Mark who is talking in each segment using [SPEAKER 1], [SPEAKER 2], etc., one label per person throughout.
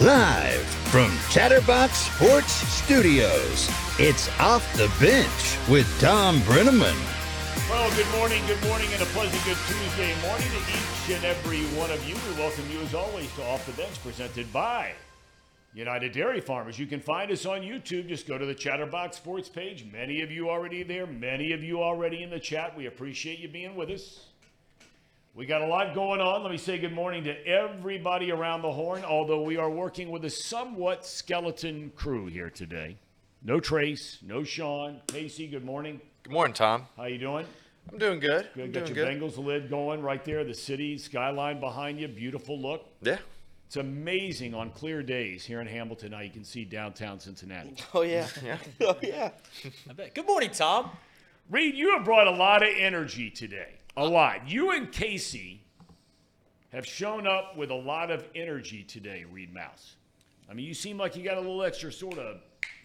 [SPEAKER 1] Live from Chatterbox Sports Studios, it's Off the Bench with Thom Brennaman.
[SPEAKER 2] Well, good morning, good morning, and a pleasant good Tuesday morning to each and every one of you. We welcome you, as always, to Off the Bench, presented by United Dairy Farmers. You can find us on YouTube. Just go to the Chatterbox Sports page. Many of you already there, many of you already in the chat. We appreciate you being with us. We got a lot going on. Let me say good morning to everybody around the horn, although we are working with a somewhat skeleton crew here today. No Trace, no Sean. Casey, good morning.
[SPEAKER 3] Good morning, Tom.
[SPEAKER 2] How you doing?
[SPEAKER 3] I'm doing good.
[SPEAKER 2] Good.
[SPEAKER 3] I'm
[SPEAKER 2] Got
[SPEAKER 3] doing
[SPEAKER 2] your
[SPEAKER 3] good.
[SPEAKER 2] Bengals lid going right there. The city skyline behind you. Beautiful look.
[SPEAKER 3] Yeah.
[SPEAKER 2] It's amazing on clear days here in Hamilton how you can see downtown Cincinnati.
[SPEAKER 4] Oh yeah.
[SPEAKER 3] Yeah.
[SPEAKER 4] oh yeah.
[SPEAKER 5] I bet. Good morning, Tom.
[SPEAKER 2] Reed, you have brought a lot of energy today. A lot. You and Casey have shown up with a lot of energy today, Reed Mouse. I mean, you seem like you got a little extra sort of.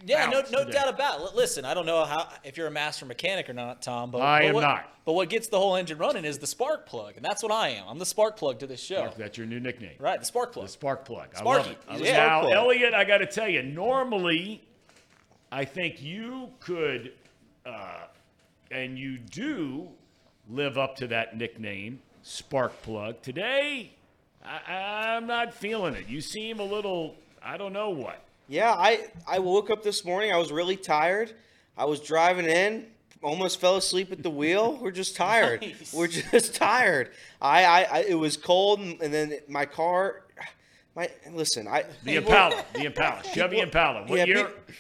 [SPEAKER 5] Yeah, no, no
[SPEAKER 2] today.
[SPEAKER 5] doubt about it. Listen, I don't know how if you're a master mechanic or not, Tom, but
[SPEAKER 2] I
[SPEAKER 5] but
[SPEAKER 2] am
[SPEAKER 5] what,
[SPEAKER 2] not.
[SPEAKER 5] But what gets the whole engine running is the spark plug, and that's what I am. I'm the spark plug to this show.
[SPEAKER 2] That's your new nickname.
[SPEAKER 5] Right, the spark plug.
[SPEAKER 2] The spark plug. I
[SPEAKER 5] Sparky.
[SPEAKER 2] love it.
[SPEAKER 5] He's a
[SPEAKER 2] now,
[SPEAKER 4] plug.
[SPEAKER 2] Elliot, I got to tell you, normally, I think you could, uh, and you do, live up to that nickname, spark plug. Today, I, I'm not feeling it. You seem a little, I don't know what.
[SPEAKER 4] Yeah, I I woke up this morning. I was really tired. I was driving in, almost fell asleep at the wheel. We're just tired.
[SPEAKER 5] Nice.
[SPEAKER 4] We're just tired. I, I, I it was cold, and, and then my car. My listen, I
[SPEAKER 2] The Impala, the Impala, Chevy Impala. What
[SPEAKER 4] Yeah,
[SPEAKER 2] year?
[SPEAKER 4] pe-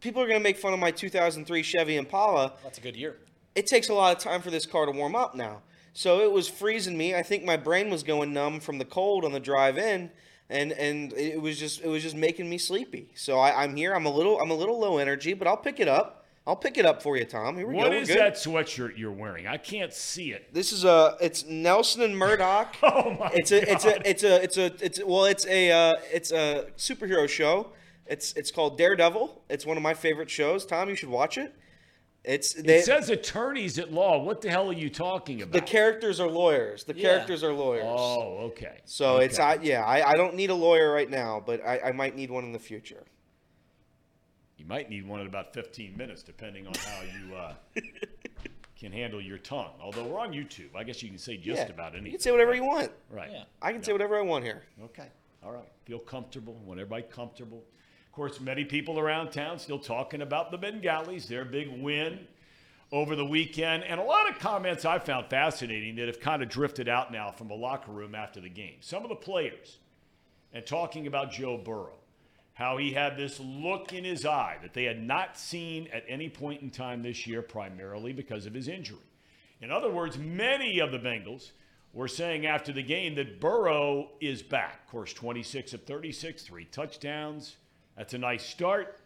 [SPEAKER 4] people are gonna make fun of my 2003 Chevy Impala.
[SPEAKER 5] That's a good year.
[SPEAKER 4] It takes a lot of time for this car to warm up now. So it was freezing me. I think my brain was going numb from the cold on the drive in, and and it was just it was just making me sleepy. So I, I'm here. I'm a little I'm a little low energy, but I'll pick it up. I'll pick it up for you, Tom. Here we
[SPEAKER 2] What
[SPEAKER 4] go.
[SPEAKER 2] is
[SPEAKER 4] good.
[SPEAKER 2] that sweatshirt you're wearing? I can't see it.
[SPEAKER 4] This is a it's Nelson and Murdoch.
[SPEAKER 2] Oh my
[SPEAKER 4] it's a it's
[SPEAKER 2] God.
[SPEAKER 4] a it's a it's a it's well it's a uh, it's a superhero show. It's it's called Daredevil. It's one of my favorite shows. Tom, you should watch it. It's they,
[SPEAKER 2] It says attorneys at law. What the hell are you talking about?
[SPEAKER 4] the characters are lawyers. The
[SPEAKER 5] Yeah.
[SPEAKER 4] characters are lawyers.
[SPEAKER 2] Oh, okay.
[SPEAKER 4] So it's I yeah I, I don't need a lawyer right now, but I, I might need one in the future.
[SPEAKER 2] You might need one in about 15 minutes, depending on how you uh, can handle your tongue. Although we're on YouTube, I guess you can say just
[SPEAKER 4] yeah.
[SPEAKER 2] about anything.
[SPEAKER 4] You can say whatever you want.
[SPEAKER 2] Right.
[SPEAKER 5] Yeah.
[SPEAKER 4] I can say whatever I want here.
[SPEAKER 2] Okay. All right. Feel comfortable. Want everybody comfortable. Course, many people around town still talking about the Bengalis, their big win over the weekend, and a lot of comments I found fascinating that have kind of drifted out now from the locker room after the game. Some of the players and talking about Joe Burrow, how he had this look in his eye that they had not seen at any point in time this year, primarily because of his injury. In other words, many of the Bengals were saying after the game that Burrow is back. Of course, 26 of 36, three touchdowns. That's a nice start.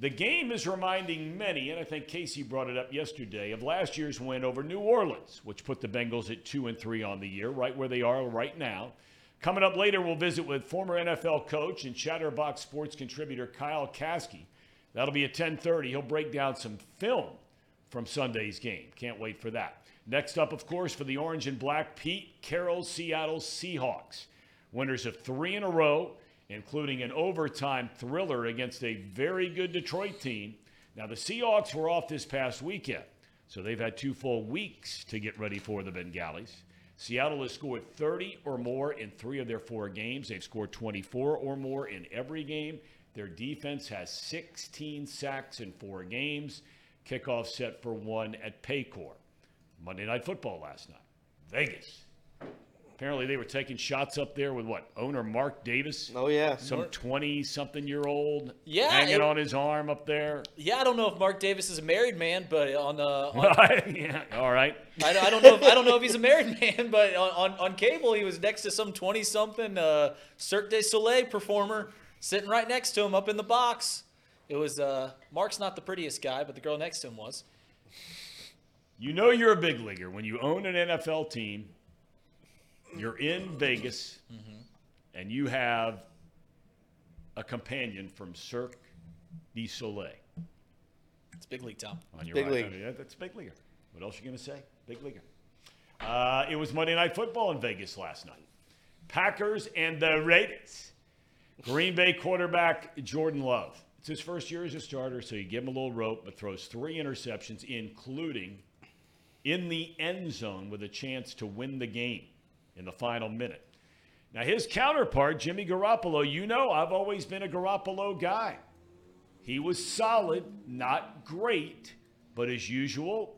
[SPEAKER 2] The game is reminding many, and I think Casey brought it up yesterday, of last year's win over New Orleans, which put the Bengals at two and three on the year, right where they are right now. Coming up later, we'll visit with former NFL coach and Chatterbox Sports contributor Kyle Kasky. That'll be at 10:30. He'll break down some film from Sunday's game. Can't wait for that. Next up, of course, for the orange and black, Pete Carroll, Seattle Seahawks. Winners of three in a row, including an overtime thriller against a very good Detroit team. Now, the Seahawks were off this past weekend, so they've had two full weeks to get ready for the Bengalis. Seattle has scored 30 or more in three of their four games. They've scored 24 or more in every game. Their defense has 16 sacks in four games. Kickoff set for one at Paycor. Monday Night Football last night. Vegas. Apparently, they were taking shots up there with what? Owner Mark Davis?
[SPEAKER 4] Oh yeah.
[SPEAKER 2] Some 20 something year old
[SPEAKER 5] Yeah,
[SPEAKER 2] hanging
[SPEAKER 5] it-
[SPEAKER 2] on his arm up there.
[SPEAKER 5] Yeah, I don't know if Mark Davis is a married man, but on the on,
[SPEAKER 2] yeah, all right.
[SPEAKER 5] I, I don't know if, I don't know if he's a married man, but on, on, on cable he was next to some 20 something uh, Cirque du Soleil performer sitting right next to him up in the box. It was uh, Mark's not the prettiest guy, but the girl next to him was.
[SPEAKER 2] You know you're a big leaguer when you own an NFL team. You're in Vegas, and you have a companion from Cirque du Soleil
[SPEAKER 5] It's big league, Tom.
[SPEAKER 2] on your
[SPEAKER 4] Big
[SPEAKER 2] right.
[SPEAKER 4] league.
[SPEAKER 2] Yeah, that's big leaguer. What else are you gonna say? Big leaguer. Uh, it was Monday Night Football in Vegas last night. Packers and the Raiders. Green Bay quarterback Jordan Love. It's his first year as a starter, so you give him a little rope, but throws three interceptions, including in the end zone with a chance to win the game in the final minute. Now, his counterpart, Jimmy Garoppolo, you know I've always been a Garoppolo guy. He was solid, not great, but as usual,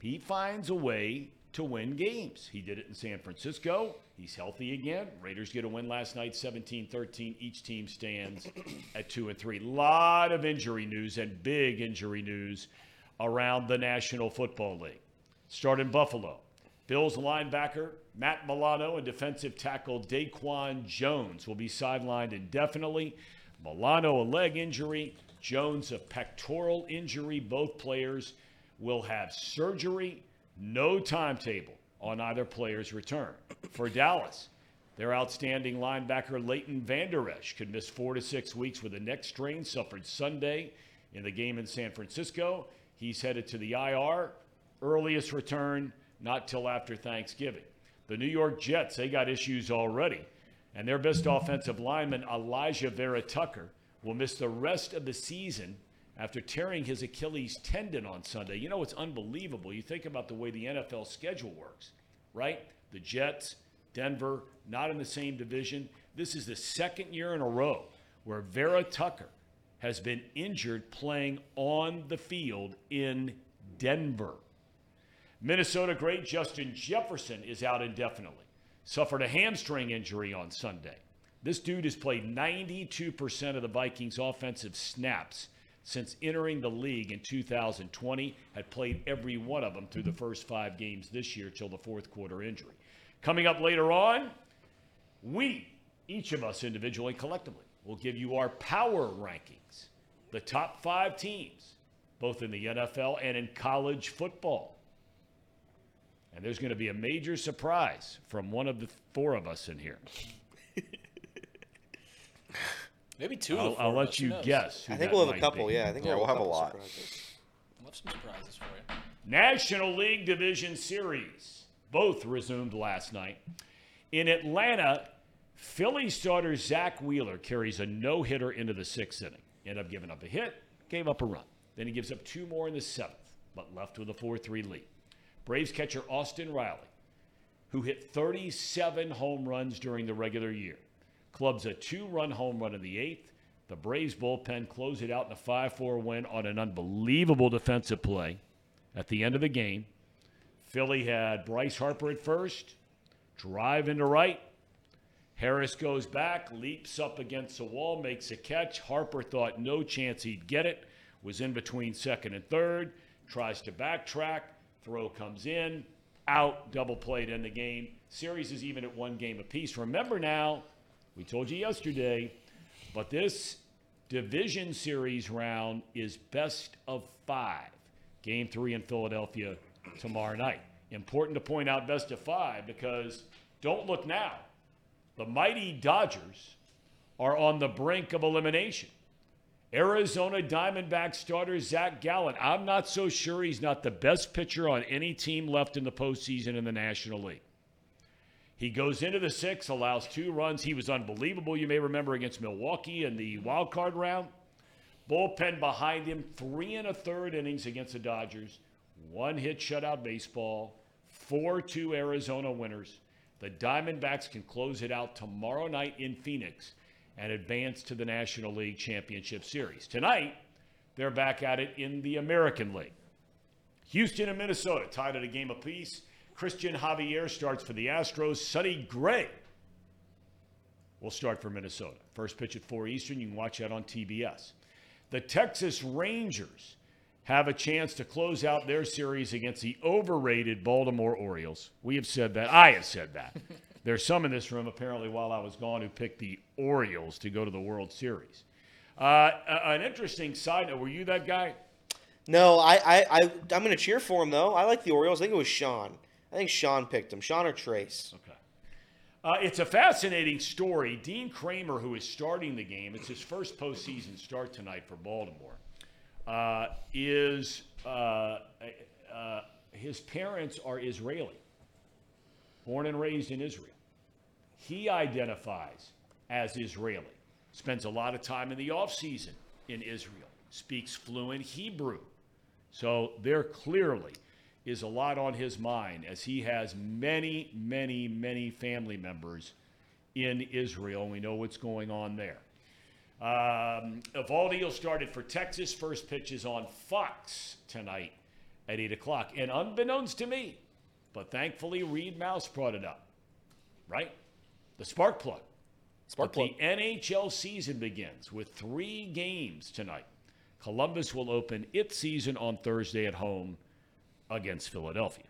[SPEAKER 2] he finds a way to win games. He did it in San Francisco. He's healthy again. Raiders get a win last night, 17-13. Each team stands at 2 and 3. Lot of injury news and big injury news around the National Football League. Start in Buffalo. Bills linebacker Matt Milano and defensive tackle DaQuan Jones will be sidelined indefinitely. Milano a leg injury, Jones a pectoral injury. Both players will have surgery. No timetable on either player's return. For Dallas, their outstanding linebacker Leighton Vander Esch could miss four to six weeks with a neck strain suffered Sunday in the game in San Francisco. He's headed to the IR. Earliest return not till after Thanksgiving. The New York Jets, they got issues already. And their best offensive lineman, Alijah Vera Tucker, will miss the rest of the season after tearing his Achilles tendon on Sunday. You know, it's unbelievable. You think about the way the NFL schedule works, right? The Jets, Denver, not in the same division. This is the second year in a row where Vera Tucker has been injured playing on the field in Denver. Minnesota great Justin Jefferson is out indefinitely. Suffered a hamstring injury on Sunday. This dude has played 92% of the Vikings' offensive snaps since entering the league in 2020, had played every one of them through the first five games this year till the fourth quarter injury. Coming up later on, we, each of us individually collectively, will give you our power rankings, the top five teams, both in the NFL and in college football. And there's going to be a major surprise from one of the four of us in here.
[SPEAKER 5] Maybe two.
[SPEAKER 2] I'll,
[SPEAKER 5] of
[SPEAKER 2] I'll let you
[SPEAKER 5] knows?
[SPEAKER 2] guess. who
[SPEAKER 4] I think we'll have a couple.
[SPEAKER 2] be.
[SPEAKER 4] Yeah, I think
[SPEAKER 3] Yeah,
[SPEAKER 4] we'll have
[SPEAKER 3] we'll
[SPEAKER 4] a
[SPEAKER 3] have a lot.
[SPEAKER 4] surprises.
[SPEAKER 5] We'll have some surprises for you.
[SPEAKER 2] National League Division Series both resumed last night. In Atlanta, Philly starter Zack Wheeler carries a no hitter into the sixth inning. Ended up giving up a hit, gave up a run. Then he gives up two more in the seventh, but left with a 4 3 lead. Braves catcher Austin Riley, who hit 37 home runs during the regular year, clubs a two run home run in the eighth. The Braves bullpen closed it out in a 5 4 win on an unbelievable defensive play at the end of the game. Philly had Bryce Harper at first, drive into right. Harris goes back, leaps up against the wall, makes a catch. Harper thought no chance he'd get it, was in between second and third, tries to backtrack, throw comes in, out, double played in the game. Series is even at one game apiece. Remember now, we told you yesterday, but this division series round is best of five. Game three in Philadelphia tomorrow night. Important to point out best of five because don't look now. The mighty Dodgers are on the brink of elimination. Arizona Diamondback starter Zac Gallen. I'm not so sure he's not the best pitcher on any team left in the postseason in the National League. He goes into the sixth, allows two runs. He was unbelievable, you may remember, against Milwaukee in the wild card round. Bullpen behind him, three and a third innings against the Dodgers. One hit shutout baseball, 4 2 Arizona winners. The Diamondbacks can close it out tomorrow night in Phoenix and advance to the National League Championship Series. Tonight, they're back at it in the American League. Houston and Minnesota tied at a game apiece. Cristian Javier starts for the Astros. Sonny Gray will start for Minnesota. First pitch at 4 Eastern. You can watch that on TBS. The Texas Rangers have a chance to close out their series against the overrated Baltimore Orioles. We have said that. I have said that. There's some in this room, apparently, while I was gone, who picked the Orioles to go to the World Series. Uh, an interesting side note. Were you that guy?
[SPEAKER 4] No, I, I, I, I'm going to cheer for him though. I like the Orioles. I think it was Sean. I think Sean picked him. Sean or Trace.
[SPEAKER 2] Okay. Uh, it's a fascinating story. Dean Kremer, who is starting the game, it's his first postseason start tonight for Baltimore, uh, is uh, uh, his parents are Israeli, born and raised in Israel. He identifies as Israeli. spends a lot of time in the offseason in Israel, speaks fluent Hebrew. So there clearly is a lot on his mind as he has many, many, many family members in Israel. We know what's going on there. Um, Eovaldi will start it for Texas. First pitch is on Fox tonight at 8 o'clock. And unbeknownst to me, but thankfully Reed Mouse brought it up, right? The spark plug.
[SPEAKER 5] Spark
[SPEAKER 2] But the NHL season begins with three games tonight. Columbus will open its season on Thursday at home against Philadelphia.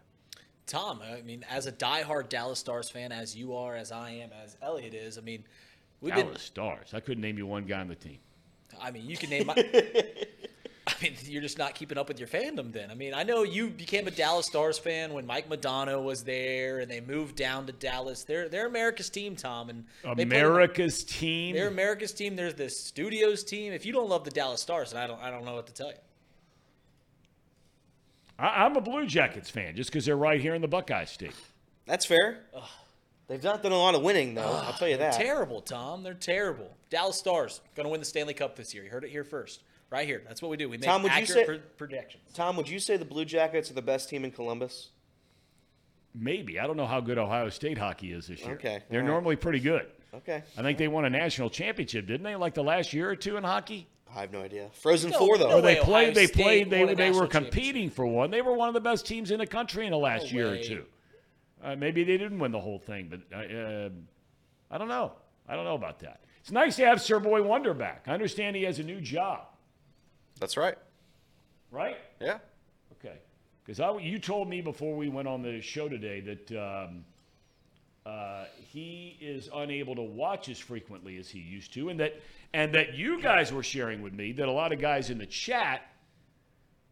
[SPEAKER 5] Tom, I mean, as a diehard Dallas Stars fan, as you are, as I am, as Elliot is, I mean, we've
[SPEAKER 2] Dallas
[SPEAKER 5] been.
[SPEAKER 2] Stars. I couldn't name you one guy on the team.
[SPEAKER 5] I mean, you can name. My, I mean, you're just not keeping up with your fandom. Then, I mean, I know you became a Dallas Stars fan when Mike Modano was there, and they moved down to Dallas. They're they're America's team, Tom, and they play-
[SPEAKER 2] America's team.
[SPEAKER 5] They're America's team. There's the studios team. If you don't love the Dallas Stars, then I don't I don't know what to tell you.
[SPEAKER 2] I, I'm a Blue Jackets fan just because they're right here in the Buckeye State.
[SPEAKER 4] That's fair. They've not done a lot of winning, though. I'll tell you that.
[SPEAKER 5] Terrible, Tom. They're terrible. Dallas Stars going to win the Stanley Cup this year. You heard it here first, right here. That's what we do. We make
[SPEAKER 4] Tom, would you
[SPEAKER 5] accurate
[SPEAKER 4] say-
[SPEAKER 5] pro- projections.
[SPEAKER 4] Tom, would you say the Blue Jackets are the best team in Columbus?
[SPEAKER 2] Maybe. I don't know how good Ohio State hockey is this year.
[SPEAKER 4] Okay,
[SPEAKER 2] They're
[SPEAKER 4] all right.
[SPEAKER 2] normally pretty good.
[SPEAKER 4] Okay.
[SPEAKER 2] I think they won a national championship, didn't they? Like the last year or two in hockey?
[SPEAKER 4] I have no idea. Frozen
[SPEAKER 5] No,
[SPEAKER 4] Four, though.
[SPEAKER 5] no
[SPEAKER 2] they
[SPEAKER 5] way
[SPEAKER 2] played. They played. They
[SPEAKER 5] won a
[SPEAKER 2] they were competing for one. They were one of the best teams in the country in the last
[SPEAKER 5] No
[SPEAKER 2] year or two. Uh, maybe they didn't win the whole thing, but uh, uh, I don't know. I don't know about that. It's nice to have Sir Boy Wonder back. I understand he has a new job,
[SPEAKER 3] That's right.
[SPEAKER 2] right?
[SPEAKER 3] Yeah.
[SPEAKER 2] Okay. Because you told me before we went on the show today that um, uh, he is unable to watch as frequently as he used to, and that and that you guys were sharing with me that a lot of guys in the chat.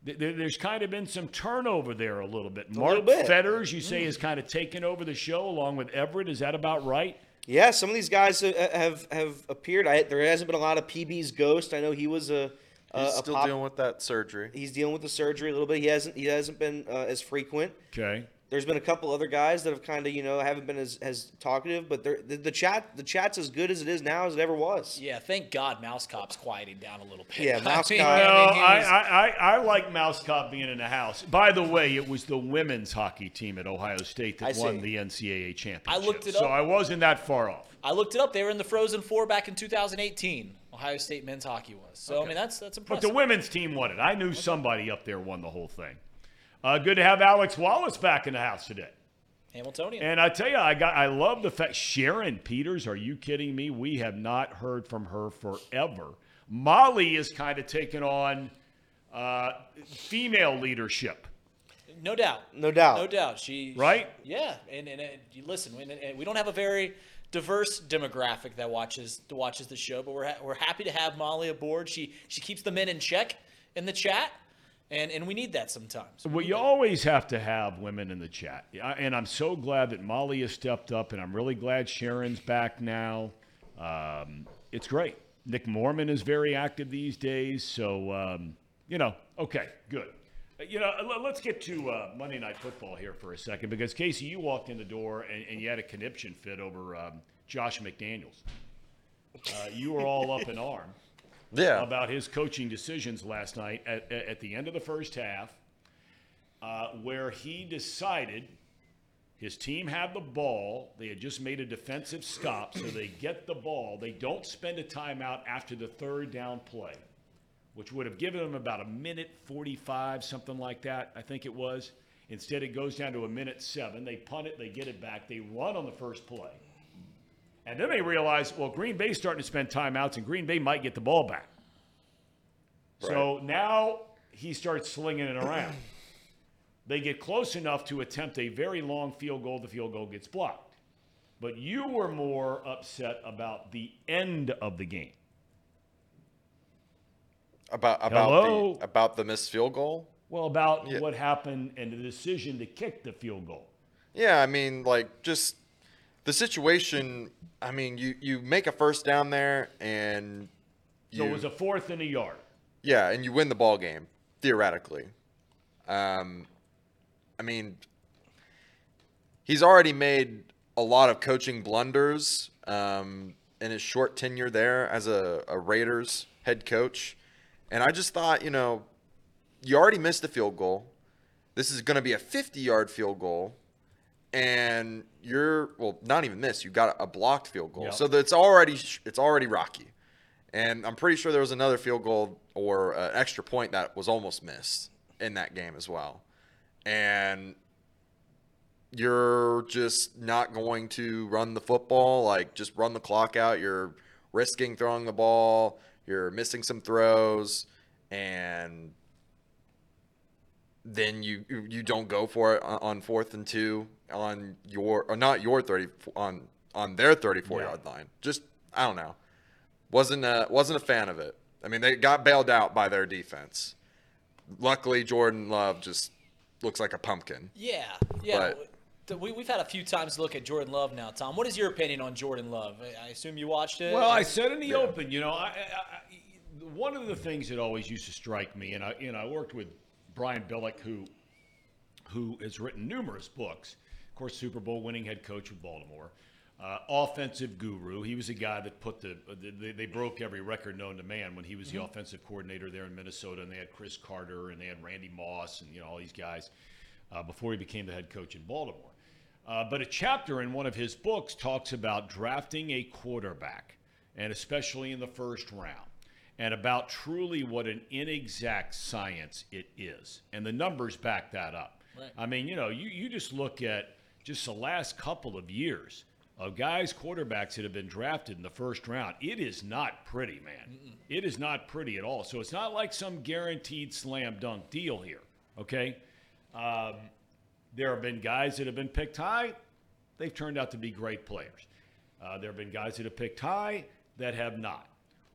[SPEAKER 2] th- There's kind of been some turnover there a little bit. Mark
[SPEAKER 4] little bit.
[SPEAKER 2] Fetters, you say, has kind of taken over the show along with Everett. Is that about right?
[SPEAKER 4] Yeah, some of these guys have have appeared. I, there hasn't been a lot of PB's Ghost. I know he was a. a,
[SPEAKER 3] He's
[SPEAKER 4] a
[SPEAKER 3] still
[SPEAKER 4] pop-
[SPEAKER 3] dealing with that surgery.
[SPEAKER 4] He's dealing with the surgery a little bit. He hasn't. He hasn't been uh, as frequent.
[SPEAKER 2] Okay.
[SPEAKER 4] There's been a couple other guys that have kind of you know haven't been as, as talkative, but the, the chat the chat's as good as it is now as it ever was.
[SPEAKER 5] Yeah, thank God Mouse Cop's quieting down a little bit.
[SPEAKER 4] Yeah,
[SPEAKER 5] I
[SPEAKER 4] Mouse
[SPEAKER 5] mean,
[SPEAKER 4] Cop-
[SPEAKER 5] I mean,
[SPEAKER 2] Well, I,
[SPEAKER 5] was-
[SPEAKER 2] I, I, I like Mouse Cop being in the house. By the way, it was the women's hockey team at Ohio State that
[SPEAKER 4] I see.
[SPEAKER 2] won the NCAA championship.
[SPEAKER 5] I looked it up. so.
[SPEAKER 2] I wasn't that far off.
[SPEAKER 5] I looked it up. They were in the Frozen Four back in 2018. Ohio State men's hockey was. So I mean, that's that's impressive.
[SPEAKER 2] But the women's team won it. I knew somebody up there won the whole thing. Uh, good to have Alex Wallace back in the house today.
[SPEAKER 5] Hamiltonian.
[SPEAKER 2] And I tell you, I got I love the fact Sharon Peters. Are you kidding me? We have not heard from her forever. Molly is kind of taking on uh, female leadership.
[SPEAKER 5] no doubt.
[SPEAKER 4] No doubt.
[SPEAKER 5] No doubt. She.
[SPEAKER 2] Right?
[SPEAKER 5] Yeah, and and, and listen. We, and we don't have a very diverse demographic that watches that watches the show, but we're ha- we're happy to have Molly aboard. She she keeps the men in check in the chat, and and we need that sometimes.
[SPEAKER 2] Well, you always have to have women in the chat. And I'm so glad that Molly has stepped up, and I'm really glad Sharon's back now. Um, it's great. Nick Mormon is very active these days. So, um, you know, okay, good. Uh, You know, let's get to uh, Monday Night Football here for a second because, Casey, you walked in the door and, and you had a conniption fit over um, Josh McDaniels. Uh, you were all up in arms
[SPEAKER 3] Yeah.
[SPEAKER 2] about his coaching decisions last night at, at the end of the first half, uh, where he decided his team had the ball. They had just made a defensive stop, so they get the ball. They don't spend a timeout after the third down play, which would have given them about a minute 45, something like that, I think it was. Instead, it goes down to a minute seven. They punt it, they get it back, they run on the first play. And then they realize, well, Green Bay's starting to spend timeouts, and Green Bay might get the ball back. So now he starts slinging it around. they get close enough to attempt a very long field goal. The field goal gets blocked. But you were more upset about the end of the game.
[SPEAKER 3] About about
[SPEAKER 2] Hello?
[SPEAKER 3] the about the missed field goal.
[SPEAKER 2] Well, about
[SPEAKER 3] Yeah.
[SPEAKER 2] what happened and the decision to kick the field goal.
[SPEAKER 3] Yeah, I mean, like just the situation. I mean, you you make a first down there, and you
[SPEAKER 2] So it was a fourth and a yard.
[SPEAKER 3] yeah, and you win the ball game theoretically. Um, I mean, he's already made a lot of coaching blunders, um, in his short tenure there as a, a Raiders head coach. And I just thought, you know, you already missed a field goal. This is going to be a 50 yard field goal. And you're, well, not even this, you got a blocked field goal.
[SPEAKER 2] Yep.
[SPEAKER 3] So that's already, it's already rocky. And I'm pretty sure there was another field goal or an extra point that was almost missed in that game as well. And you're just not going to run the football, like just run the clock out. You're risking throwing the ball, you're missing some throws, and then you you don't go for it on fourth and two on your or not your 30 on on their 34
[SPEAKER 2] Yeah.
[SPEAKER 3] yard line. Just I don't know. Wasn't a, wasn't a fan of it. I mean, they got bailed out by their defense. Luckily, Jordan Love just looks like a pumpkin.
[SPEAKER 5] Yeah, yeah.
[SPEAKER 3] But-
[SPEAKER 5] we, we've had a few times to look at Jordan Love now, Tom. What is your opinion on Jordan Love? I- I assume you watched it.
[SPEAKER 2] Well, I said in the open, you know, I, I, I, one of the things that always used to strike me, and I, you know, I worked with Brian Billick, who, who has written numerous books. Course, Super Bowl winning head coach with Baltimore, uh, offensive guru. He was a guy that put the they, they broke every record known to man when he was the offensive coordinator there in Minnesota, and they had Cris Carter and they had Randy Moss and you know all these guys uh, before he became the head coach in Baltimore. Uh, but a chapter in one of his books talks about drafting a quarterback, and especially in the first round, and about truly what an inexact science it is. And the numbers back that up.
[SPEAKER 5] Right.
[SPEAKER 2] I mean, you know, you, you just look at just the last couple of years of guys, quarterbacks that have been drafted in the first round. It is not pretty, man. It is not pretty at all. So it's not like some guaranteed slam dunk deal here, okay? Um, there have been guys that have been picked high. They've turned out to be great players. Uh, there have been guys that have picked high that have not.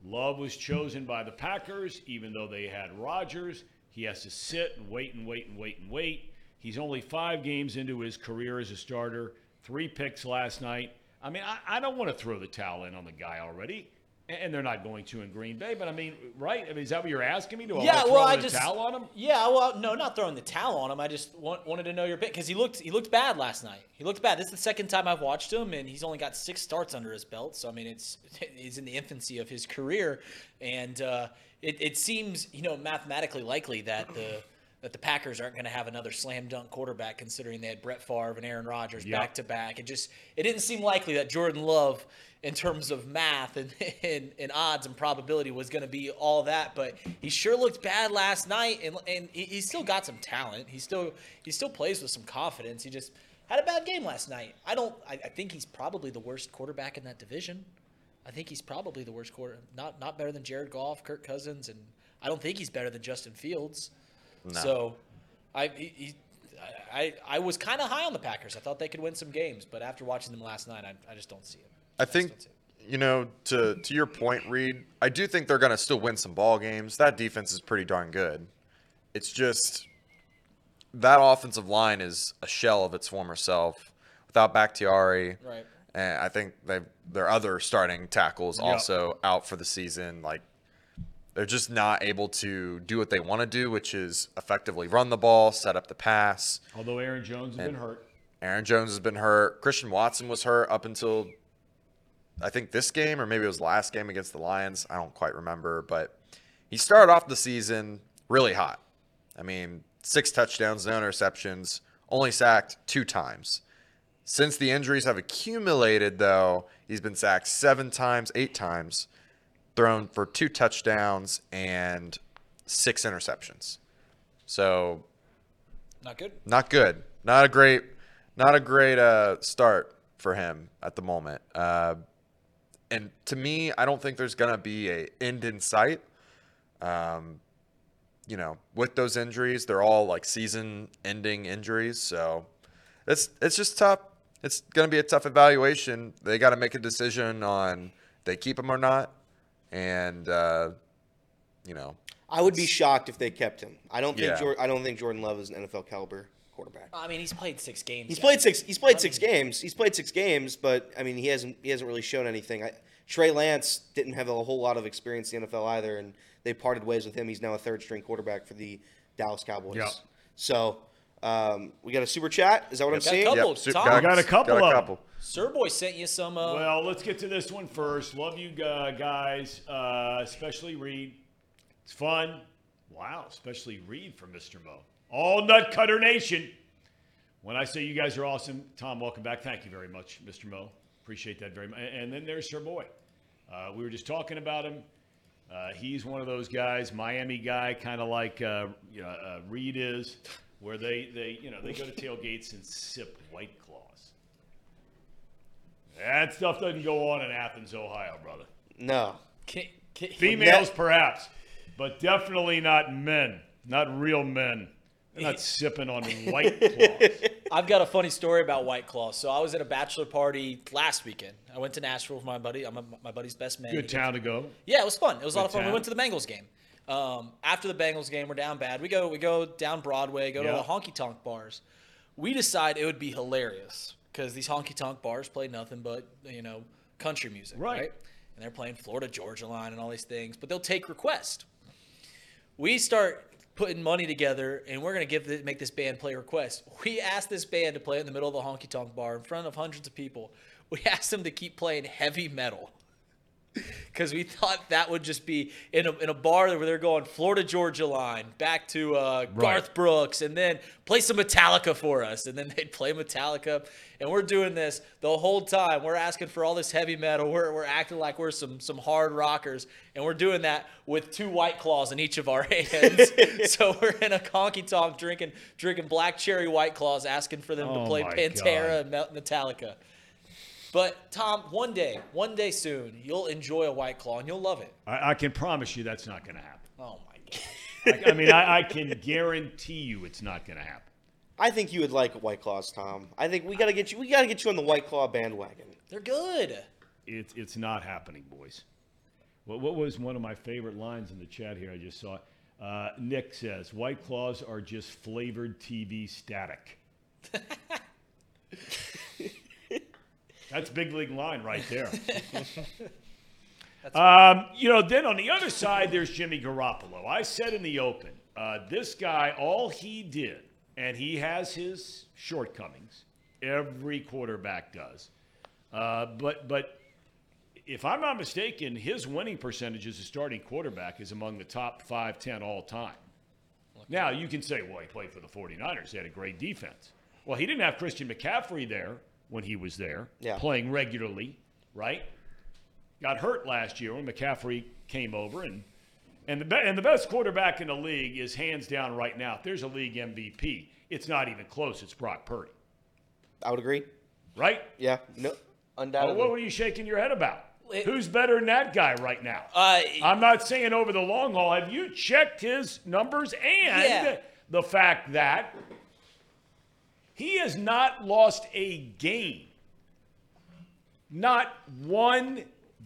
[SPEAKER 2] Love was chosen by the Packers, even though they had Rodgers. He has to sit and wait and wait and wait and wait. He's only five games into his career as a starter, three picks last night. I mean, I, I don't want to throw the towel in on the guy already. And they're not going to in Green Bay, but I mean, right? I mean, is that what you're asking me? Do I
[SPEAKER 5] yeah, well, I just
[SPEAKER 2] towel on him?
[SPEAKER 5] Yeah, well, no, not throwing the towel on him. I just want, wanted to know your pick because he looked he looked bad last night. He looked bad. This is the second time I've watched him, and he's only got six starts under his belt. So I mean, it's he's in the infancy of his career, and uh, it it seems you know mathematically likely that the that the Packers aren't going to have another slam dunk quarterback, considering they had Brett Favre and Aaron Rodgers
[SPEAKER 2] Yep.
[SPEAKER 5] back to back. It just it didn't seem likely that Jordan Love, in terms of math and and, and odds and probability, was going to be all that. But he sure looked bad last night, and and he, he's still got some talent. He still he still plays with some confidence. He just had a bad game last night. I don't. I, I think he's probably the worst quarterback in that division. I think he's probably the worst quarter. Not not better than Jared Goff, Kirk Cousins, and I don't think he's better than Justin Fields. So, I he, I I was kind of high on the Packers. I thought they could win some games, but after watching them last night, I, I just don't see it.
[SPEAKER 3] I
[SPEAKER 5] just
[SPEAKER 3] think
[SPEAKER 5] don't see it.
[SPEAKER 3] you know to to your point, Reed. I do think they're going to still win some ball games. That defense is pretty darn good. It's just that offensive line is a shell of its former self without Bakhtiari.
[SPEAKER 5] Right.
[SPEAKER 3] And I think they their other starting tackles
[SPEAKER 2] Yep.
[SPEAKER 3] also out for the season. Like they're just not able to do what they want to do, which is effectively run the ball, set up the pass.
[SPEAKER 2] Although Aaron Jones has been hurt.
[SPEAKER 3] Aaron Jones has been hurt. Christian Watson was hurt up until I think this game or maybe it was last game against the Lions. I don't quite remember, but he started off the season really hot. I mean, six touchdowns, no interceptions, only sacked two times. Since the injuries have accumulated, though, he's been sacked seven times, eight times, thrown for two touchdowns and six interceptions. So
[SPEAKER 5] Not good.
[SPEAKER 3] not good. Not a great, not a great uh, start for him at the moment. Uh, and to me, I don't think there's gonna be a end in sight. Um, you know, with those injuries, they're all like season-ending injuries, so it's it's just tough. It's gonna be a tough evaluation. They got to make a decision on they keep him or not, and uh, you know,
[SPEAKER 4] I would be shocked if they kept him. I don't think
[SPEAKER 3] Yeah.
[SPEAKER 4] Jor- I don't think Jordan Love is an NFL caliber quarterback.
[SPEAKER 5] I mean, he's played six games.
[SPEAKER 4] He's
[SPEAKER 5] guys.
[SPEAKER 4] played six. He's played
[SPEAKER 5] I
[SPEAKER 4] six
[SPEAKER 5] mean-
[SPEAKER 4] games. He's played six games, but I mean, he hasn't. He hasn't really shown anything. I, Trey Lance didn't have a whole lot of experience in the NFL either, and they parted ways with him. He's now a third string quarterback for the Dallas Cowboys.
[SPEAKER 2] Yeah.
[SPEAKER 4] So, Um, we got a super chat. Is that what I'm
[SPEAKER 5] Got a
[SPEAKER 4] seeing?
[SPEAKER 5] couple.
[SPEAKER 3] su-
[SPEAKER 5] Tom?
[SPEAKER 2] I got a couple
[SPEAKER 3] got a
[SPEAKER 2] of 'em.
[SPEAKER 3] couple.
[SPEAKER 5] Sir Boy sent you some. Uh,
[SPEAKER 2] Well, let's get to this one first. Love you uh, guys, uh, especially Reed. It's fun. Wow, especially Reed from Mr. Mo. All Nut Cutter Nation. When I say you guys are awesome, Tom, welcome back. Thank you very much, Mr. Mo. Appreciate that very much. And then there's Sir Boy. Uh, we were just talking about him. Uh, he's one of those guys, Miami guy, kind of like uh, you know, uh, Reed is, where they, they you know they go to tailgates and sip White Claws. That stuff doesn't go on in Athens, Ohio, brother.
[SPEAKER 4] No.
[SPEAKER 5] can, can,
[SPEAKER 2] Females, perhaps, but definitely not men. Not real men. They're not sipping on White Claws.
[SPEAKER 5] I've got a funny story about White Claw. So I was at a bachelor party last weekend. I went to Nashville with my buddy. I'm a, my buddy's best man.
[SPEAKER 2] Good town to go.
[SPEAKER 5] Yeah, it was fun. It was a lot of
[SPEAKER 2] Good
[SPEAKER 5] fun. We went to the Bengals game. Um, after the Bengals game, we're down bad. We go we go down Broadway, go
[SPEAKER 2] Yeah.
[SPEAKER 5] to the honky tonk bars. We decide it would be hilarious because these honky tonk bars play nothing but you know country music,
[SPEAKER 2] Right.
[SPEAKER 5] right? And they're playing Florida Georgia Line and all these things, but they'll take requests. We start putting money together, and we're gonna give the, make this band play requests. We asked this band to play in the middle of the honky tonk bar in front of hundreds of people. We asked them to keep playing heavy metal because we thought that would just be in a, in a bar where they're going Florida Georgia line back to uh, Garth Brooks and then play some Metallica for us and then they'd play Metallica. And we're doing this the whole time. We're asking for all this heavy metal. We're, we're acting like we're some some hard rockers and we're doing that with two white claws in each of our hands. So we're in a conky tonk drinking drinking black cherry white claws asking for them
[SPEAKER 2] Oh
[SPEAKER 5] to play Pantera and Metallica but Tom, one day, one day soon, you'll enjoy a white claw and you'll love it.
[SPEAKER 2] I, I can promise you that's not going to happen.
[SPEAKER 5] Oh my god!
[SPEAKER 2] I, I mean, I, I can guarantee you it's not going to happen.
[SPEAKER 4] I think you would like White Claws, Tom. I think we gotta get you. We gotta get you on the White Claw bandwagon.
[SPEAKER 5] They're good.
[SPEAKER 2] It's it's not happening, boys. What, what was one of my favorite lines in the chat here? I just saw. Uh, Nick says, "White claws are just flavored TV static." That's big league line right there. um, you know, then on the other side, there's Jimmy Garoppolo. I said in the open, uh, this guy, all he did, and he has his shortcomings. Every quarterback does. Uh, but but if I'm not mistaken, his winning percentage as a starting quarterback is among the top 5, 10 all time. Now, you can say, well, he played for the 49ers. They had a great defense. Well, he didn't have Christian McCaffrey there when he was there,
[SPEAKER 4] Yeah.
[SPEAKER 2] playing regularly, right? Got hurt last year when McCaffrey came over. And, and, the, be- and the best quarterback in the league is hands down right now. If there's a league MVP, it's not even close. It's Brock Purdy,
[SPEAKER 4] I would agree.
[SPEAKER 2] right?
[SPEAKER 4] Yeah. No.
[SPEAKER 2] Well,
[SPEAKER 4] Undoubtedly.
[SPEAKER 2] what were you shaking your head about?
[SPEAKER 5] It-
[SPEAKER 2] Who's better than that guy right now?
[SPEAKER 5] Uh,
[SPEAKER 2] I'm not saying over the long haul. Have you checked his numbers and
[SPEAKER 5] Yeah.
[SPEAKER 2] the fact that he has not lost a game, not one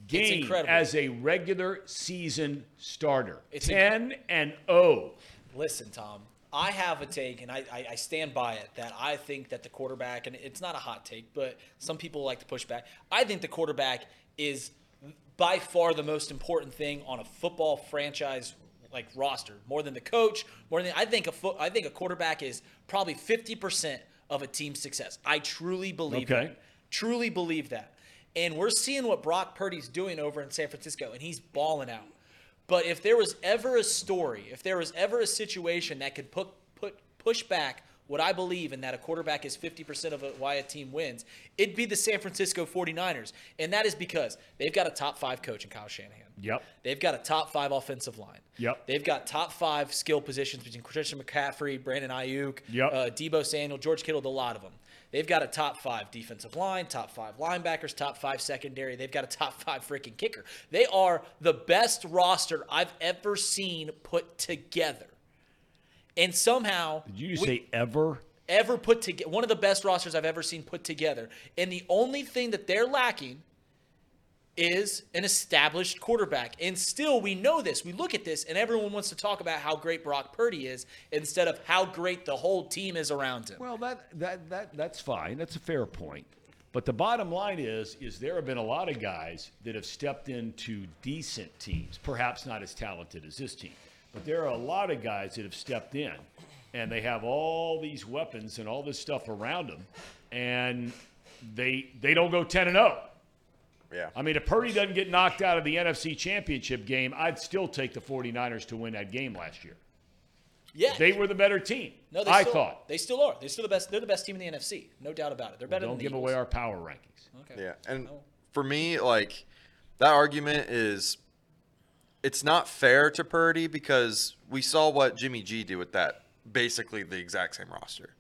[SPEAKER 2] game as a regular season starter.
[SPEAKER 5] It's
[SPEAKER 2] 10 and oh. 0.
[SPEAKER 5] listen, Tom. I have a take, and I, I, I stand by it, that I think that the quarterback, and it's not a hot take, but some people like to push back. I think the quarterback is by far the most important thing on a football franchise like roster, more than the coach, more than I think a foot. I think a quarterback is probably fifty percent of a team's success. I truly believe
[SPEAKER 2] Okay.
[SPEAKER 5] that. Truly believe that. And we're seeing what Brock Purdy's doing over in San Francisco, and he's balling out. But if there was ever a story, if there was ever a situation that could put put push back what I believe in that a quarterback is 50% of why a team wins, it'd be the San Francisco 49ers. And that is because they've got a top 5 coach in Kyle Shanahan.
[SPEAKER 2] Yep.
[SPEAKER 5] They've got a top 5 offensive line.
[SPEAKER 2] Yep.
[SPEAKER 5] They've got top 5 skill positions between Christian McCaffrey, Brandon Aiyuk,
[SPEAKER 2] Yep.
[SPEAKER 5] uh, Deebo Samuel, George Kittle, a lot of them. They've got a top five defensive line, top five linebackers, top five secondary. They've got a top five freaking kicker. They are the best roster I've ever seen put together. And somehow,
[SPEAKER 2] Did you
[SPEAKER 5] we-
[SPEAKER 2] say ever?
[SPEAKER 5] ever put together, one of the best rosters I've ever seen put together. And the only thing that they're lacking is an established quarterback. And still, we know this. We look at this, and everyone wants to talk about how great Brock Purdy is instead of how great the whole team is around him.
[SPEAKER 2] Well, that, that, that, that's fine. That's a fair point. But the bottom line is, is there have been a lot of guys that have stepped into decent teams, perhaps not as talented as this team, but there are a lot of guys that have stepped in and they have all these weapons and all this stuff around them, and they they don't go ten and zero.
[SPEAKER 3] Yeah.
[SPEAKER 2] I mean, if Purdy doesn't get knocked out of the NFC Championship game, I'd still take the 49ers to win that game last year.
[SPEAKER 5] Yeah.
[SPEAKER 2] They were the better team.
[SPEAKER 5] no, they
[SPEAKER 2] I
[SPEAKER 5] still,
[SPEAKER 2] thought.
[SPEAKER 5] they still are. They're still the best. They're the best team in the NFC. No doubt about it. They're better
[SPEAKER 2] Don't
[SPEAKER 5] than
[SPEAKER 2] give
[SPEAKER 5] the
[SPEAKER 2] away our power rankings.
[SPEAKER 5] Okay.
[SPEAKER 3] Yeah, and
[SPEAKER 5] Oh.
[SPEAKER 3] for me, like that argument is, it's not fair to Purdy because we saw what Jimmy G did with that, basically the exact same roster.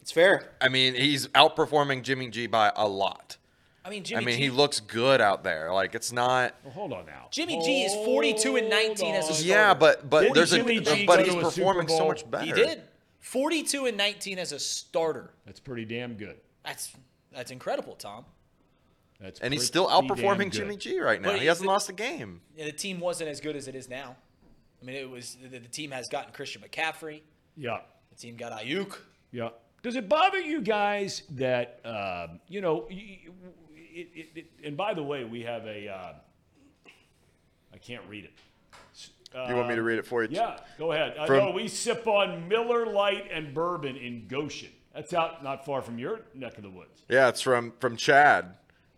[SPEAKER 4] It's fair.
[SPEAKER 3] I mean, he's outperforming Jimmy G by a lot.
[SPEAKER 5] I mean, Jimmy
[SPEAKER 3] I mean,
[SPEAKER 5] G.
[SPEAKER 3] he looks good out there. Like it's not.
[SPEAKER 2] Well, hold on now.
[SPEAKER 5] Jimmy G is 42 and 19 as a starter.
[SPEAKER 3] Yeah, but but
[SPEAKER 2] Didn't
[SPEAKER 3] there's
[SPEAKER 2] Jimmy
[SPEAKER 3] a
[SPEAKER 2] G
[SPEAKER 3] but he's
[SPEAKER 2] to a Super
[SPEAKER 3] performing so much better.
[SPEAKER 5] he did 42 and 19 as a starter.
[SPEAKER 2] That's pretty damn good.
[SPEAKER 5] That's that's incredible, Tom.
[SPEAKER 2] That's
[SPEAKER 3] and he's still outperforming. Jimmy G right now.
[SPEAKER 5] But
[SPEAKER 3] he hasn't
[SPEAKER 5] is it-
[SPEAKER 3] lost a game.
[SPEAKER 5] And the team wasn't as good as it is now. I mean, it was the, the team has gotten Christian McCaffrey.
[SPEAKER 2] Yeah.
[SPEAKER 5] The team got Aiyuk.
[SPEAKER 2] Yeah. Does it bother you guys that um, you know? y- y- It, it, it, and by the way, we have a. Uh, I can't read it.
[SPEAKER 3] You want me to read it for you?
[SPEAKER 2] Yeah, go ahead. I
[SPEAKER 3] From-
[SPEAKER 2] know we sip on Miller Lite and bourbon in Goshen. That's out not far from your neck of the woods.
[SPEAKER 3] Yeah, it's from from Chad.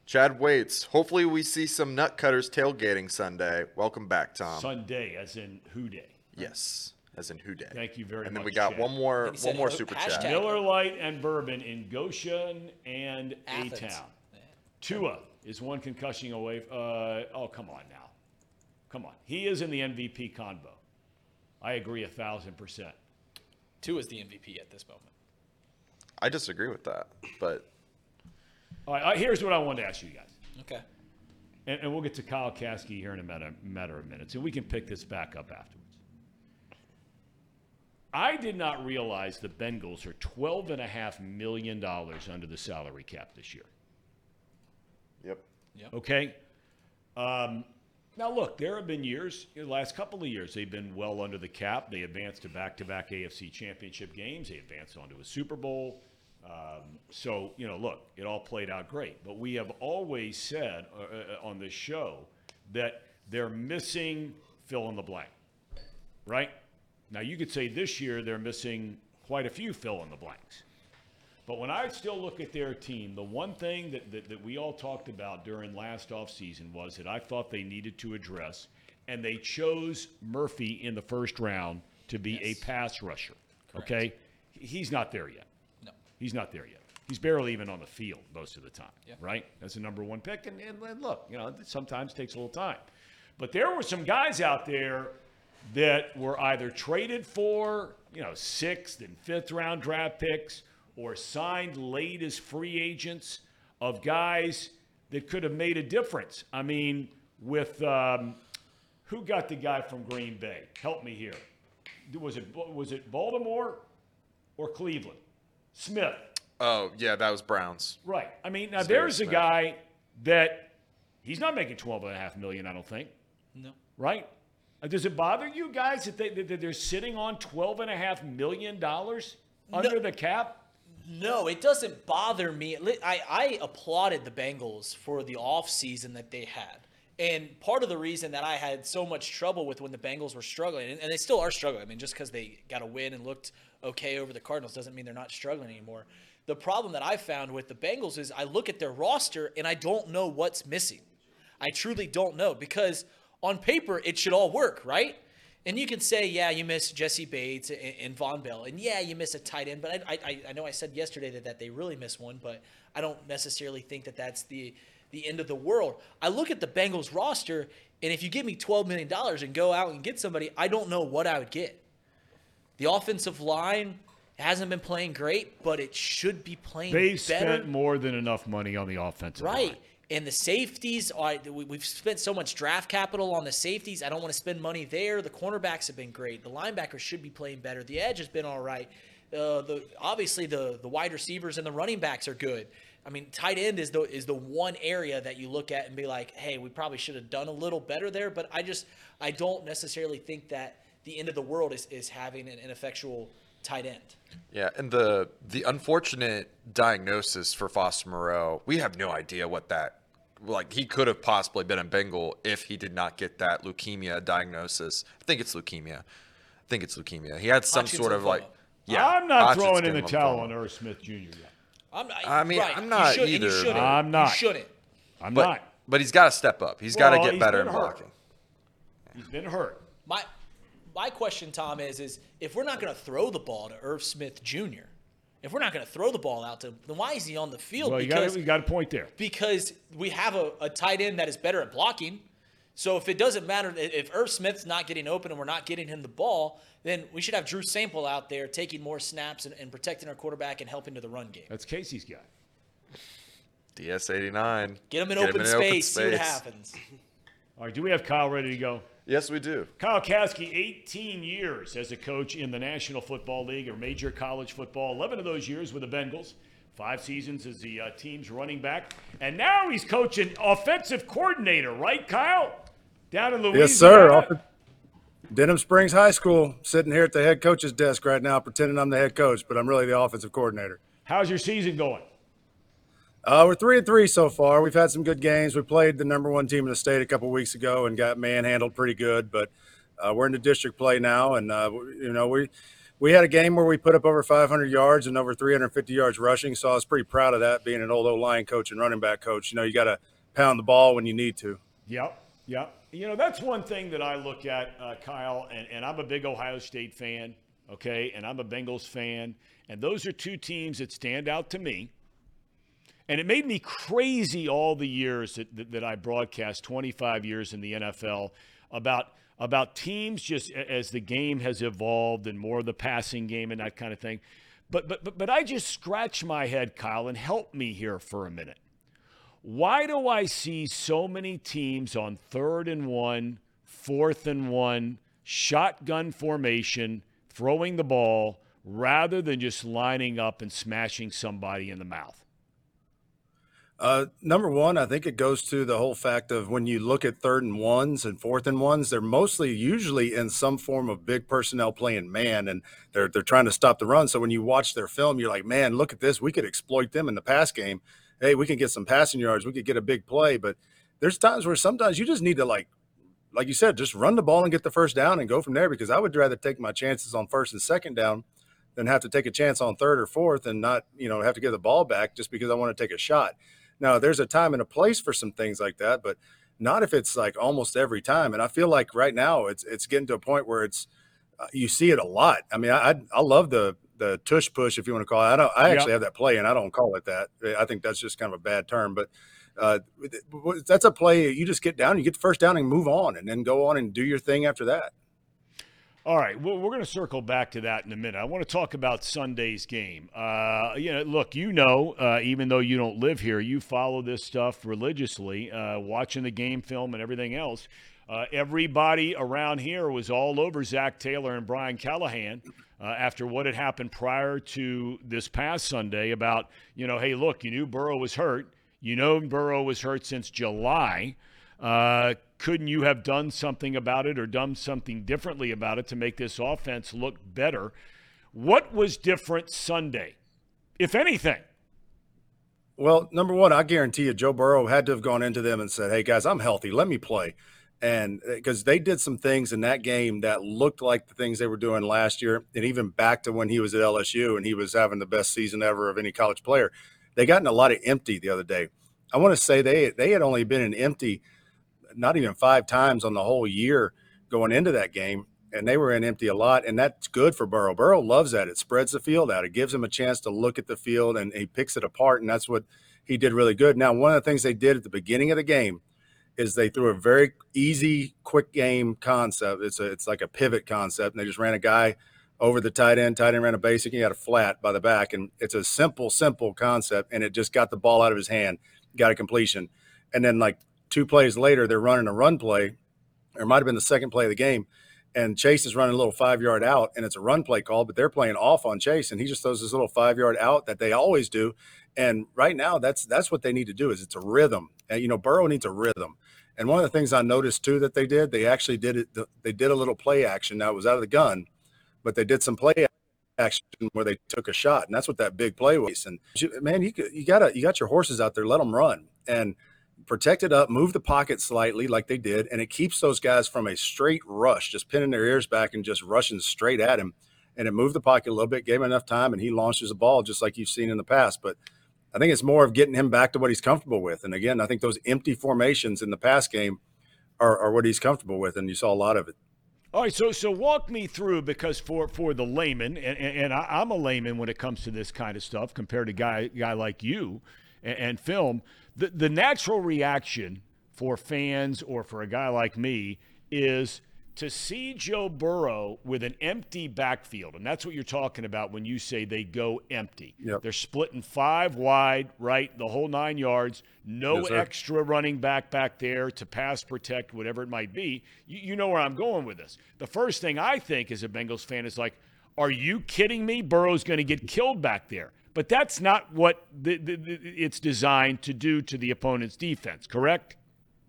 [SPEAKER 3] Chad waits. Hopefully, we see some nut cutters tailgating Sunday. Welcome back, Tom.
[SPEAKER 2] Sunday, as in Who Dey?
[SPEAKER 3] Yes, as in Who Dey.
[SPEAKER 2] Thank you very much.
[SPEAKER 3] And then
[SPEAKER 2] much,
[SPEAKER 3] we got
[SPEAKER 2] Chad.
[SPEAKER 3] one more
[SPEAKER 5] And said,
[SPEAKER 3] one more super
[SPEAKER 5] hashtag-
[SPEAKER 3] chat.
[SPEAKER 2] Miller Lite and bourbon in Goshen and A Town. Tua is one concussion away. Uh, oh, come on now. Come on. He is in the MVP convo. I agree a thousand percent.
[SPEAKER 5] Tua is the MVP at this moment.
[SPEAKER 3] I disagree with that, but
[SPEAKER 2] All right, uh, here's what I wanted to ask you guys.
[SPEAKER 5] Okay.
[SPEAKER 2] And, and we'll get to Kyle Kasky here in a matter, matter of minutes, and we can pick this back up afterwards. I did not realize the Bengals are $12.5 million under the salary cap this year.
[SPEAKER 3] yep.
[SPEAKER 2] Okay. Um, now, look, there have been years, the last couple of years, they've been well under the cap. They advanced to back to back AFC championship games, they advanced onto a Super Bowl. Um, so, you know, look, it all played out great. But we have always said uh, uh, on this show that they're missing fill in the blank, right? Now, you could say this year they're missing quite a few fill in the blanks. But when I still look at their team, the one thing that, that, that we all talked about during last offseason was that I thought they needed to address, and they chose Murphy in the first round to be
[SPEAKER 5] Yes.
[SPEAKER 2] a pass rusher. Okay? He's not there yet. He's not there yet. He's barely even on the field most of the time,
[SPEAKER 5] Yeah.
[SPEAKER 2] right? That's the number one pick. And, and, and look, you know, it sometimes takes a little time. But there were some guys out there that were either traded for, you know, sixth and fifth round draft picks or signed late as free agents of guys that could have made a difference. I mean, with um, who got the guy from Green Bay? Help me here. Was it was it Baltimore or Cleveland? Smith.
[SPEAKER 3] Oh yeah, that was Browns.
[SPEAKER 2] Right. I mean, now
[SPEAKER 3] Steve
[SPEAKER 2] there's a guy that he's not making 12 and a half million, I don't think.
[SPEAKER 5] No.
[SPEAKER 2] Right? Uh, Does it bother you guys that, they, that they're sitting on 12 and a half million dollars under the cap?
[SPEAKER 5] No, it doesn't bother me. I, I applauded the Bengals for the offseason that they had. And part of the reason that I had so much trouble with when the Bengals were struggling, and, they still are struggling. I mean, just because they got a win and looked okay over the Cardinals doesn't mean they're not struggling anymore. The problem that I found with the Bengals is I look at their roster and I don't know what's missing. I truly don't know because on paper it should all work, right? And you can say, yeah, you miss Jessie Bates and, and Vonn Bell, and yeah, you miss a tight end. But I, I, I know I said yesterday that, that they really miss one, but I don't necessarily think that that's the the end of the world. I look at the Bengals roster, and if you give me twelve million dollars and go out and get somebody, I don't know what I would get. The offensive line hasn't been playing great, but it should be playing
[SPEAKER 2] They
[SPEAKER 5] better.
[SPEAKER 2] spent more than enough money on the offensive line.
[SPEAKER 5] Right.
[SPEAKER 2] line.
[SPEAKER 5] And the safeties are we've spent so much draft capital on the safeties. I don't want to spend money there. The cornerbacks have been great. The linebackers should be playing better. The edge has been all right. Uh, the obviously the the wide receivers and the running backs are good. I mean, tight end is the is the one area that you look at and be like, hey, we probably should have done a little better there. But I just I don't necessarily think that the end of the world is, is having an ineffectual tight end.
[SPEAKER 3] Yeah, and the the unfortunate diagnosis for Foster Moreau, we have no idea what that like he could have possibly been a Bengal if he did not get that leukemia diagnosis. I think it's leukemia. I think it's leukemia. He had some
[SPEAKER 5] Hodgkin's
[SPEAKER 3] sort of
[SPEAKER 5] lymphoma.
[SPEAKER 3] like. Yeah,
[SPEAKER 2] I'm not throwing in the towel
[SPEAKER 3] lymphoma.
[SPEAKER 2] on Irv Smith Jr. yet.
[SPEAKER 5] I'm not,
[SPEAKER 3] I mean,
[SPEAKER 5] right,
[SPEAKER 3] I'm
[SPEAKER 5] you
[SPEAKER 3] not
[SPEAKER 5] should-
[SPEAKER 3] either,
[SPEAKER 5] You shouldn't.
[SPEAKER 2] I'm not.
[SPEAKER 5] You shouldn't.
[SPEAKER 2] I'm
[SPEAKER 3] But
[SPEAKER 2] not.
[SPEAKER 3] but he's got to step up. He's got to get better
[SPEAKER 2] been
[SPEAKER 3] in
[SPEAKER 2] hurt.
[SPEAKER 3] blocking.
[SPEAKER 2] He's been hurt.
[SPEAKER 5] My my question, Tom, is is if we're not going to throw the ball to Irv Smith Jr., if we're not going to throw the ball out to him, then why is he on the field?
[SPEAKER 2] Well, you got
[SPEAKER 5] because
[SPEAKER 2] you got a point there.
[SPEAKER 5] because we have a, a tight end that is better at blocking. So if it doesn't matter if Irv Smith's not getting open and we're not getting him the ball, then we should have Drew Sample out there taking more snaps and, and protecting our quarterback and helping to the run game.
[SPEAKER 2] That's Casey's guy.
[SPEAKER 3] DS89.
[SPEAKER 5] Get him in,
[SPEAKER 3] Get
[SPEAKER 5] open, space, see what happens.
[SPEAKER 2] All right, do we have Kyle ready to go?
[SPEAKER 3] Yes, we do.
[SPEAKER 2] Kyle Caskey, 18 years as a coach in the National Football League or major college football. 11 of those years with the Bengals. Five seasons as the uh, team's running back. And now he's coaching offensive coordinator, right, Kyle? Down in Louisiana.
[SPEAKER 6] Yes, sir. Off at Denham Springs High School, sitting here at the head coach's desk right now, pretending I'm the head coach, but I'm really the offensive coordinator.
[SPEAKER 2] How's your season going?
[SPEAKER 6] Uh, we're three and three so far. We've had some good games. We played the number one team in the state a couple weeks ago and got manhandled pretty good. But uh, we're in the district play now, and uh, you know we we had a game where we put up over 500 yards and over 350 yards rushing. So I was pretty proud of that, being an old O line coach and running back coach. You know, you got to pound the ball when you need to.
[SPEAKER 2] Yep, yep. You know, that's one thing that I look at, uh, Kyle, and, and I'm a big Ohio State fan, okay, and I'm a Bengals fan, and those are two teams that stand out to me. And it made me crazy all the years that, that, that I broadcast, 25 years in the NFL, about about teams just as the game has evolved and more of the passing game and that kind of thing. But but but, but I just scratch my head, Kyle, and help me here for a minute. Why do I see so many teams on third and one, fourth and one, shotgun formation, throwing the ball rather than just lining up and smashing somebody in the mouth?
[SPEAKER 6] Uh, number one, I think it goes to the whole fact of when you look at third and ones and fourth and ones, they're mostly usually in some form of big personnel playing man, and they're they're trying to stop the run. So when you watch their film, you're like, man, look at this. We could exploit them in the pass game. Hey, we can get some passing yards. We could get a big play. But there's times where sometimes you just need to like, like you said, just run the ball and get the first down and go from there. Because I would rather take my chances on first and second down than have to take a chance on third or fourth and not, you know, have to get the ball back just because I want to take a shot. Now, there's a time and a place for some things like that, but not if it's like almost every time. And I feel like right now it's it's getting to a point where it's uh, you see it a lot. I mean, I, I love the the tush push if you want to call it. I don't. I actually have that play, and I don't call it that. I think that's just kind of a bad term, but. Uh, that's a play you just get down, you get the first down, and move on, and then go on and do your thing after that.
[SPEAKER 2] All right, well, we're going to circle back to that in a minute. I want to talk about Sunday's game. Uh, you know, look, you know, uh, even though you don't live here, you follow this stuff religiously, uh, watching the game film and everything else. Uh, everybody around here was all over Zac Taylor and Brian Callahan uh, after what had happened prior to this past Sunday about, you know, hey, look, you knew Burrow was hurt. You know Burrow was hurt since July. Uh, couldn't you have done something about it or done something differently about it to make this offense look better? What was different Sunday, if anything?
[SPEAKER 6] Well, number one, I guarantee you, Joe Burrow had to have gone into them and said, "Hey guys, I'm healthy. Let me play." And uh, because they did some things in that game that looked like the things they were doing last year, and even back to when he was at LSU and he was having the best season ever of any college player, they got in a lot of empty the other day. I want to say they they had only been in empty, not even five times on the whole year going into that game, and they were in empty a lot, and that's good for Burrow. Burrow loves that. It spreads the field out. It gives him a chance to look at the field, and he picks it apart, and that's what he did really good. Now, one of the things they did at the beginning of the game is they threw a very easy, quick game concept. It's a it's like a pivot concept, and they just ran a guy over the tight end. Tight end ran a basic. He had a flat by the back, and it's a simple, simple concept, and it just got the ball out of his hand, got a completion, and then like two plays later, they're running a run play, or might have been the second play of the game, and Chase is running a little five yard out, and it's a run play call, but they're playing off on Chase, and he just throws this little five yard out that they always do. And right now, that's that's what they need to do is it's a rhythm, and you know Burrow needs a rhythm. And one of the things I noticed too that they did, they actually did it. They did a little play action. Now it was out of the gun, but they did some play action where they took a shot, and that's what that big play was. And man, you you got to you got your horses out there, let them run. And protect it up, move the pocket slightly like they did, and it keeps those guys from a straight rush, just pinning their ears back and just rushing straight at him. And it moved the pocket a little bit, gave him enough time, and he launches a ball just like you've seen in the past. But I think it's more of getting him back to what he's comfortable with. And again, I think those empty formations in the pass game are, are what he's comfortable with, and you saw a lot of it.
[SPEAKER 2] All right, so so walk me through because for for the layman, and, and I, am a layman when it comes to this kind of stuff compared to guy guy like you and, and film. The the natural reaction for fans or for a guy like me is to see Joe Burrow with an empty backfield, and that's what you're talking about when you say they go empty.
[SPEAKER 6] Yep.
[SPEAKER 2] They're splitting five wide, right, the whole nine yards. No
[SPEAKER 6] yes,
[SPEAKER 2] extra running back back there to pass protect, whatever it might be. You, you know where I'm going with this. The first thing I think as a Bengals fan is like, are you kidding me? Burrow's going to get killed back there. But that's not what the, the, the, it's designed to do to the opponent's defense, correct?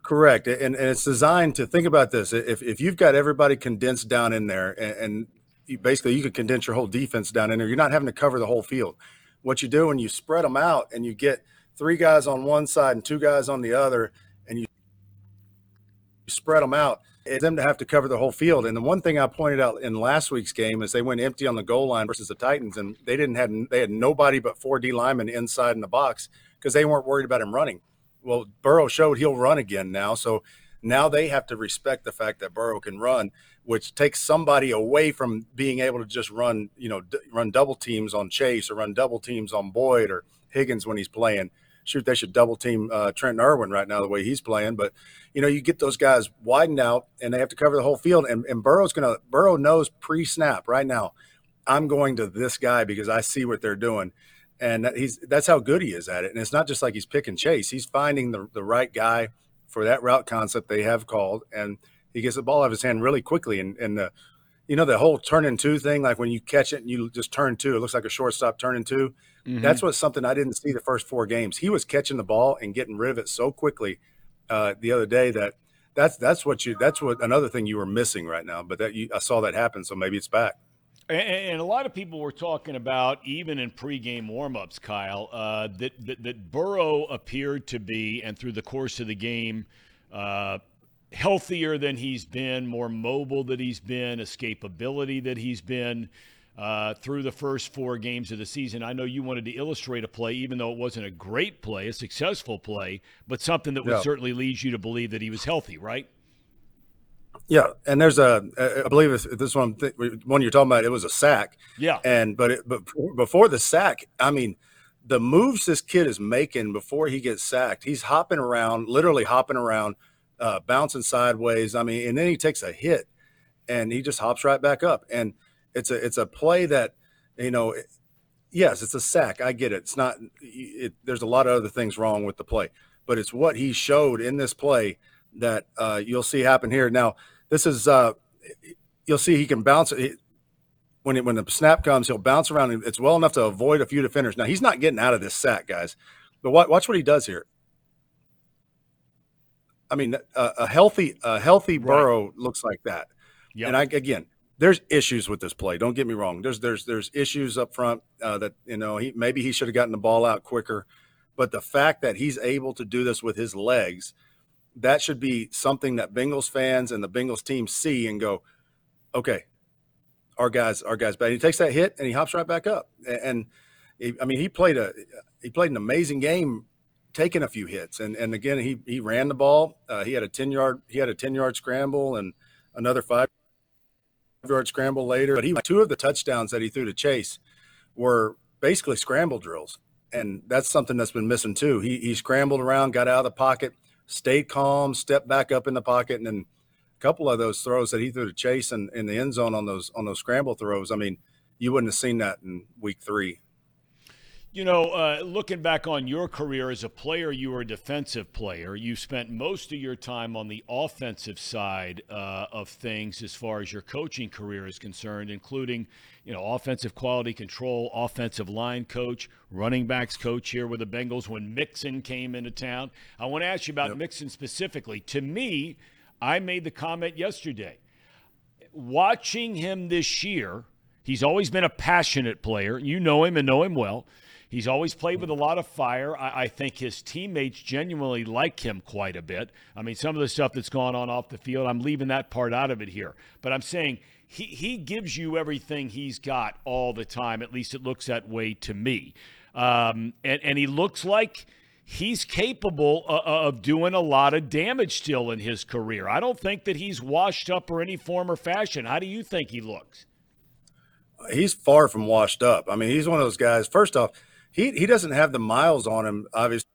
[SPEAKER 6] Correct, and, and it's designed to think about this. If if you've got everybody condensed down in there, and, and you, basically you could condense your whole defense down in there, you're not having to cover the whole field. What you do when you spread them out and you get three guys on one side and two guys on the other, and you spread them out, it's them to have to cover the whole field. And the one thing I pointed out in last week's game is they went empty on the goal line versus the Titans, and they didn't have they had nobody but four D linemen inside in the box because they weren't worried about him running well, Burrow showed he'll run again now. So now they have to respect the fact that Burrow can run, which takes somebody away from being able to just run, you know, d- run double teams on Chase or run double teams on Boyd or Higgins when he's playing. Shoot, they should double team uh, Trent Irwin right now the way he's playing. But you know, you get those guys widened out and they have to cover the whole field. And, and Burrow's gonna Burrow knows pre snap right now. I'm going to this guy because I see what they're doing and he's that's how good he is at it. And it's not just like he's picking chase; he's finding the the right guy for that route concept they have called, and he gets the ball out of his hand really quickly. And and the you know the whole turn and two thing, like when you catch it and you just turn two, it looks like a shortstop turning 2 mm-hmm. That's what something I didn't see the first four games. He was catching the ball and getting rid of it so quickly uh, the other day that that's that's what you that's what another thing you were missing right now. But that you, I saw that happen, so maybe it's back.
[SPEAKER 2] And, a lot of people were talking about, even in pregame warmups, Kyle, uh, that, that, that Burrow appeared to be, and through the course of the game, uh, healthier than he's been, more mobile that he's been, escapability that he's been uh, through the first four games of the season. I know you wanted to illustrate a play, even though it wasn't a great play, a successful play, but something that would
[SPEAKER 6] yeah.
[SPEAKER 2] certainly lead you to believe that he was healthy, right?
[SPEAKER 6] Yeah, and there's a, I believe this one, one you're talking about, it was a sack.
[SPEAKER 2] Yeah,
[SPEAKER 6] and but it, but before the sack, I mean, the moves this kid is making before he gets sacked, he's hopping around, literally hopping around, uh, bouncing sideways. I mean, and then he takes a hit, and he just hops right back up, and it's a it's a play that, you know, yes, it's a sack. I get it. It's not. It, there's a lot of other things wrong with the play, but it's what he showed in this play that uh, you'll see happen here now this is uh, you'll see he can bounce it when it, when the snap comes. He'll bounce around. And it's well enough to avoid a few defenders. Now he's not getting out of this sack, guys. But watch, watch what he does here. I mean, a, a healthy a healthy right. Burrow looks like that. Yep. And I again, there's issues with this play. Don't get me wrong. There's there's there's issues up front uh, that you know he maybe he should have gotten the ball out quicker, but the fact that he's able to do this with his legs that should be something that Bengals fans and the Bengals team see and go, okay, our guys, our guys bad. He takes that hit and he hops right back up. And, he, I mean, he played a he played an amazing game, taking a few hits. And and again, he he ran the ball. Uh, he had a ten yard he had a ten yard scramble and another five yard scramble later. But he two of the touchdowns that he threw to Chase were basically scramble drills. And that's something that's been missing too. He he scrambled around, got out of the pocket stayed calm, stepped back up in the pocket, and then a couple of those throws that he threw to Chase in, in the end zone on those on those scramble throws. I mean, you wouldn't have seen that in week three.
[SPEAKER 2] You know, uh, looking back on your career as a player, you were a defensive player. You spent most of your time on the offensive side uh, of things as far as your coaching career is concerned, including, you know, offensive quality control, offensive line coach, running backs coach here with the Bengals when Mixon came into town. I want to ask you about yep. Mixon specifically. To me, I made the comment yesterday. Watching him this year, he's always been a passionate player. You know him and know him well He's always played with a lot of fire. I, I, think his teammates genuinely like him quite a bit. I mean, some of the stuff that's gone on off the field, I'm leaving that part out of it here. But I'm saying he, he gives you everything he's got all the time. At least it looks that way to me. Um, and, and he looks like he's capable of doing a lot of damage still in his career. I don't think that he's washed up or any form or fashion. How do you think he looks?
[SPEAKER 6] He's far from washed up. I mean, he's one of those guys. First off, he he doesn't have the miles on him, obviously.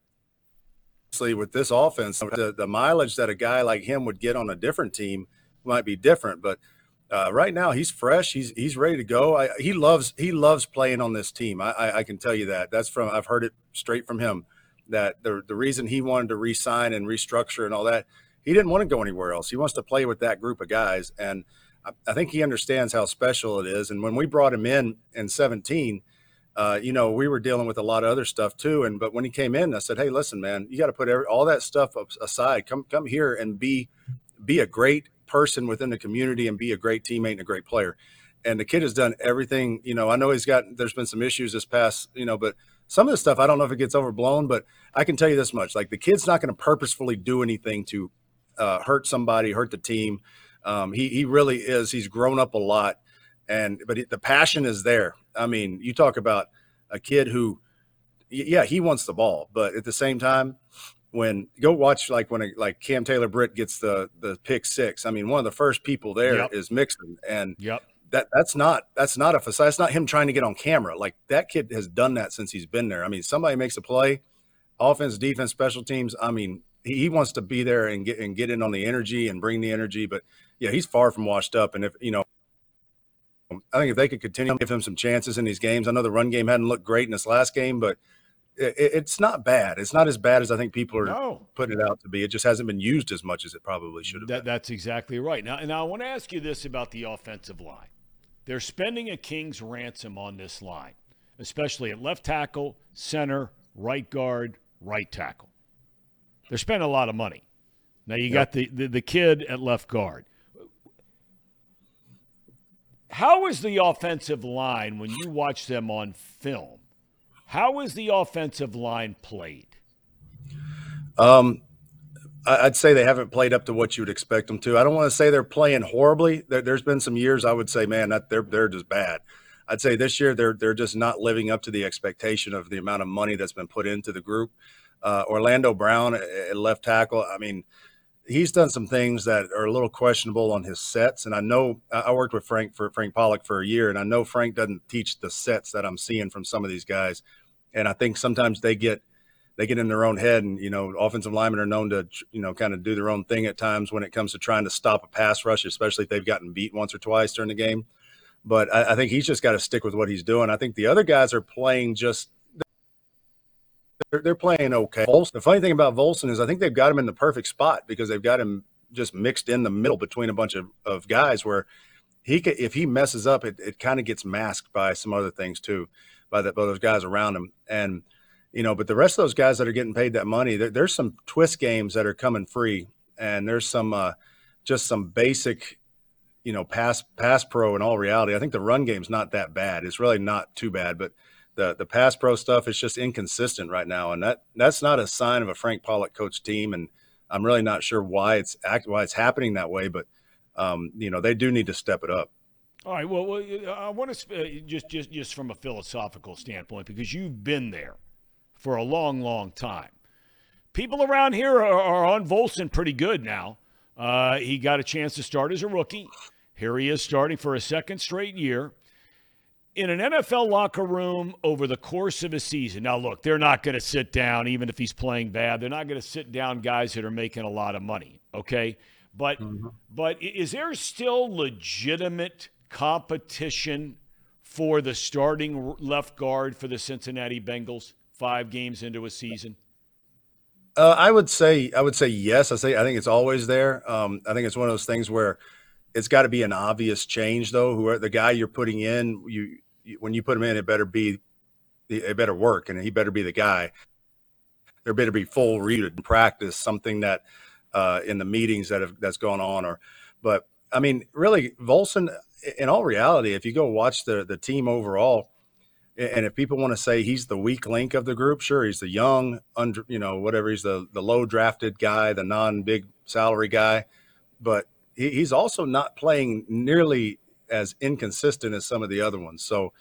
[SPEAKER 6] With this offense, the, the mileage that a guy like him would get on a different team might be different, but uh, right now he's fresh. He's he's ready to go. I, he loves he loves playing on this team. I, I, I, can tell you that. That's from I've heard it straight from him. That the the reason he wanted to re-sign and restructure and all that, he didn't want to go anywhere else. He wants to play with that group of guys, and I, I think he understands how special it is. And when we brought him in in 17, uh, you know, we were dealing with a lot of other stuff too. And but when he came in, I said, "Hey, listen, man, you got to put every, all that stuff aside. Come come here and be be a great person within the community and be a great teammate and a great player. And the kid has done everything. You know, I know he's got. There's been some issues this past. You know, but some of the stuff I don't know if it gets overblown, but I can tell you this much: like the kid's not going to purposefully do anything to uh, hurt somebody, hurt the team. Um, he he really is. He's grown up a lot, and but the passion is there. I mean, you talk about a kid who, yeah, he wants the ball, but at the same time, when go watch like when a, like Cam Taylor Britt gets the the pick six. I mean, one of the first people there yep. is Mixon, and
[SPEAKER 2] yep.
[SPEAKER 6] that that's not that's not a facade. That's not him trying to get on camera. Like that kid has done that since he's been there. I mean, somebody makes a play, offense, defense, special teams. I mean, he, he wants to be there and get and get in on the energy and bring the energy. But yeah, he's far from washed up. And if you know. I think if they could continue to give him some chances in these games, I know the run game hadn't looked great in this last game, but it, it's not bad. It's not as bad as I think people are no. putting it out to be. It just hasn't been used as much as it probably should have.
[SPEAKER 2] That, that's exactly right. Now, now I want to ask you this about the offensive line. They're spending a king's ransom on this line, especially at left tackle, center, right guard, right tackle. They're spending a lot of money. Now you yep. got the, the, the kid at left guard. How is the offensive line when you watch them on film? How is the offensive line played?
[SPEAKER 6] Um, I'd say they haven't played up to what you would expect them to. I don't want to say they're playing horribly. There, has been some years I would say, man, that they're they're just bad. I'd say this year they're they're just not living up to the expectation of the amount of money that's been put into the group. Uh, Orlando Brown at left tackle. I mean, he's done some things that are a little questionable on his sets. And I know I worked with Frank for Frank Pollack for a year, and I know Frank doesn't teach the sets that I'm seeing from some of these guys. And I think sometimes they get they get in their own head, and you know, offensive linemen are known to you know kind of do their own thing at times when it comes to trying to stop a pass rush, especially if they've gotten beat once or twice during the game. But I, I think he's just got to stick with what he's doing. I think the other guys are playing just they're, they're playing okay. Volson, The funny thing about Volson is I think they've got him in the perfect spot because they've got him just mixed in the middle between a bunch of, of guys where he could, if he messes up, it, it kind of gets masked by some other things too, by, the, by those guys around him. And, you know, but the rest of those guys that are getting paid that money, there, there's some twist games that are coming free. And there's some, uh, just some basic, you know, pass, pass pro in all reality. I think the run game's not that bad. It's really not too bad, but the the pass pro stuff is just inconsistent right now, and that that's not a sign of a Frank Pollack coach team. And I'm really not sure why it's act why it's happening that way, but um, you know they do need to step it up.
[SPEAKER 2] All right. Well, I want to uh, just just just from a philosophical standpoint because you've been there for a long, long time. People around here are, are on Volson pretty good now. Uh, he got a chance to start as a rookie. Here he is starting for a second straight year in an NFL locker room over the course of a season. Now, look, they're not going to sit down, even if he's playing bad. They're not going to sit down guys that are making a lot of money. Okay, but mm-hmm. but is there still legitimate competition for the starting left guard for the Cincinnati Bengals five games into a season?
[SPEAKER 6] Uh, I would say I would say yes. I say I think it's always there. Um, I think it's one of those things where it's got to be an obvious change, though. Who the guy you're putting in, you when you put him in, it better be it better work, and he better be the guy. There better be full read and practice, something that uh, in the meetings that have that's gone on, or but I mean, really, Volson. In all reality, if you go watch the the team overall, And if people want to say he's the weak link of the group, sure, he's the young, under, you know, whatever. He's the the low drafted guy, the non big salary guy, but he, he's also not playing nearly as inconsistent as some of the other ones. So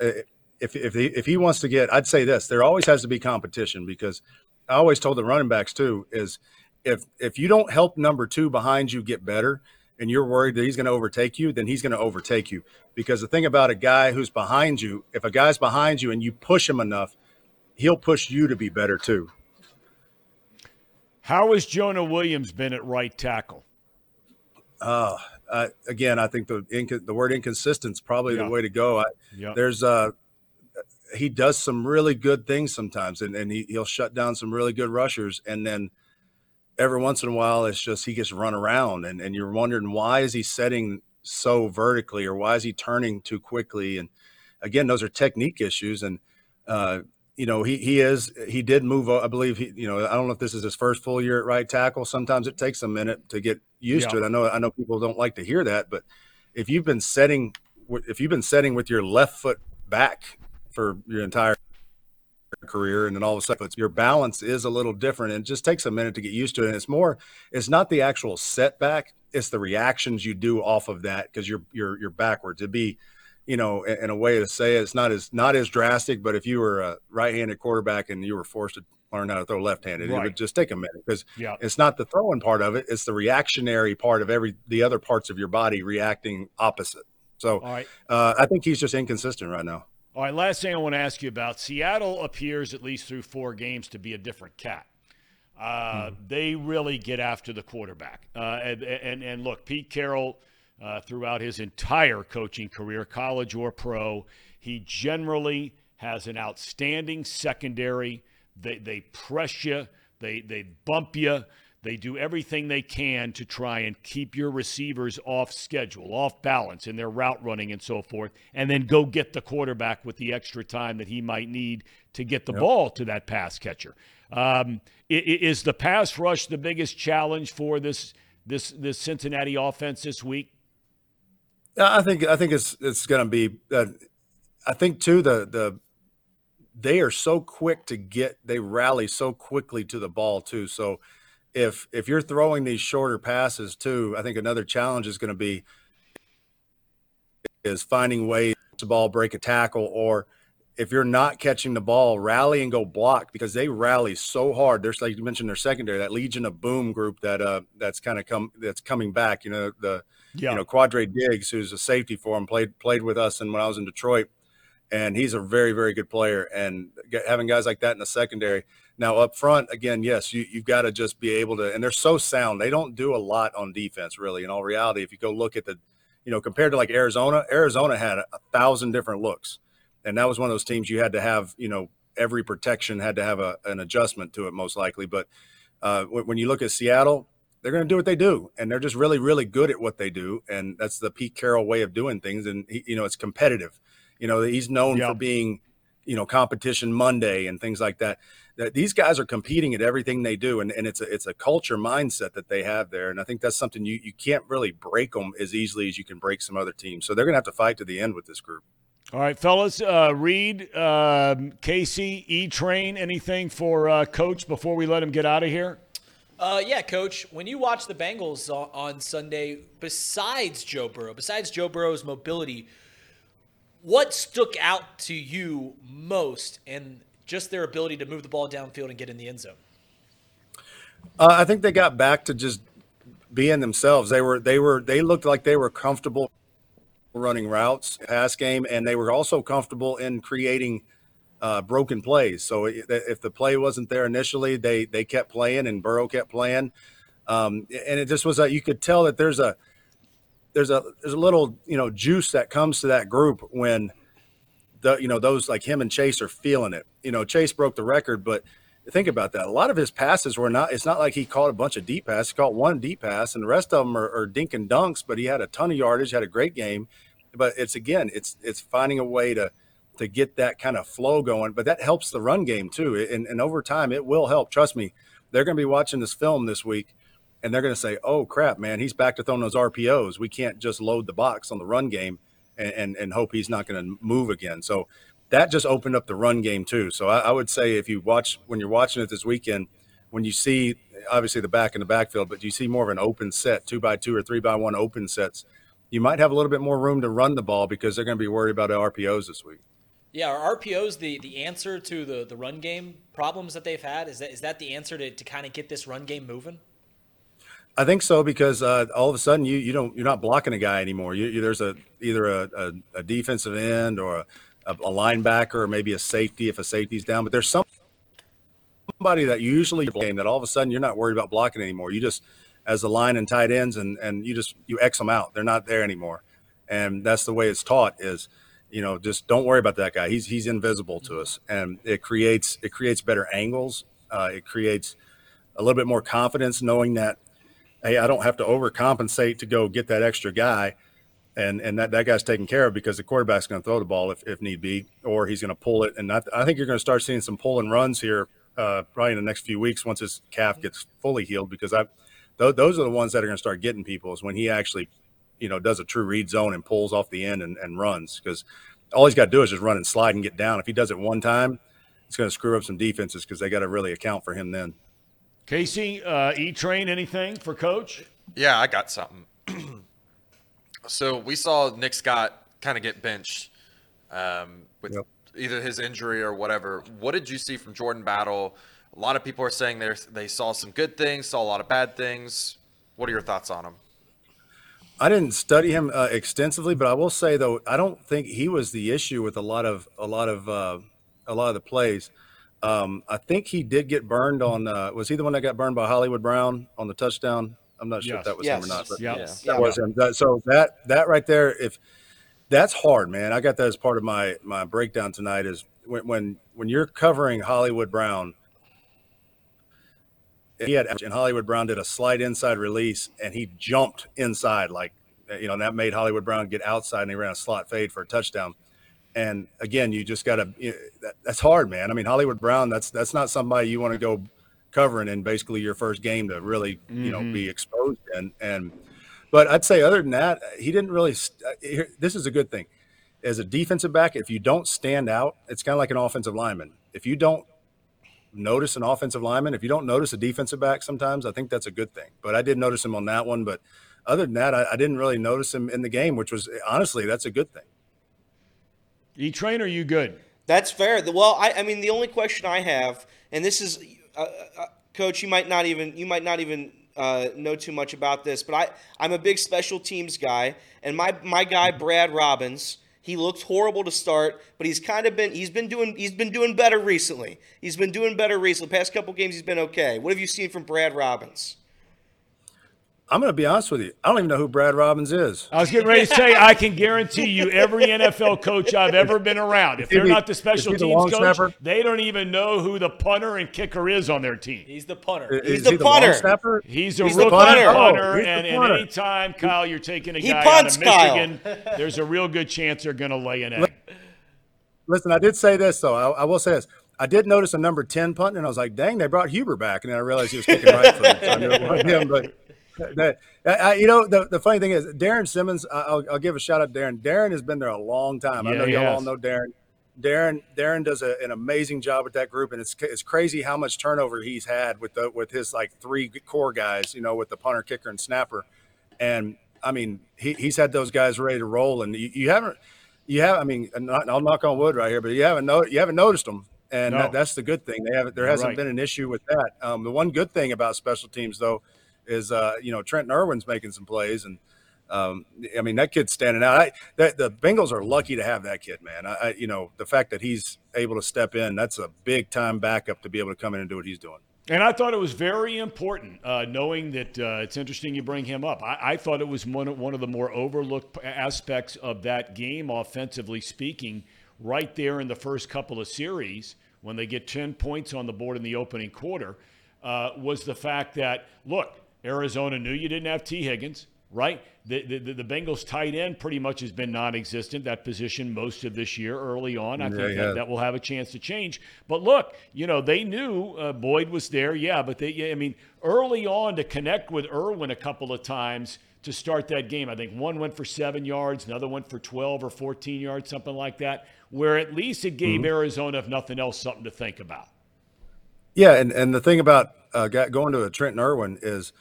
[SPEAKER 6] uh, if if he, if he wants to get, I'd say this: there always has to be competition because I always told the running backs too is if if you don't help number two behind you get better and you're worried that he's going to overtake you, then he's going to overtake you. Because the thing about a guy who's behind you, if a guy's behind you and you push him enough, he'll push you to be better too.
[SPEAKER 2] How has Jonah Williams been at right tackle?
[SPEAKER 6] Uh, uh again, I think the inc- the word inconsistent is probably yeah. the way to go. I, yeah. There's uh, he does some really good things sometimes, and, and he, he'll shut down some really good rushers, and then every once in a while it's just he gets run around and, and you're wondering why is he setting so vertically or why is he turning too quickly and again those are technique issues and uh, you know he he is he did move i believe he you know i don't know if this is his first full year at right tackle. Sometimes it takes a minute to get used yeah. to it. I know i know people don't like to hear that but if you've been setting if you've been setting with your left foot back for your entire career and then all of a sudden your balance is a little different and it just takes a minute to get used to it. And it's more it's not the actual setback it's the reactions you do off of that because you're you're you're backwards. It'd be you know in, in a way to say it, it's not as not as drastic but if you were a right-handed quarterback and you were forced to learn how to throw left-handed right. it would just take a minute because yeah. it's not the throwing part of it it's the reactionary part of every the other parts of your body reacting opposite so right. uh, i think he's just inconsistent right now
[SPEAKER 2] all right, last thing I want to ask you about Seattle appears, at least through four games, to be a different cat. Uh, hmm. They really get after the quarterback. Uh, and, and, and, look, Pete Carroll, uh, throughout his entire coaching career, college or pro, he generally has an outstanding secondary. They, they press you, they, they bump you. They do everything they can to try and keep your receivers off schedule, off balance in their route running and so forth, and then go get the quarterback with the extra time that he might need to get the yep. ball to that pass catcher. Um, is the pass rush the biggest challenge for this this this Cincinnati offense this week?
[SPEAKER 6] I think I think it's it's going to be. Uh, I think too the the they are so quick to get they rally so quickly to the ball too. So if if you're throwing these shorter passes too, I think another challenge is going to be is finding ways to ball break a tackle or if you're not catching the ball, rally and go block because they rally so hard. There's like you mentioned their secondary, that Legion of Boom group that uh that's kind of come that's coming back. You know the yeah. you know Quandre Diggs, who's a safety for him, played played with us, and when I was in Detroit, and he's a very very good player. And having guys like that in the secondary, now up front, again, yes, you, you've got to just be able to, and they're so sound. They don't do a lot on defense, really. In all reality, if you go look at the, you know, compared to like Arizona, Arizona had a, a thousand different looks, and that was one of those teams you had to have, you know, every protection had to have a, an adjustment to it, most likely. But uh, when you look at Seattle, they're going to do what they do, and they're just really, really good at what they do, and that's the Pete Carroll way of doing things. And he, you know, it's competitive. You know, he's known yeah. for being, you know, competition Monday and things like that that these guys are competing at everything they do, and, and it's a it's a culture mindset that they have there, and I think that's something you you can't really break them as easily as you can break some other teams. So they're going to have to fight to the end with this group.
[SPEAKER 2] All right, fellas, uh, Reed, um, Casey, E Train, anything for uh, Coach before we let him get out of here?
[SPEAKER 5] Uh, yeah, Coach. When you watch the Bengals on, on Sunday, besides Joe Burrow, besides Joe Burrow's mobility, what stuck out to you most? And just their ability to move the ball downfield and get in the end zone?
[SPEAKER 6] Uh, I think they got back to just being themselves. They were they were they looked like they were comfortable running routes, pass game, and they were also comfortable in creating uh, broken plays. So if the play wasn't there initially, they they kept playing, and Burrow kept playing, um, and it just was a you could tell that there's a there's a there's a little you know juice that comes to that group when the you know those like him and Chase are feeling it. You know, Chase broke the record, but think about that. A lot of his passes were not. It's not like he caught a bunch of deep passes. He caught one deep pass, and the rest of them are, are dink and dunks. But he had a ton of yardage, had a great game. But it's again, it's it's finding a way to to get that kind of flow going. But that helps the run game too. And, and over time, it will help. Trust me. They're going to be watching this film this week, and they're going to say, "Oh crap, man, he's back to throwing those RPOs. We can't just load the box on the run game." and, and, and hope he's not going to move again. So that just opened up the run game too. So I, I would say if you watch when you're watching it this weekend, when you see obviously the back in the backfield, but you see more of an open set, two by two or three by one open sets, you might have a little bit more room to run the ball because they're going to be worried about RPOs this week.
[SPEAKER 5] Yeah, are RPOs the, the answer to the, the run game problems that they've had? Is that is that the answer to, to kind of get this run game moving?
[SPEAKER 6] I think so because uh, all of a sudden you you don't you're not blocking a guy anymore. You, you, there's a either a, a, a defensive end or a, a, linebacker or maybe a safety if a safety's down. But there's some somebody that usually game that all of a sudden you're not worried about blocking anymore. You just as the line and tight ends and and you just you X them out. They're not there anymore, and that's the way it's taught is you know just don't worry about that guy. He's he's invisible to us, and it creates it creates better angles. Uh, it creates a little bit more confidence knowing that hey, I don't have to overcompensate to go get that extra guy. And, and that, that guy's taken care of because the quarterback's going to throw the ball if, if need be, or he's going to pull it. And I, I think you're going to start seeing some pull and runs here uh, probably in the next few weeks once his calf gets fully healed because I, th- those are the ones that are going to start getting people is when he actually, you know, does a true read zone and pulls off the end and, and runs because all he's got to do is just run and slide and get down. If he does it one time, it's going to screw up some defenses because they got to really account for him then.
[SPEAKER 2] Casey, uh, E Train, anything for Coach?
[SPEAKER 3] Yeah, I got something. so we saw Nick Scott kind of get benched um, with yep. either his injury or whatever. What did you see from Jordan Battle? A lot of people are saying they they saw some good things, saw a lot of bad things. What are your thoughts on him?
[SPEAKER 6] I didn't study him uh, extensively, but I will say though I don't think he was the issue with a lot of a lot of uh, a lot of the plays. Um, I think he did get burned on. Uh, was he the one that got burned by Hollywood Brown on the touchdown? I'm not sure yes. if that was
[SPEAKER 4] yes.
[SPEAKER 6] him or not. But
[SPEAKER 2] yes.
[SPEAKER 6] that was him. That, so that that right there, if that's hard, man. I got that as part of my my breakdown tonight. Is when when when you're covering Hollywood Brown, he had and Hollywood Brown did a slight inside release, and he jumped inside like you know, and that made Hollywood Brown get outside, and he ran a slot fade for a touchdown and again, you just got to. You know, that, that's hard, man. I mean, Hollywood Brown. That's that's not somebody you want to go covering in basically your first game to really mm-hmm. you know be mm-hmm. exposed and And but I'd say other than that, he didn't really. Uh, this is a good thing. As a defensive back, if you don't stand out, it's kind of like an offensive lineman. If you don't notice an offensive lineman, if you don't notice a defensive back, sometimes I think that's a good thing. But I did notice him on that one. But other than that, I, I didn't really notice him in the game, which was honestly that's a good thing.
[SPEAKER 2] E Train, are you good?
[SPEAKER 4] That's fair. Well, I, I mean, the only question I have, and this is, uh, uh, Coach, you might not even you might not even uh, know too much about this, but I I'm a big special teams guy, and my my guy Brad Robbins. He looked horrible to start, but he's kind of been he's been doing he's been doing better recently. He's been doing better recently. The Past couple games he's been okay. What have you seen from Brad Robbins?
[SPEAKER 6] I'm going to be honest with you. I don't even know who Brad Robbins is.
[SPEAKER 2] I was getting ready to say, I can guarantee you, every NFL coach I've ever been around, if they're not the special teams the coach, snapper? they don't even know who the punter and kicker is on their team.
[SPEAKER 5] He's the punter.
[SPEAKER 4] He's the, the punter.
[SPEAKER 2] He's a He's rookie punter, oh, punter oh, and, and anytime, Kyle, you're taking a guy punts, out of Michigan, Kyle. there's a real good chance they're going to lay an egg.
[SPEAKER 6] Listen, I did say this, though. I, I will say this. I did notice a number 10 punt, and I was like, dang, they brought Huber back. And then I realized he was kicking right foot. So I knew it was him, but you know, the, the funny thing is, Darrin Simmons. I'll, I'll give a shout out to Darren Darrin has been there a long time. Yeah, I know y'all all know Darrin. Darren Darrin does a, an amazing job with that group, and it's it's crazy how much turnover he's had with the with his like three core guys. You know, with the punter, kicker, and snapper. And I mean, he, he's had those guys ready to roll, and you, you haven't. You have, I mean, not, I'll knock on wood right here, but you haven't no, you haven't noticed them, and no. that, that's the good thing. They haven't. There hasn't right. been an issue with that. Um, the one good thing about special teams, though, is uh, you know Trenton Irwin's making some plays, and um, I mean that kid's standing out. I, that, the Bengals are lucky to have that kid, man. I, I, you know the fact that he's able to step in, that's a big time backup to be able to come in and do what he's doing.
[SPEAKER 2] And I thought it was very important, uh, knowing that uh, it's interesting you bring him up. I, I, thought it was one of, one of the more overlooked aspects of that game, offensively speaking, right there in the first couple of series when they get 10 points on the board in the opening quarter, uh, was the fact that, look, Arizona knew you didn't have Tee Higgins, right? The, the, the Bengals tight end pretty much has been non existent, that position most of this year early on. I yeah, think yeah. That, that, will have a chance to change. But look, you know, they knew uh, Boyd was there, yeah, but they, I mean, early on to connect with Irwin a couple of times to start that game. I think one went for seven yards, another went for 12 or 14 yards, something like that, where at least it gave Arizona, if nothing else, something to think about.
[SPEAKER 6] Yeah, and, and the thing about uh, going to a Trenton Irwin is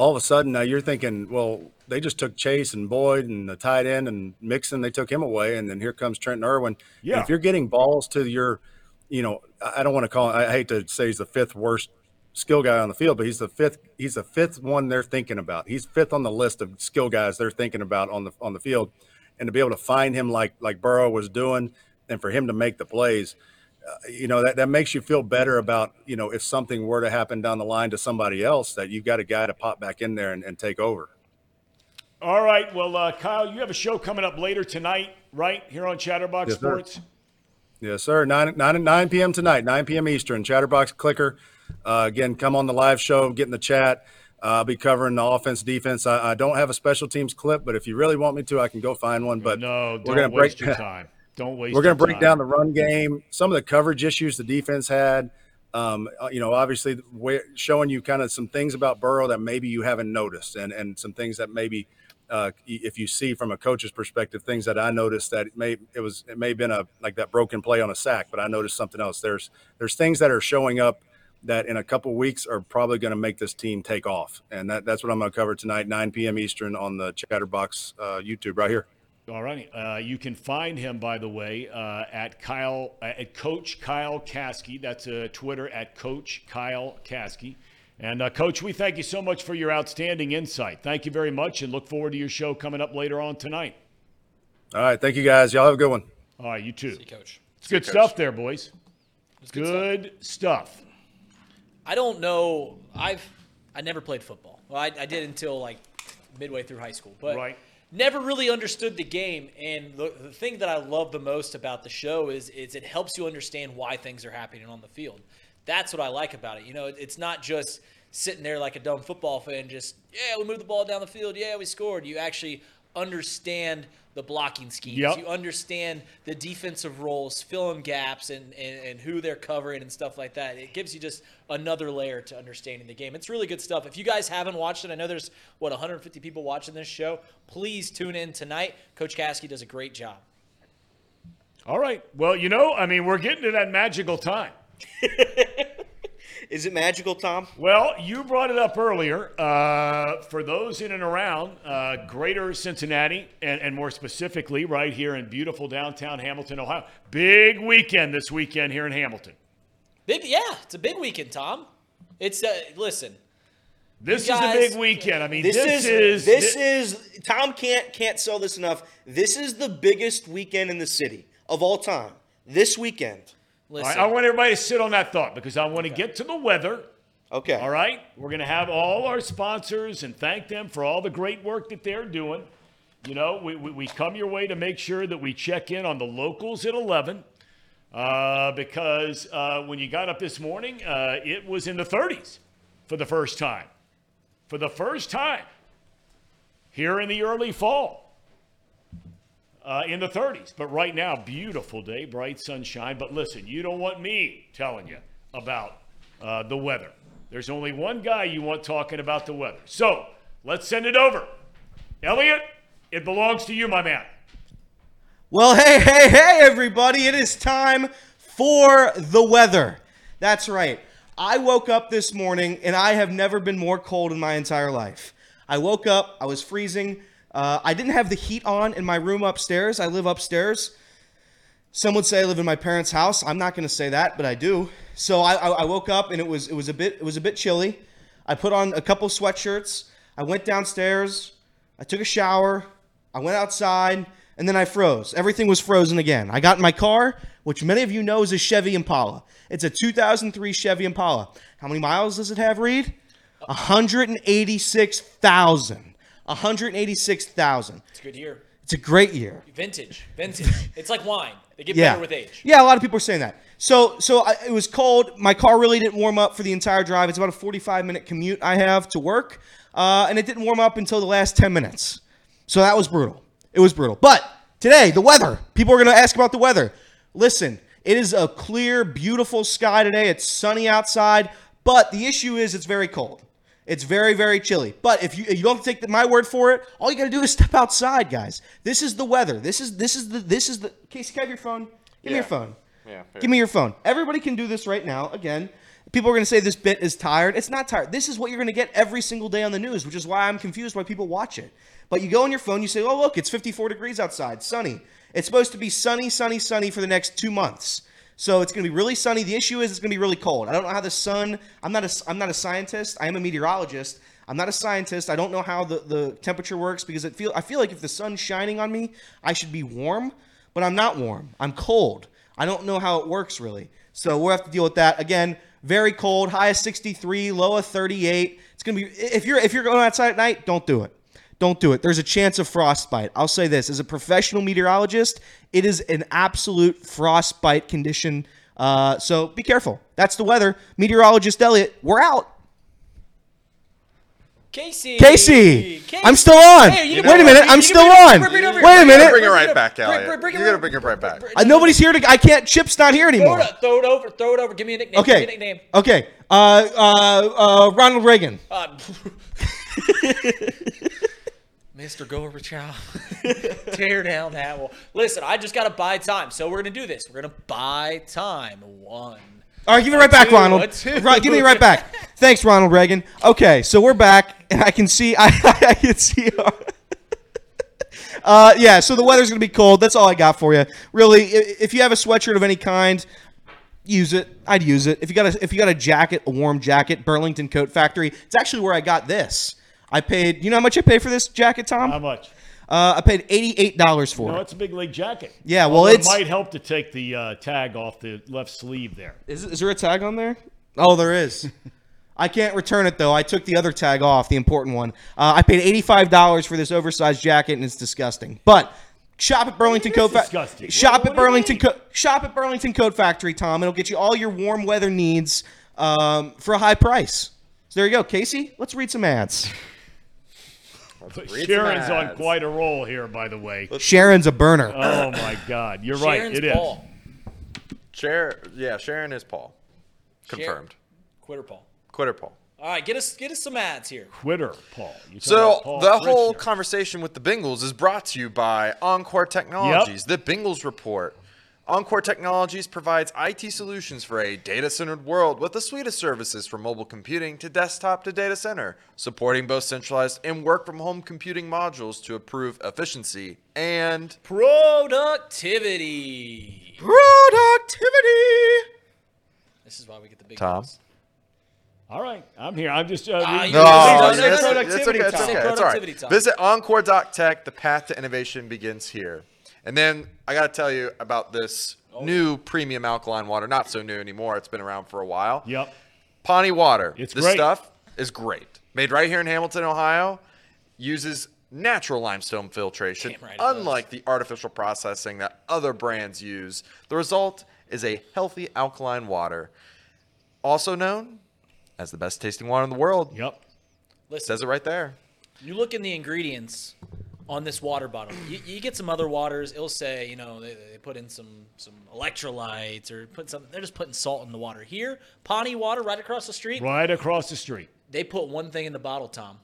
[SPEAKER 6] all of a sudden now you're thinking, well, they just took Chase and Boyd and the tight end and Mixon, they took him away, and then here comes Trenton Irwin. And if you're getting balls to your, you know, I I don't want to call. I hate to say he's the fifth worst skill guy on the field, but he's the fifth. He's the fifth one they're thinking about. He's fifth on the list of skill guys they're thinking about on the on the field, and to be able to find him like like Burrow was doing, and for him to make the plays you know that, that makes you feel better about you know if something were to happen down the line to somebody else that you've got a guy to pop back in there and, and take over
[SPEAKER 2] All right. Well, uh, Kyle, you have a show coming up later tonight, right? Here on Chatterbox
[SPEAKER 6] Yes, sir.
[SPEAKER 2] Sports.
[SPEAKER 6] yes sir 9 9 9 p.m tonight 9 p.m eastern chatterbox clicker uh, again come on the live show get in the chat uh, i'll be covering the offense defense I, I don't have a special teams clip but if you really want me to i can go find one but
[SPEAKER 2] no,
[SPEAKER 6] we're gonna break
[SPEAKER 2] waste your time. Don't waste.
[SPEAKER 6] We're going to break
[SPEAKER 2] time.
[SPEAKER 6] down the run game, some of the coverage issues the defense had. Um, uh, you know, obviously, showing you kind of some things about Burrow that maybe you haven't noticed, and and some things that maybe, uh, if you see from a coach's perspective, things that I noticed that it may it was it may have been a like that broken play on a sack, but I noticed something else. There's there's things that are showing up that in a couple weeks are probably going to make this team take off, and that, that's what I'm going to cover tonight, 9 p.m. Eastern on the Chatterbox uh, YouTube right here.
[SPEAKER 2] All right. Uh, you can find him, by the way, uh, at Kyle uh, at Coach Kyle Caskey. That's uh, Twitter at Coach Kyle Caskey. And uh, Coach, we thank you so much for your outstanding insight. Thank you very much, and look forward to your show coming up later on tonight.
[SPEAKER 6] All right, thank you guys. Y'all have a good one.
[SPEAKER 2] All right, you too.
[SPEAKER 5] See, coach.
[SPEAKER 2] It's good
[SPEAKER 3] Coach.
[SPEAKER 2] stuff there, boys.
[SPEAKER 5] It's good stuff.
[SPEAKER 2] Stuff.
[SPEAKER 5] I don't know. I've I never played football. Well, I, I did until like midway through high school, but
[SPEAKER 2] Right.
[SPEAKER 5] Never really understood the game. And the, the thing that I love the most about the show is is it helps you understand why things are happening on the field. That's what I like about it. You know, it- it's not just sitting there like a dumb football fan, just yeah, we moved the ball down the field, yeah, we scored. You actually understand the blocking schemes.
[SPEAKER 2] Yep.
[SPEAKER 5] You understand the defensive roles, fill filling gaps, and, and, and who they're covering and stuff like that. It gives you just another layer to understanding the game. It's really good stuff. If you guys haven't watched it, I know there's, what, 150 people watching this show. Please tune in tonight. Coach Caskey does a great job.
[SPEAKER 2] All right. Well, you know, I mean, we're getting to that magical time.
[SPEAKER 4] Is it magical, Thom?
[SPEAKER 2] Well, you brought it up earlier. Uh, for those in and around uh, greater Cincinnati, and, and more specifically, right here in beautiful downtown Hamilton, Ohio, big weekend this weekend here in Hamilton.
[SPEAKER 5] Big, yeah, it's a big weekend, Thom. It's, uh, listen,
[SPEAKER 2] This
[SPEAKER 5] You
[SPEAKER 2] is a big weekend. I mean,
[SPEAKER 4] This,
[SPEAKER 2] this,
[SPEAKER 4] is,
[SPEAKER 2] is
[SPEAKER 4] this
[SPEAKER 2] thi-
[SPEAKER 4] is Thom can't can't sell this enough. This is the biggest weekend in the city of all time. This weekend.
[SPEAKER 2] All
[SPEAKER 5] listen.
[SPEAKER 2] right, I want everybody to sit on that thought because I want to get to the weather.
[SPEAKER 4] Okay.
[SPEAKER 2] All right, we're going to have all our sponsors and thank them for all the great work that they're doing. You know, we, we, we come your way to make sure that we check in on the locals at 11 uh, because uh, when you got up this morning, uh, it was in the 30s for the first time. For the first time here in the early fall. Uh, in the 30s. But right now, beautiful day, bright sunshine. But listen, you don't want me telling you about uh, the weather. There's only one guy you want talking about the weather. So let's send it over. Elliot, it belongs to you, my man.
[SPEAKER 4] Well, hey, hey, hey, everybody! It is time for the weather. That's right. I woke up this morning and I have never been more cold in my entire life. I woke up, I was freezing. Uh, I didn't have the heat on in my room upstairs. I live upstairs. Some would say I live in my parents' house. I'm not going to say that, but I do. So I, I, I woke up and it was it was a bit it was a bit chilly. I put on a couple sweatshirts. I went downstairs. I took a shower. I went outside and then I froze. Everything was frozen again. I got in my car, which many of you know is a Chevy Impala. It's a 2003 Chevy Impala. How many miles does it have, Reed? 186,000. 186,000.
[SPEAKER 5] It's a good year.
[SPEAKER 4] It's a great year.
[SPEAKER 5] Vintage. Vintage. it's like wine. They get
[SPEAKER 4] Yeah.
[SPEAKER 5] better with age.
[SPEAKER 4] Yeah, a lot of people are saying that. So, so I, it was cold. My car really didn't warm up for the entire drive. It's about a 45 minute commute I have to work, uh, and it didn't warm up until the last 10 minutes. So that was brutal. It was brutal. But today, the weather. People are going to ask about the weather. Listen, it is a clear, beautiful sky today. It's sunny outside, but the issue is it's very cold. It's very, very chilly. But if you you don't take the, my word for it, all you got to do is step outside, guys. This is the weather. This is this is the this is the. Casey, can I have your phone? Give me your phone.
[SPEAKER 3] Yeah.
[SPEAKER 4] Give me your phone. Everybody can do this right now. Again, people are going to say this bit is tired. It's not tired. This is what you're going to get every single day on the news, which is why I'm confused why people watch it. But you go on your phone, you say, "Oh, look, it's 54 degrees outside, sunny." It's supposed to be sunny, sunny, sunny for the next two months. So it's going to be really sunny. The issue is it's going to be really cold. I don't know how the sun. I'm not a. I'm not a scientist. I am a meteorologist. I'm not a scientist. I don't know how the, the temperature works because it feel I feel like if the sun's shining on me, I should be warm, but I'm not warm. I'm cold. I don't know how it works really. So we'll have to deal with that. Again, very cold, high of 63, low of 38. It's going to be if you're if you're going outside at night, don't do it. Don't do it. There's a chance of frostbite. I'll say this as a professional meteorologist, it is an absolute frostbite condition. Uh, so be careful. That's the weather. Meteorologist Elliot, we're out.
[SPEAKER 5] Casey.
[SPEAKER 4] Casey, I'm still on.
[SPEAKER 5] Hey, you
[SPEAKER 4] Wait a minute,
[SPEAKER 5] you
[SPEAKER 4] I'm still on.
[SPEAKER 5] bring it over
[SPEAKER 4] Wait a minute.
[SPEAKER 3] Bring it right back, Elliot.
[SPEAKER 5] bring- bring it
[SPEAKER 3] You're gonna bring it right back.
[SPEAKER 4] Uh, nobody's here to. I can't. Chip's not here
[SPEAKER 5] Throw
[SPEAKER 4] anymore.
[SPEAKER 5] it, throw it over. Throw it over. Give me a nickname. Give me a
[SPEAKER 4] Okay.
[SPEAKER 5] nickname.
[SPEAKER 4] Okay. Uh, uh, uh, Ronald Reagan.
[SPEAKER 5] Uh, Mr. Gorbachev, tear down that wall. Listen, I just got to buy time. So we're going to do this. We're going to buy time. One.
[SPEAKER 4] All right, give me right back,
[SPEAKER 5] two,
[SPEAKER 4] Ronald. Right, give me right back. Thanks, Ronald Reagan. Okay, so we're back, and I can see. I, I can see. Our, uh, yeah, so the weather's gonna be cold. That's all I got for you. Really, if you have a sweatshirt of any kind, use it. I'd use it. If you got a if you got a jacket, a warm jacket, Burlington Coat Factory. It's actually where I got this. I paid. You know how much I paid for this jacket, Tom?
[SPEAKER 2] How much?
[SPEAKER 4] Uh, I paid eighty eight dollars for
[SPEAKER 2] No,
[SPEAKER 4] it.
[SPEAKER 2] it's a big league jacket.
[SPEAKER 4] Yeah, well,
[SPEAKER 2] Although it might help to take the uh, tag off the left sleeve there.
[SPEAKER 4] Is, is there a tag on there? Oh, there is. I can't return it though. I took the other tag off, the important one. Uh, I paid eighty-five dollars for this oversized jacket, and it's disgusting. But shop at Burlington Coat
[SPEAKER 2] do you mean it's
[SPEAKER 4] Factory.
[SPEAKER 2] disgusting?
[SPEAKER 4] Shop
[SPEAKER 2] What-
[SPEAKER 4] at
[SPEAKER 2] what
[SPEAKER 4] Burlington. Co- shop at Burlington Coat Factory, Tom. It'll get you all your warm weather needs um, for a high price. So there you go, Casey. Let's read some ads.
[SPEAKER 3] Read some
[SPEAKER 2] Sharon's on quite a roll here, by the way.
[SPEAKER 4] Sharon's a burner.
[SPEAKER 2] Oh my God, you're right.
[SPEAKER 5] Sharon's
[SPEAKER 2] It is.
[SPEAKER 5] Paul.
[SPEAKER 3] Sharon, yeah, Sharon is Paul. Confirmed.
[SPEAKER 5] Quitter Paul.
[SPEAKER 3] Quitter Paul.
[SPEAKER 5] All right, get us get us some ads here.
[SPEAKER 2] Quitter, Paul. You're
[SPEAKER 3] So
[SPEAKER 2] Paul
[SPEAKER 3] the whole
[SPEAKER 2] Fritzner.
[SPEAKER 3] conversation with the Bengals is brought to you by Encore Technologies, the Bengals Report. Encore Technologies provides IT solutions for a data-centered world with a suite of services from mobile computing to desktop to data center, supporting both centralized and work-from-home computing modules to improve efficiency and
[SPEAKER 5] Productivity.
[SPEAKER 3] productivity.
[SPEAKER 5] This is why we get the big
[SPEAKER 3] Tom?
[SPEAKER 5] guns.
[SPEAKER 2] All right, I'm here. I'm just. Uh,
[SPEAKER 5] Ah,
[SPEAKER 2] reading-
[SPEAKER 5] you
[SPEAKER 3] No,
[SPEAKER 5] just-
[SPEAKER 3] it's,
[SPEAKER 5] Say productivity
[SPEAKER 3] it's okay. It's
[SPEAKER 5] time.
[SPEAKER 3] okay.
[SPEAKER 5] Say
[SPEAKER 3] It's all
[SPEAKER 5] productivity
[SPEAKER 3] right.
[SPEAKER 5] time.
[SPEAKER 3] Visit Encore.tech. The path to innovation begins here. And then I got to tell you about this
[SPEAKER 5] Oh,
[SPEAKER 3] new premium alkaline water. Not so new anymore. It's been around for a while.
[SPEAKER 2] Yep.
[SPEAKER 3] Pawnee Water.
[SPEAKER 2] It's
[SPEAKER 3] this
[SPEAKER 2] great.
[SPEAKER 3] stuff is great. Made right here in Hamilton, Ohio. Uses natural limestone filtration,
[SPEAKER 5] right
[SPEAKER 3] unlike the artificial processing that other brands use. The result is a healthy alkaline water, also known as the best tasting water in the world.
[SPEAKER 2] Yep.
[SPEAKER 5] Listen,
[SPEAKER 3] Says it right there.
[SPEAKER 5] you look in the ingredients on this water bottle. You, you get some other waters. It'll say, you know, they, they put in some some electrolytes or put something. They're just putting salt in the water. Here, Pawnee Water, right across the street.
[SPEAKER 2] Right across the street.
[SPEAKER 5] They put one thing in the bottle, Tom.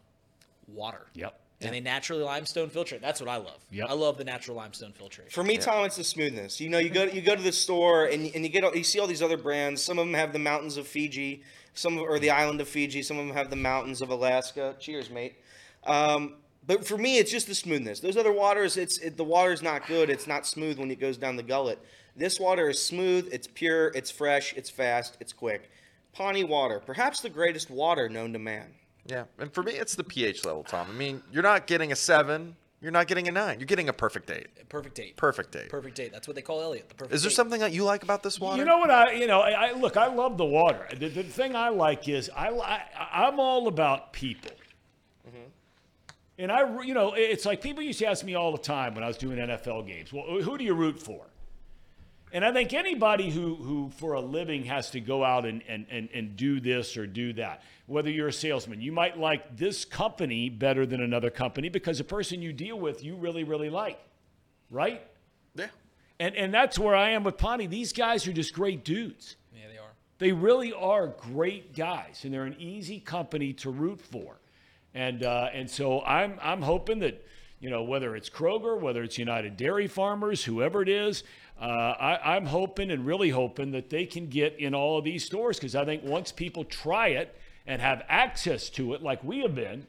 [SPEAKER 5] Water.
[SPEAKER 2] Yep.
[SPEAKER 5] And they naturally limestone filtrate. That's what I love.
[SPEAKER 2] Yep.
[SPEAKER 5] I love the natural limestone filtrate.
[SPEAKER 4] For me, Tom, it's the smoothness. You know, you go you go to the store and, and you get all- you see all these other brands. Some of them have the mountains of Fiji, some of, or the island of Fiji. Some of them have the mountains of Alaska. Cheers, mate. Um, but for me, it's just the smoothness. Those other waters, it's it, the water's not good. It's not smooth when it goes down the gullet. This water is smooth. It's pure. It's fresh. It's fast. It's quick. Pawnee water, perhaps the greatest water known to man.
[SPEAKER 3] Yeah, and for me, it's the pH level, Tom. I mean, you're not getting a seven, you're not getting a nine, you're getting a perfect eight.
[SPEAKER 5] Perfect date.
[SPEAKER 3] Perfect eight.
[SPEAKER 5] Perfect date. That's what they call Elliot. The perfect
[SPEAKER 3] Is there
[SPEAKER 5] date.
[SPEAKER 3] something that you like about this water?
[SPEAKER 2] You know what I, you know, I, I look. I love the water. The, the thing I like is I, li- I'm all about people. And I, you know, it's like people used to ask me all the time when I was doing NFL games. Well, who do you root for? And I think anybody who, who for a living has to go out and, and, and, and do this or do that, whether you're a salesman, you might like this company better than another company because the person you deal with you really, really like, right?
[SPEAKER 3] Yeah.
[SPEAKER 2] And, and that's where I am with Pawnee. These guys are just great dudes.
[SPEAKER 5] Yeah, they are.
[SPEAKER 2] They really are great guys, and they're an easy company to root for. And uh, and so I'm I'm hoping that you know whether it's Kroger, whether it's United Dairy Farmers, whoever it is, uh, I, I'm hoping and really hoping that they can get in all of these stores because I think once people try it and have access to it, like we have been,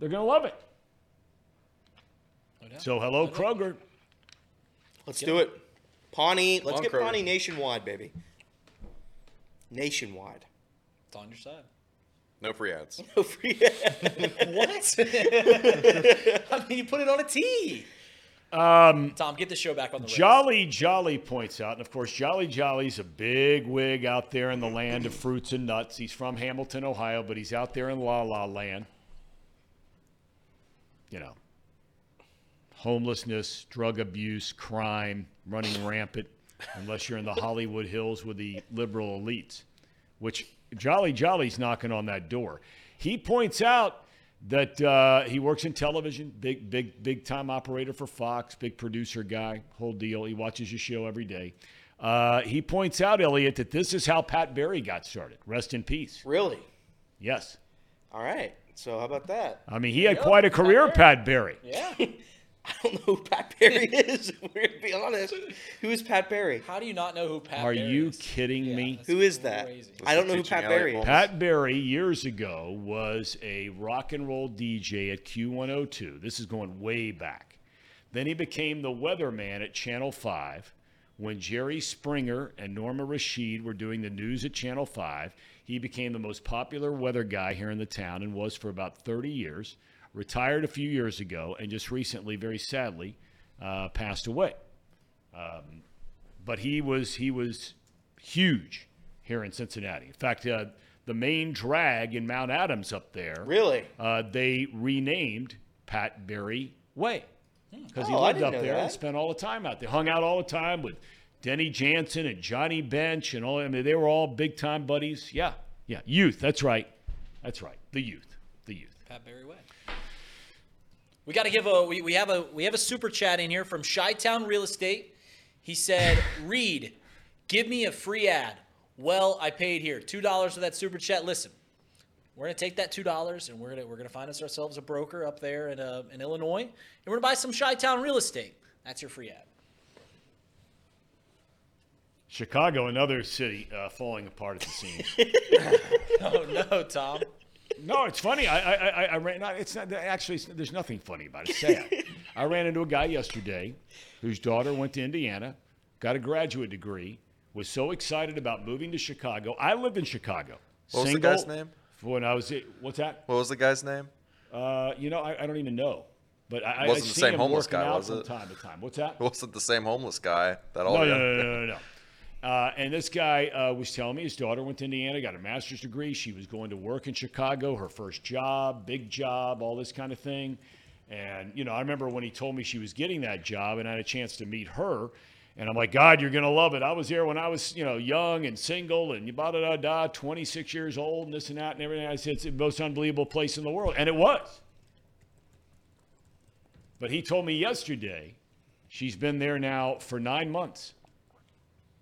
[SPEAKER 2] they're going to love it.
[SPEAKER 5] No.
[SPEAKER 2] So hello, Kroger.
[SPEAKER 4] Let's do it. Pawnee. Let's get
[SPEAKER 3] Kroger.
[SPEAKER 4] Pawnee nationwide, baby. Nationwide.
[SPEAKER 5] It's on your side.
[SPEAKER 3] No free ads.
[SPEAKER 4] No free. Ads.
[SPEAKER 5] what? I mean, you put it on a tee. Um, Tom, get the show back on the rails.
[SPEAKER 2] Jolly Jolly points out, and of course, Jolly Jolly's a big wig out there in the land of fruits and nuts. He's from Hamilton, Ohio, but he's out there in La La Land. You know, homelessness, drug abuse, crime running rampant, unless you're in the Hollywood Hills with the liberal elites, which Jolly Jolly's knocking on that door. He points out that uh, he works in television, big, big, big time operator for Fox, big producer guy, whole deal. He watches your show every day. Uh, he points out, Elliot, that this is how Pat Barry got started. Rest in peace.
[SPEAKER 4] really?
[SPEAKER 2] Yes.
[SPEAKER 4] All right. So how about that?
[SPEAKER 2] I mean, he had
[SPEAKER 5] Yep,
[SPEAKER 2] quite a
[SPEAKER 5] Pat
[SPEAKER 2] career,
[SPEAKER 5] Barry.
[SPEAKER 2] Pat Barry.
[SPEAKER 5] Yeah.
[SPEAKER 4] I don't know who Pat Barry is. We're gonna be honest. Who is Pat Barry?
[SPEAKER 5] How do you not know who Pat Perry?
[SPEAKER 2] Are
[SPEAKER 5] Barry
[SPEAKER 2] you
[SPEAKER 5] is?
[SPEAKER 2] kidding
[SPEAKER 5] Yeah,
[SPEAKER 2] me?
[SPEAKER 5] that's
[SPEAKER 4] Who is that?
[SPEAKER 5] crazy.
[SPEAKER 4] I don't know who
[SPEAKER 3] Teaching
[SPEAKER 4] Pat
[SPEAKER 3] Elliot
[SPEAKER 4] Barry is.
[SPEAKER 2] Pat Barry years ago was a rock and roll DJ at Q102. This is going way back. Then he became the weatherman at Channel 5 when Jerry Springer and Norma Rashid were doing the news at Channel 5. He became the most popular weather guy here in the town and was for about 30 years. Retired a few years ago and just recently, very sadly, uh, passed away. Um, but he was he was huge here in Cincinnati. In fact, uh, the main drag in Mount Adams up there,
[SPEAKER 4] Really?
[SPEAKER 2] uh, they renamed Pat Barry Way because he
[SPEAKER 4] Oh, I
[SPEAKER 2] lived up
[SPEAKER 4] know
[SPEAKER 2] there and spent all the time out there. Hung out all the time with Denny Jansen and Johnny Bench and all. I mean, they were all big time buddies. Yeah, yeah, youth. That's right. That's right. The youth. The youth.
[SPEAKER 5] Pat Barry Way. We got to give a we, we have a we have a super chat in here from Chi-Town Real Estate. He said, "Reed, give me a free ad." Well, I paid here two dollars for that super chat. Listen, we're gonna take that two dollars and we're gonna we're gonna find us ourselves a broker up there in uh, in Illinois, and we're gonna buy some Chi-Town Real Estate. That's your free ad.
[SPEAKER 2] Chicago, another city uh, falling apart at the seams.
[SPEAKER 5] Oh no, Tom.
[SPEAKER 2] No, it's funny. I I, I, I ran. Not, it's not actually. It's, there's nothing funny about it. It's sad. I ran into a guy yesterday whose daughter went to Indiana, got a graduate degree, was so excited about moving to Chicago. I lived in Chicago.
[SPEAKER 3] What was the guy's name?
[SPEAKER 2] When I was, what's that?
[SPEAKER 3] What was the guy's name?
[SPEAKER 2] Uh, you know, I, I don't even know. But I,
[SPEAKER 3] Wasn't
[SPEAKER 2] I
[SPEAKER 3] the same homeless guy, was
[SPEAKER 2] from
[SPEAKER 3] it?
[SPEAKER 2] time to time. What's that?
[SPEAKER 3] It wasn't the same homeless guy that all
[SPEAKER 2] No, no, no, no, no, no. Uh, and this guy uh, was telling me his daughter went to Indiana, got a master's degree. She was going to work in Chicago, her first job, big job, all this kind of thing. And, you know, I remember when he told me she was getting that job and I had a chance to meet her. And I'm like, God, you're going to love it. I was there when I was, you know, young and single and da da da da, 26 years old and this and that and everything. I said, it's the most unbelievable place in the world. And it was. But he told me yesterday she's been there now for nine months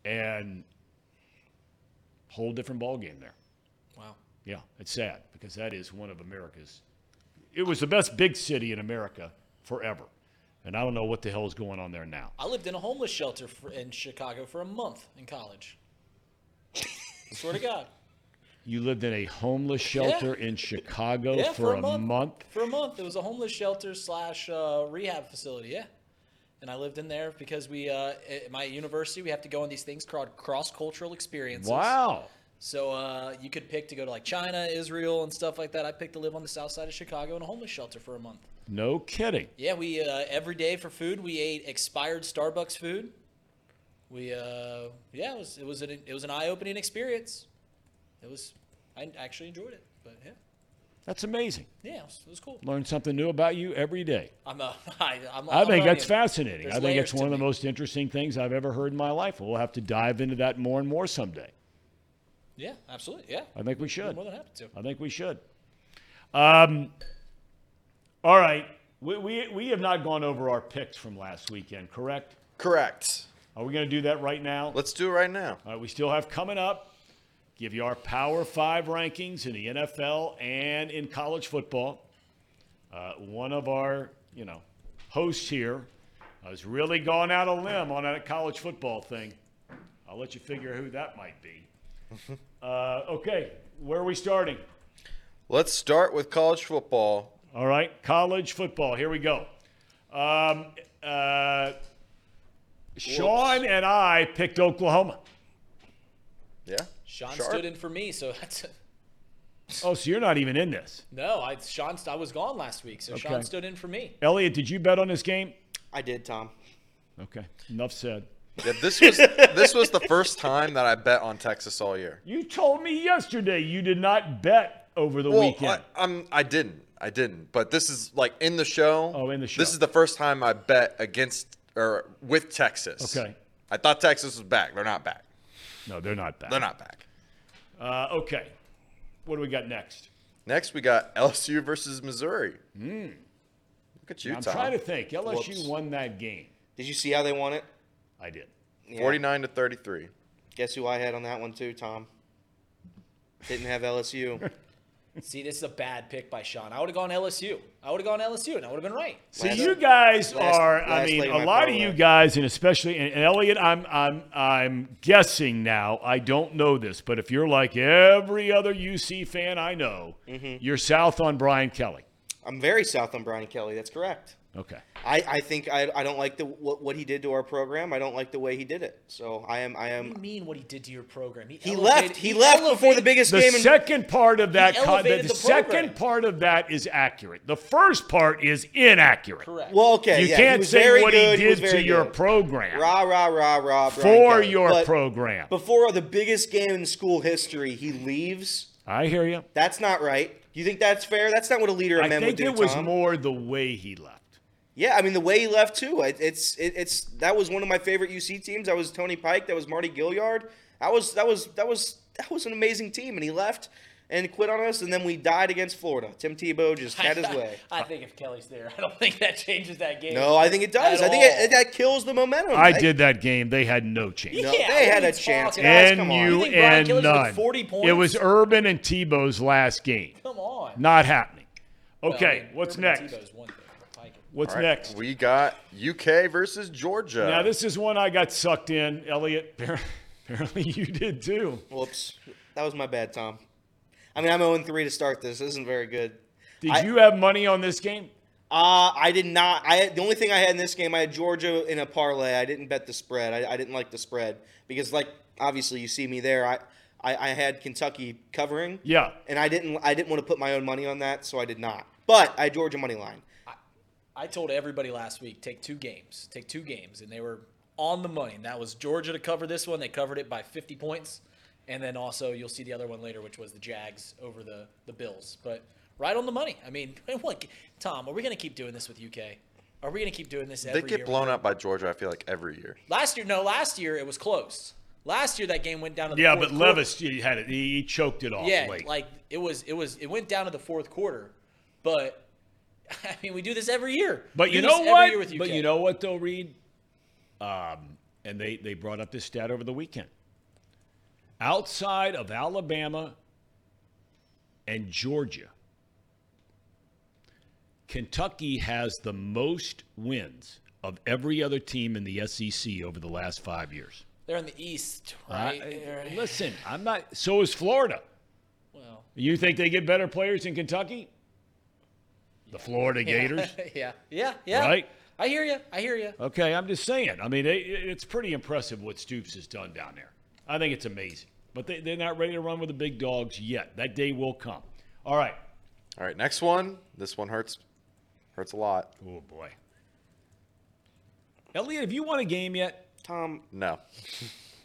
[SPEAKER 2] and whole different ball game there.
[SPEAKER 5] Wow.
[SPEAKER 2] Yeah, it's sad because that is one of America's. It was the best big city in America forever, and I don't know what the hell is going on there now.
[SPEAKER 5] I lived in a homeless shelter for, in Chicago for a month in college. Swear to God.
[SPEAKER 2] You lived in a homeless shelter in Chicago
[SPEAKER 5] Yeah,
[SPEAKER 2] for, a, month.
[SPEAKER 5] For a month, it was a homeless shelter slash uh, rehab facility. Yeah, and I lived in there because we uh, at my university we have to go on these things called cross cultural experiences.
[SPEAKER 2] Wow.
[SPEAKER 5] So uh, you could pick to go to like China, Israel, and stuff like that. I picked to live on the south side of Chicago in a homeless shelter for a month.
[SPEAKER 2] No kidding.
[SPEAKER 5] Yeah, we uh, every day for food we ate expired Starbucks food. We uh, yeah, it was it was an it was an eye opening experience. It was I actually enjoyed it, but yeah,
[SPEAKER 2] That's amazing.
[SPEAKER 5] yeah, it was, it was cool.
[SPEAKER 2] Learn something new about you every day.
[SPEAKER 5] I'm a, I, I'm,
[SPEAKER 2] I
[SPEAKER 5] I'm
[SPEAKER 2] think that's
[SPEAKER 5] onion.
[SPEAKER 2] fascinating.
[SPEAKER 5] There's
[SPEAKER 2] I think it's one
[SPEAKER 5] to
[SPEAKER 2] of the
[SPEAKER 5] me.
[SPEAKER 2] most interesting things I've ever heard in my life. We'll have to dive into that more and more someday.
[SPEAKER 5] Yeah, absolutely. Yeah,
[SPEAKER 2] I think we
[SPEAKER 5] I'm
[SPEAKER 2] should.
[SPEAKER 5] more than happy to.
[SPEAKER 2] I think we should. Um, all right. We, we, we have not gone over our picks from last weekend, correct?
[SPEAKER 3] Correct.
[SPEAKER 2] Are we going to do that right now?
[SPEAKER 3] Let's do it right now.
[SPEAKER 2] All right, we still have coming up give you our Power Five rankings in the NFL and in college football. Uh, one of our, you know, hosts here has really gone out a limb on that college football thing. I'll let you figure who that might be. Uh, okay, where are we starting?
[SPEAKER 3] Let's start with college football.
[SPEAKER 2] All right, college football. Here we go. Um, uh, Sean and I picked Oklahoma.
[SPEAKER 3] Yeah.
[SPEAKER 5] Sean
[SPEAKER 3] Sharp.
[SPEAKER 5] stood in for me, so that's
[SPEAKER 2] Oh, so you're not even in this.
[SPEAKER 5] no. I Sean, I was gone last week, so
[SPEAKER 2] Okay.
[SPEAKER 5] Sean stood in for me.
[SPEAKER 2] Elliot, did you bet on this game?
[SPEAKER 4] I did, Tom.
[SPEAKER 2] Okay, enough said.
[SPEAKER 3] Yeah, this was this was the first time that I bet on Texas all year.
[SPEAKER 2] You told me yesterday you did not bet over the
[SPEAKER 3] Well,
[SPEAKER 2] weekend.
[SPEAKER 3] I, I'm I didn't. I didn't. But this is like in the show.
[SPEAKER 2] Oh, in the show.
[SPEAKER 3] This is the first time I bet against or with Texas.
[SPEAKER 2] Okay.
[SPEAKER 3] I thought Texas was back. They're not back.
[SPEAKER 2] No, they're not back.
[SPEAKER 3] They're not back.
[SPEAKER 2] Uh, okay, what do we got next?
[SPEAKER 3] Next, we got LSU versus Missouri. Mm. Look at you,
[SPEAKER 2] Hmm. I'm
[SPEAKER 3] Tom.
[SPEAKER 2] trying to think. LSU
[SPEAKER 4] Whoops.
[SPEAKER 2] won that game.
[SPEAKER 4] Did you see how they won it?
[SPEAKER 2] I did.
[SPEAKER 4] Yeah.
[SPEAKER 3] 49 to 33.
[SPEAKER 4] Guess who I had on that one too, Tom? Didn't have LSU.
[SPEAKER 5] See, this is a bad pick by Sean. I would have gone LSU. I would have gone LSU, and I would have been right.
[SPEAKER 2] So
[SPEAKER 4] Last-
[SPEAKER 2] you guys
[SPEAKER 4] last-
[SPEAKER 2] are. I mean, a lot of you guys, and especially and Elliot. I'm, I'm, I'm guessing now. I don't know this, but if you're like every other UC fan I know,
[SPEAKER 4] Mm-hmm.
[SPEAKER 2] you're south on Brian Kelly.
[SPEAKER 4] I'm very south on Brian Kelly. That's correct.
[SPEAKER 2] Okay.
[SPEAKER 4] I, I think I, I don't like the what, what he did to our program. I don't like the way he did it. So I am I
[SPEAKER 5] What do you mean what he did to your program?
[SPEAKER 4] He
[SPEAKER 5] elevated-
[SPEAKER 4] left. He, left before the biggest
[SPEAKER 2] The
[SPEAKER 4] game. In,
[SPEAKER 2] second part of that,
[SPEAKER 5] He
[SPEAKER 2] con- the, the
[SPEAKER 5] the
[SPEAKER 2] second part of that is accurate. The first part is inaccurate.
[SPEAKER 5] Correct.
[SPEAKER 4] well, okay.
[SPEAKER 2] You
[SPEAKER 4] yeah,
[SPEAKER 2] can't
[SPEAKER 4] was
[SPEAKER 2] say what
[SPEAKER 4] good.
[SPEAKER 2] he
[SPEAKER 4] was
[SPEAKER 2] did to
[SPEAKER 4] very
[SPEAKER 2] your program
[SPEAKER 4] Rah rah rah rah. Brian
[SPEAKER 2] for
[SPEAKER 4] Kelly.
[SPEAKER 2] your
[SPEAKER 4] But
[SPEAKER 2] program.
[SPEAKER 4] Before the biggest game in school history, he leaves.
[SPEAKER 2] I hear you.
[SPEAKER 4] That's not right. Do you think that's fair? That's not what a leader of
[SPEAKER 2] I
[SPEAKER 4] men
[SPEAKER 2] think
[SPEAKER 4] would do.
[SPEAKER 2] it was
[SPEAKER 4] Tom.
[SPEAKER 2] more the way he left.
[SPEAKER 4] Yeah, I mean the way he left too. It, it's it, it's that was one of my favorite UC teams. That was Tony Pike. That was Mardy Gilyard. That was that was that was that was an amazing team. And he left and quit on us. And then we died against Florida. Tim Tebow just had his way.
[SPEAKER 5] I think if Kelly's there, I don't think that changes that game.
[SPEAKER 4] No, I think it does. I think it,
[SPEAKER 5] all.
[SPEAKER 4] that kills the momentum.
[SPEAKER 2] I did that game. They had no chance.
[SPEAKER 4] No,
[SPEAKER 5] Yeah,
[SPEAKER 4] they had a chance.
[SPEAKER 5] talking
[SPEAKER 4] Guys,
[SPEAKER 2] and
[SPEAKER 4] come on.
[SPEAKER 2] you
[SPEAKER 5] You think Brian
[SPEAKER 2] and none.
[SPEAKER 5] 40
[SPEAKER 2] It was Urban and Tebow's last game.
[SPEAKER 5] Come on.
[SPEAKER 2] Not happening.
[SPEAKER 5] Well, I
[SPEAKER 2] Okay,
[SPEAKER 5] mean,
[SPEAKER 2] what's
[SPEAKER 5] Urban and
[SPEAKER 2] next?
[SPEAKER 5] Tebow's one thing. Pike.
[SPEAKER 2] What's
[SPEAKER 3] All right,
[SPEAKER 2] next?
[SPEAKER 3] We got UK versus Georgia.
[SPEAKER 2] Now this is one I got sucked in. Elliot, apparently you did too.
[SPEAKER 4] Whoops, that was my bad, Tom. I mean, I'm 0 3 to start this. This isn't very good.
[SPEAKER 2] Did
[SPEAKER 4] I-
[SPEAKER 2] you have money on this game?
[SPEAKER 4] Uh, I did not. I the only thing I had in this game, I had Georgia in a parlay. I didn't bet the spread. I, I didn't like the spread because, like, obviously you see me there. I, I, I had Kentucky covering.
[SPEAKER 2] Yeah.
[SPEAKER 4] And I didn't. I didn't want to put my own money on that, so I did not. But I had Georgia money line.
[SPEAKER 5] I told everybody last week, take two games, take two games, and they were on the money. And that was Georgia to cover this one. They covered it by 50 points, and then also you'll see the other one later, which was the Jags over the the Bills. But right on the money. I mean, what, Tom? Are we going to keep doing this with UK? Are we going to keep doing this
[SPEAKER 3] they get
[SPEAKER 5] year?
[SPEAKER 3] blown up by Georgia. I feel like every year.
[SPEAKER 5] Last year, no. Last year it was close. Last year that game went down to the
[SPEAKER 2] Yeah,
[SPEAKER 5] fourth
[SPEAKER 2] but
[SPEAKER 5] quarter.
[SPEAKER 2] Levis he had it. He, he choked it off
[SPEAKER 5] Yeah,
[SPEAKER 2] late.
[SPEAKER 5] like it was, it was, it went down to the fourth quarter. But I mean, we do this every year.
[SPEAKER 2] But
[SPEAKER 5] We
[SPEAKER 2] you know what? But you know what though, Reed? Um, and they they brought up this stat over the weekend. Outside of Alabama and Georgia, Kentucky has the most wins of every other team in the SEC over the last five years.
[SPEAKER 5] they're in the East, right? They're-
[SPEAKER 2] listen, I'm not. So is Florida.
[SPEAKER 5] well,
[SPEAKER 2] You think they get better players in Kentucky? The Florida Gators.
[SPEAKER 5] yeah, yeah, yeah.
[SPEAKER 2] Right?
[SPEAKER 5] I hear you. I hear you.
[SPEAKER 2] Okay, I'm just saying. I mean, they, it's pretty impressive what Stoops has done down there. I think it's amazing. But they, they're not ready to run with the big dogs yet. That day will come. All right.
[SPEAKER 3] All right, next one. This one hurts. Hurts a lot.
[SPEAKER 2] Oh, boy. Elliot, have you won a game yet?
[SPEAKER 4] Tom.
[SPEAKER 3] No.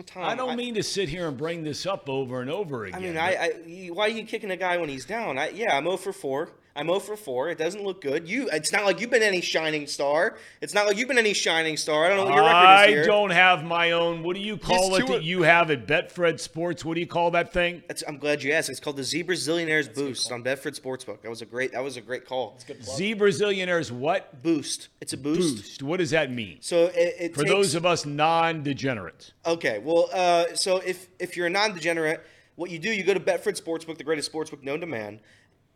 [SPEAKER 4] Tom.
[SPEAKER 2] I don't mean to sit here and bring this up over and over again.
[SPEAKER 4] I
[SPEAKER 2] mean,
[SPEAKER 4] I, I why are you kicking a guy when he's down? I, yeah, I'm 0 for 4. I'm 0 for 4. It doesn't look good. You, it's not like you've been any shining star. It's not like you've been any shining star. I don't know what your record
[SPEAKER 2] I
[SPEAKER 4] is here.
[SPEAKER 2] I don't have my own. What do you call
[SPEAKER 3] He's
[SPEAKER 2] it that you have at Betfred Sports? What do you call that thing?
[SPEAKER 4] That's, I'm glad you asked. It's called the Zebra Zillionaires Boost on Betfred Sportsbook. That was a great. That was a great call.
[SPEAKER 2] Z Brazilianaires what?
[SPEAKER 4] Boost. It's a boost.
[SPEAKER 2] Boost. What does that mean?
[SPEAKER 4] So it, it
[SPEAKER 2] For
[SPEAKER 4] takes,
[SPEAKER 2] those of us non-degenerates.
[SPEAKER 4] Okay, well, uh, so if if you're a non-degenerate, what you do, you go to Betfred Sportsbook, the greatest sportsbook known to man,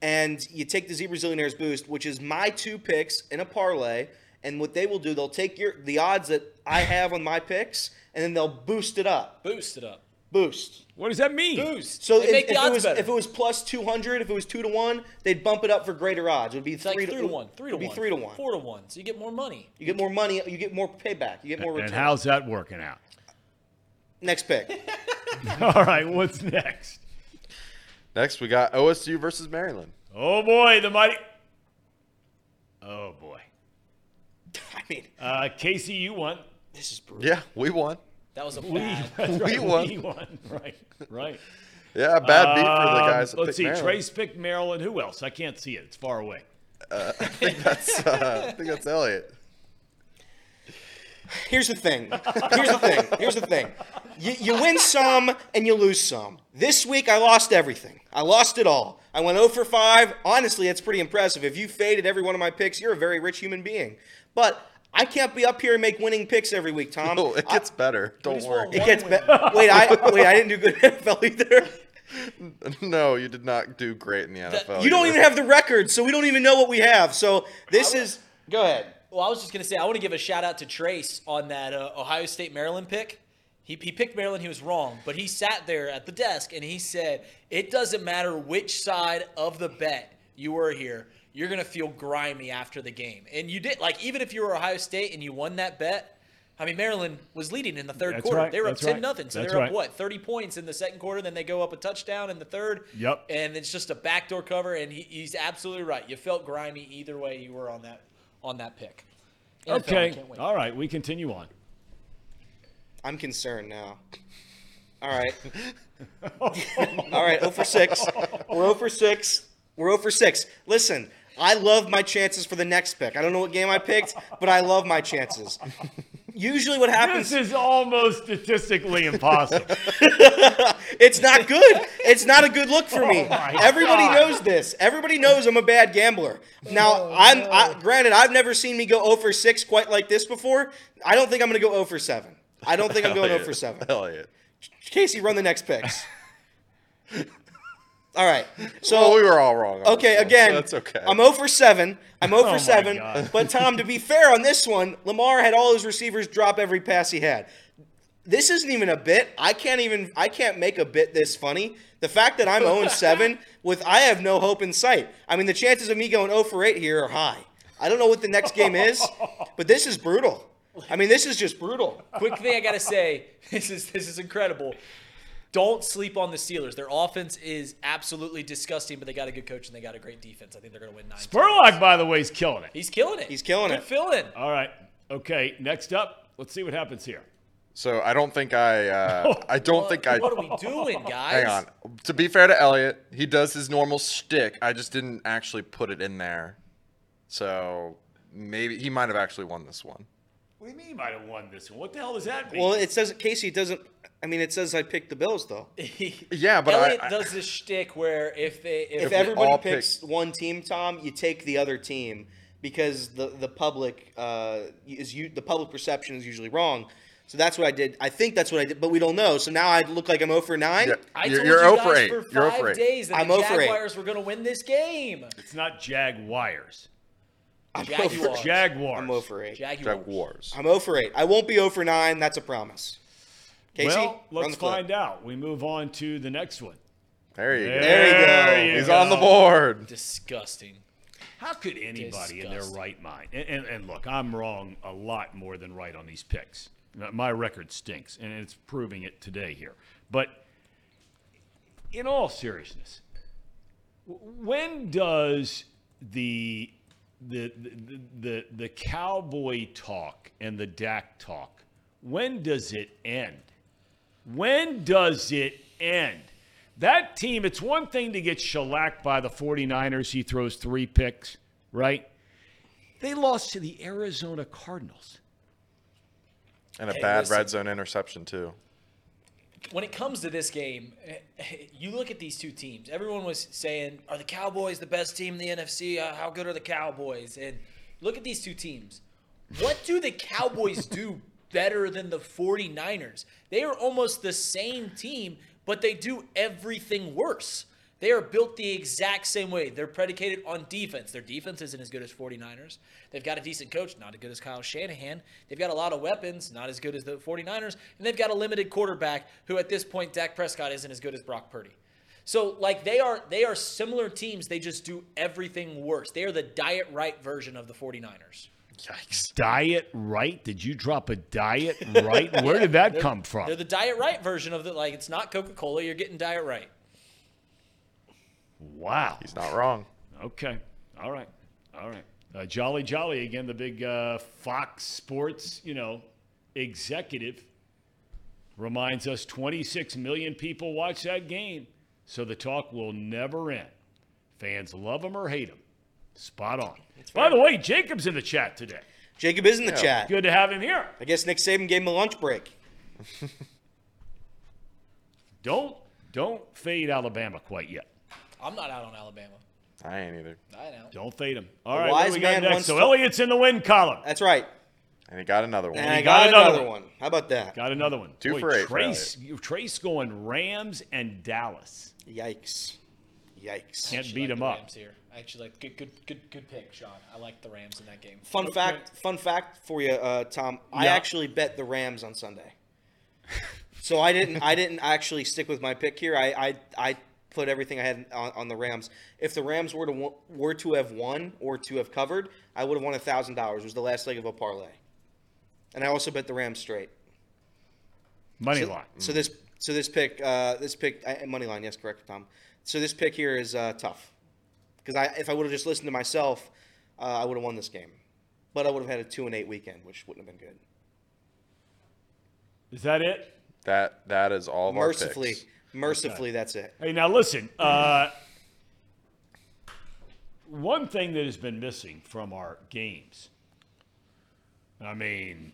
[SPEAKER 4] and you take the Zebra Zillionaires boost, which is my two picks in a parlay. And what they will do, they'll take your the odds that I have on my picks, and then they'll boost it up.
[SPEAKER 5] Boost it up.
[SPEAKER 4] Boost.
[SPEAKER 2] What does that mean?
[SPEAKER 5] Boost.
[SPEAKER 4] So
[SPEAKER 5] They
[SPEAKER 4] if,
[SPEAKER 5] make
[SPEAKER 4] if
[SPEAKER 5] the
[SPEAKER 4] it
[SPEAKER 5] odds
[SPEAKER 4] was
[SPEAKER 5] better.
[SPEAKER 4] if it was plus two hundred, if it was two to one, they'd bump it up for greater odds. It would be
[SPEAKER 5] it's like
[SPEAKER 4] three,
[SPEAKER 5] three to one, three to
[SPEAKER 4] it'd be
[SPEAKER 5] one,
[SPEAKER 4] three to one.
[SPEAKER 5] four to one. So you get more money.
[SPEAKER 4] You get more money. You get more payback. You get more return.
[SPEAKER 2] And how's that working out?
[SPEAKER 4] Next pick.
[SPEAKER 2] All right, what's next?
[SPEAKER 3] Next, we got OSU versus Maryland.
[SPEAKER 2] Oh boy, the mighty. Oh boy.
[SPEAKER 4] I mean,
[SPEAKER 2] Uh, Casey, you won.
[SPEAKER 4] this is brutal.
[SPEAKER 3] Yeah, we won.
[SPEAKER 5] That was a
[SPEAKER 2] We,
[SPEAKER 5] bad.
[SPEAKER 2] that's right,
[SPEAKER 3] won.
[SPEAKER 2] We won. Right, right.
[SPEAKER 3] Yeah, bad beat for the
[SPEAKER 2] Um,
[SPEAKER 3] guys. that
[SPEAKER 2] Let's see.
[SPEAKER 3] Maryland.
[SPEAKER 2] Trace picked Maryland. Who else? I can't see it. It's far away.
[SPEAKER 3] I think that's uh, I think that's Elliot.
[SPEAKER 4] Here's the thing. Here's the thing. Here's the thing. You, you win some and you lose some. This week I lost everything. I lost it all. I went 0 for 5. Honestly, that's pretty impressive. If you faded every one of my picks, you're a very rich human being. But I can't be up here and make winning picks every week, Tom.
[SPEAKER 3] Oh, it gets better. Don't worry.
[SPEAKER 5] won't.
[SPEAKER 4] It gets better. wait, I wait, I didn't do good in NFL either.
[SPEAKER 3] No, you did not do great in the NFL.
[SPEAKER 4] You don't even have the record, so we don't even know what we have. So this is go ahead.
[SPEAKER 5] Well, I was just gonna say I want to give a shout out to Trace on that uh, Ohio State Maryland pick. He, he picked Maryland. He was wrong, but he sat there at the desk and he said, "It doesn't matter which side of the bet you were here. You're gonna feel grimy after the game." And you did. Like even if you were Ohio State and you won that bet. I mean, Maryland was leading in the third
[SPEAKER 2] That's
[SPEAKER 5] quarter.
[SPEAKER 2] right,
[SPEAKER 5] They were up
[SPEAKER 2] that's
[SPEAKER 5] ten
[SPEAKER 2] right,
[SPEAKER 5] nothing, so
[SPEAKER 2] that's
[SPEAKER 5] they're up
[SPEAKER 2] right.
[SPEAKER 5] what thirty points in the second quarter. Then they go up a touchdown in the third.
[SPEAKER 2] Yep.
[SPEAKER 5] And it's just a backdoor cover, and he, he's absolutely right. You felt grimy either way you were on that on that pick. NFL,
[SPEAKER 2] Okay. All right. We continue on.
[SPEAKER 4] I'm concerned now. All right. All right, 0 for 6. We're 0 for 6. We're 0 for 6. Listen, I love my chances for the next pick. I don't know what game I picked, but I love my chances. Usually what happens
[SPEAKER 2] This is almost statistically impossible.
[SPEAKER 4] it's not good. It's not a good look for me.
[SPEAKER 2] Oh my
[SPEAKER 4] Everybody
[SPEAKER 2] God.
[SPEAKER 4] knows this. Everybody knows I'm a bad gambler. Now, oh, I'm I, granted I've never seen me go 0 for 6 quite like this before. I don't think I'm going to go 0 for 7. I don't think I'm going 0 for 7.
[SPEAKER 3] Elliot.
[SPEAKER 4] Casey, run the next picks. All right. So
[SPEAKER 3] Well, we were all wrong. on
[SPEAKER 4] Okay, again,
[SPEAKER 3] so that's okay.
[SPEAKER 4] I'm 0 for 7. I'm 0
[SPEAKER 2] Oh
[SPEAKER 4] for 7. But Tom, to be fair on this one, Lamar had all his receivers drop every pass he had. This isn't even a bit. I can't even I can't make a bit this funny. The fact that I'm 0 and 7 with I have no hope in sight. I mean, the chances of me going 0 for 8 here are high. I don't know what the next game is, but this is brutal. I mean, this is just brutal.
[SPEAKER 5] Quick thing I gotta say, this is this is incredible. Don't sleep on the Steelers. Their offense is absolutely disgusting, but they got a good coach and they got a great defense. I think they're gonna win nine.
[SPEAKER 2] Spurlock, by the way, is killing it.
[SPEAKER 5] He's killing it.
[SPEAKER 4] He's killing it.
[SPEAKER 5] good
[SPEAKER 4] it.
[SPEAKER 5] Filling.
[SPEAKER 2] All right. Okay. Next up, let's see what happens here.
[SPEAKER 3] so I don't think I. Uh, I don't
[SPEAKER 5] What-
[SPEAKER 3] think I.
[SPEAKER 5] What are we doing, guys?
[SPEAKER 3] Hang on. To be fair to Elliot, he does his normal shtick. I just didn't actually put it in there. So maybe he might have actually won this one.
[SPEAKER 2] What do you mean you might have won this one? What the hell does that mean?
[SPEAKER 4] Well, it says Casey doesn't I mean, it says I picked the Bills though.
[SPEAKER 3] Yeah, but I-
[SPEAKER 5] Elliot
[SPEAKER 3] I-
[SPEAKER 5] does this shtick where if they if,
[SPEAKER 4] if everybody picks
[SPEAKER 3] pick-
[SPEAKER 4] one team, Tom, you take the other team because the the public uh, is you the public perception is usually wrong. So that's what I did. I think that's what I did, but we don't know. So now I look like I'm 0 for 9.
[SPEAKER 3] Yeah.
[SPEAKER 5] I
[SPEAKER 3] You're-
[SPEAKER 5] told
[SPEAKER 3] you're
[SPEAKER 5] you guys
[SPEAKER 3] for 8.
[SPEAKER 5] for
[SPEAKER 3] You're 0
[SPEAKER 5] five
[SPEAKER 3] for 8.
[SPEAKER 5] days that
[SPEAKER 4] I'm
[SPEAKER 5] the
[SPEAKER 4] 0 for 8.
[SPEAKER 5] Jaguars were going to win this game.
[SPEAKER 2] it's not Jaguars.
[SPEAKER 4] I'm 0
[SPEAKER 5] Jaguars.
[SPEAKER 4] for,
[SPEAKER 2] Jaguars.
[SPEAKER 4] I'm 0 for 8.
[SPEAKER 5] Jaguars.
[SPEAKER 3] Jaguars.
[SPEAKER 4] I'm 0 for 8. I won't be 0 for 9. That's a promise. Casey,
[SPEAKER 2] well, let's
[SPEAKER 4] the clip.
[SPEAKER 2] find out. We move on to the next one.
[SPEAKER 3] There you go.
[SPEAKER 4] There you go.
[SPEAKER 3] He's
[SPEAKER 2] go.
[SPEAKER 3] on the board.
[SPEAKER 5] Disgusting.
[SPEAKER 2] How could anybody in their right mind? And, and, and look, I'm wrong a lot more than right on these picks. My record stinks, and it's proving it today here. But in all seriousness, when does the the the the, the cowboy talk and the Dak talk? When does it end? When does it end? That team, it's one thing to get shellacked by the 49ers. He throws three picks, right? They lost to the Arizona Cardinals.
[SPEAKER 3] And a
[SPEAKER 5] Hey,
[SPEAKER 3] bad
[SPEAKER 5] listen.
[SPEAKER 3] red zone interception, too.
[SPEAKER 5] When it comes to this game, you look at these two teams. Everyone was saying, "Are the Cowboys the best team in the NFC? Uh, How good are the Cowboys?" And look at these two teams. What do the Cowboys do better than the 49ers? They are almost the same team, but they do everything worse. They are built the exact same way. They're predicated on defense. Their defense isn't as good as 49ers. They've got a decent coach, not as good as Kyle Shanahan. They've got a lot of weapons, not as good as the 49ers. And they've got a limited quarterback who at this point Dak Prescott isn't as good as Brock Purdy. So like they are they are similar teams, they just do everything worse. They are the Diet Rite version of the 49ers.
[SPEAKER 3] Yikes.
[SPEAKER 2] Diet Rite? Did you drop a diet right? Where did that come from?
[SPEAKER 5] They're the Diet Rite version of the like it's not Coca-Cola, you're getting Diet Rite.
[SPEAKER 2] Wow.
[SPEAKER 3] He's not wrong.
[SPEAKER 2] Okay. All right. All right. Uh, Jolly Jolly again, the big uh, Fox Sports, you know, executive reminds us 26 million people watch that game, so the talk will never end. Fans love him or hate him. Spot on. By the way, Jacob's in the chat today.
[SPEAKER 4] Jacob is in the chat.
[SPEAKER 2] Good to have him here.
[SPEAKER 4] I guess Nick Saban gave him a lunch break.
[SPEAKER 2] Don't don't fade Alabama quite yet.
[SPEAKER 5] I'm not out on Alabama.
[SPEAKER 3] I ain't either.
[SPEAKER 5] I know.
[SPEAKER 2] Don't fade him. All
[SPEAKER 4] A
[SPEAKER 2] right, what do
[SPEAKER 4] wise
[SPEAKER 2] we got
[SPEAKER 4] man
[SPEAKER 2] next?
[SPEAKER 4] once
[SPEAKER 2] So
[SPEAKER 4] told-
[SPEAKER 2] Elliot's in the win column.
[SPEAKER 4] That's right.
[SPEAKER 3] And he got another one.
[SPEAKER 4] And I
[SPEAKER 2] got
[SPEAKER 4] got,
[SPEAKER 2] another
[SPEAKER 4] another,
[SPEAKER 2] one.
[SPEAKER 4] one. How about that?
[SPEAKER 2] Got another one.
[SPEAKER 3] Two for eight for
[SPEAKER 2] Trace, Trace going Rams and Dallas.
[SPEAKER 4] Yikes. Yikes.
[SPEAKER 2] Can't beat
[SPEAKER 5] like
[SPEAKER 2] him up.
[SPEAKER 5] Rams here. I actually like good, good, good, good pick, Sean. I like the Rams in that game.
[SPEAKER 4] Fun fact, fun fact for you, uh, Tom. I
[SPEAKER 2] Yeah.
[SPEAKER 4] actually bet the Rams on Sunday. so I didn't. I didn't actually stick with my pick here. I I, I put everything I had on, on the Rams. If the Rams were to were to have won or to have covered, I would have won a thousand dollars. It was the last leg of a parlay, and I also bet the Rams straight.
[SPEAKER 2] Money
[SPEAKER 4] so,
[SPEAKER 2] line.
[SPEAKER 4] So this so this pick uh, this pick uh, money line. Yes, correct, Tom. So this pick here is uh, tough because I if I would have just listened to myself, uh, I would have won this game, but I would have had a two and eight weekend, which wouldn't have been good.
[SPEAKER 2] Is that it?
[SPEAKER 3] That that is all of our
[SPEAKER 4] Mercifully,
[SPEAKER 3] picks.
[SPEAKER 4] Mercifully, that's it.
[SPEAKER 2] Hey, now listen. Uh, one thing that has been missing from our games, I mean,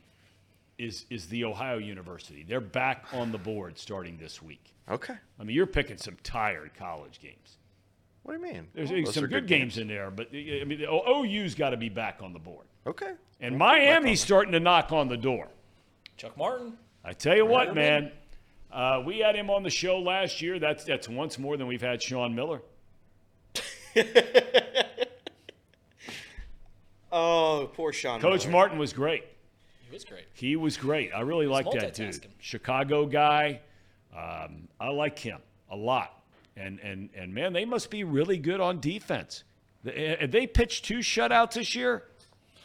[SPEAKER 2] is is the Ohio University. They're back on the board starting this week.
[SPEAKER 3] Okay.
[SPEAKER 2] I mean, you're picking some tired college games.
[SPEAKER 3] What do you mean?
[SPEAKER 2] There's
[SPEAKER 3] Those
[SPEAKER 2] some
[SPEAKER 3] are
[SPEAKER 2] good, games, in there, but I mean, the OU's got to be back on the board,
[SPEAKER 3] Okay.
[SPEAKER 2] and Miami's starting to knock on the door.
[SPEAKER 5] Chuck Martin.
[SPEAKER 2] I tell you what, man. Uh, we had him on the show last year. That's that's once more than we've had Sean Miller.
[SPEAKER 4] Oh, poor Sean.
[SPEAKER 2] Coach
[SPEAKER 4] Miller.
[SPEAKER 2] Martin was great.
[SPEAKER 5] He was great.
[SPEAKER 2] He was great. I really like that dude. Chicago guy. Um, I like him a lot. And and and man, they must be really good on defense. They, have they pitched two shutouts this year?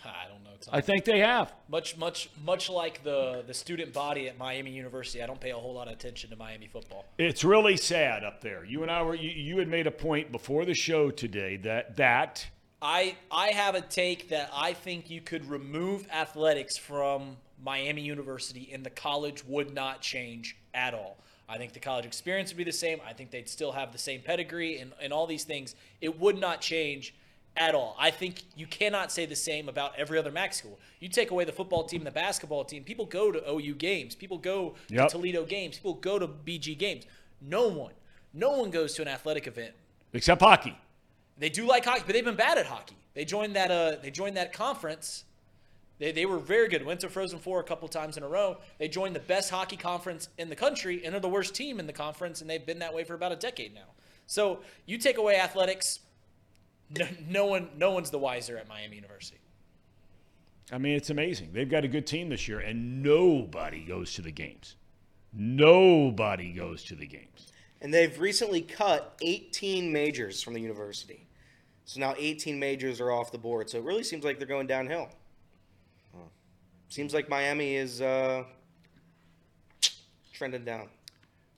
[SPEAKER 5] I don't know. Tom.
[SPEAKER 2] I think they have.
[SPEAKER 5] much, much, much like the the student body at Miami University, I don't pay a whole lot of attention to Miami football.
[SPEAKER 2] It's really sad up there. You and I were you, you had made a point before the show today that that
[SPEAKER 5] I I have a take that I think you could remove athletics from Miami University and the college would not change at all. I think the college experience would be the same. I think they'd still have the same pedigree and, and all these things. It would not change at all. I think you cannot say the same about every other MAC school. You take away the football team, the basketball team, people go to OU games, people go
[SPEAKER 2] Yep.
[SPEAKER 5] to Toledo games, people go to BG games. No one, no one goes to an athletic event
[SPEAKER 2] except hockey.
[SPEAKER 5] they do like hockey, but they've been bad at hockey. They joined that uh they joined that conference. They, they were very good. Went to Frozen Four a couple times in a row. They joined the best hockey conference in the country and are the worst team in the conference, and they've been that way for about a decade now. So you take away athletics, no, no one no one's the wiser at Miami University.
[SPEAKER 2] I mean, it's amazing. They've got a good team this year, and nobody goes to the games. Nobody goes to the games.
[SPEAKER 4] And they've recently cut 18 majors from the university. So now 18 majors are off the board. So it really seems like they're going downhill. Seems like Miami is uh, trending down.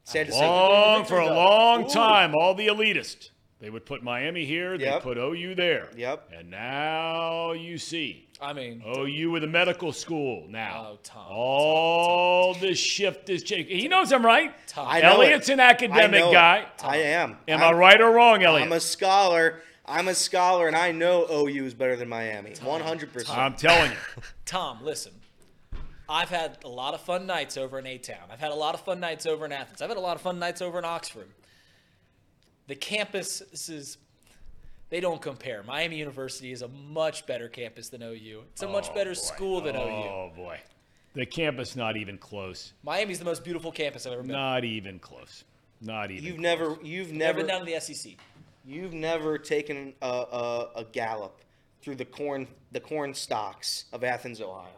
[SPEAKER 4] Sad to say.
[SPEAKER 2] Long for a
[SPEAKER 4] Ooh.
[SPEAKER 2] long time, all the elitists. They would put Miami here, they
[SPEAKER 4] Yep.
[SPEAKER 2] put OU there.
[SPEAKER 4] Yep.
[SPEAKER 2] And now you see
[SPEAKER 5] I mean,
[SPEAKER 2] OU with a medical school now.
[SPEAKER 5] Oh, Tom,
[SPEAKER 2] All this shift is changing. He knows I'm right.
[SPEAKER 5] Tom.
[SPEAKER 4] I know
[SPEAKER 2] Elliot's
[SPEAKER 4] it.
[SPEAKER 2] an academic
[SPEAKER 4] know it.
[SPEAKER 2] guy.
[SPEAKER 4] I am.
[SPEAKER 2] Am
[SPEAKER 4] I'm,
[SPEAKER 2] I right or wrong, Elliot?
[SPEAKER 4] I'm a scholar. I'm a scholar, and I know OU is better than Miami. 100%.
[SPEAKER 2] I'm telling you.
[SPEAKER 5] Tom, listen. I've had a lot of fun nights over in A Town. I've had a lot of fun nights over in Athens. I've had a lot of fun nights over in Oxford. The campus is they don't compare. Miami University is a much better campus than OU. It's a much
[SPEAKER 2] Oh,
[SPEAKER 5] better
[SPEAKER 2] boy.
[SPEAKER 5] school than OU.
[SPEAKER 2] Oh, boy. The campus not even close.
[SPEAKER 5] Miami's the most beautiful campus I've ever been.
[SPEAKER 2] Not even close. Not even.
[SPEAKER 4] You've
[SPEAKER 2] close.
[SPEAKER 4] never, you've
[SPEAKER 5] Never
[SPEAKER 4] never,
[SPEAKER 5] down to the SEC.
[SPEAKER 4] you've never taken a, a, a gallop through the corn, the corn stalks of Athens, Ohio,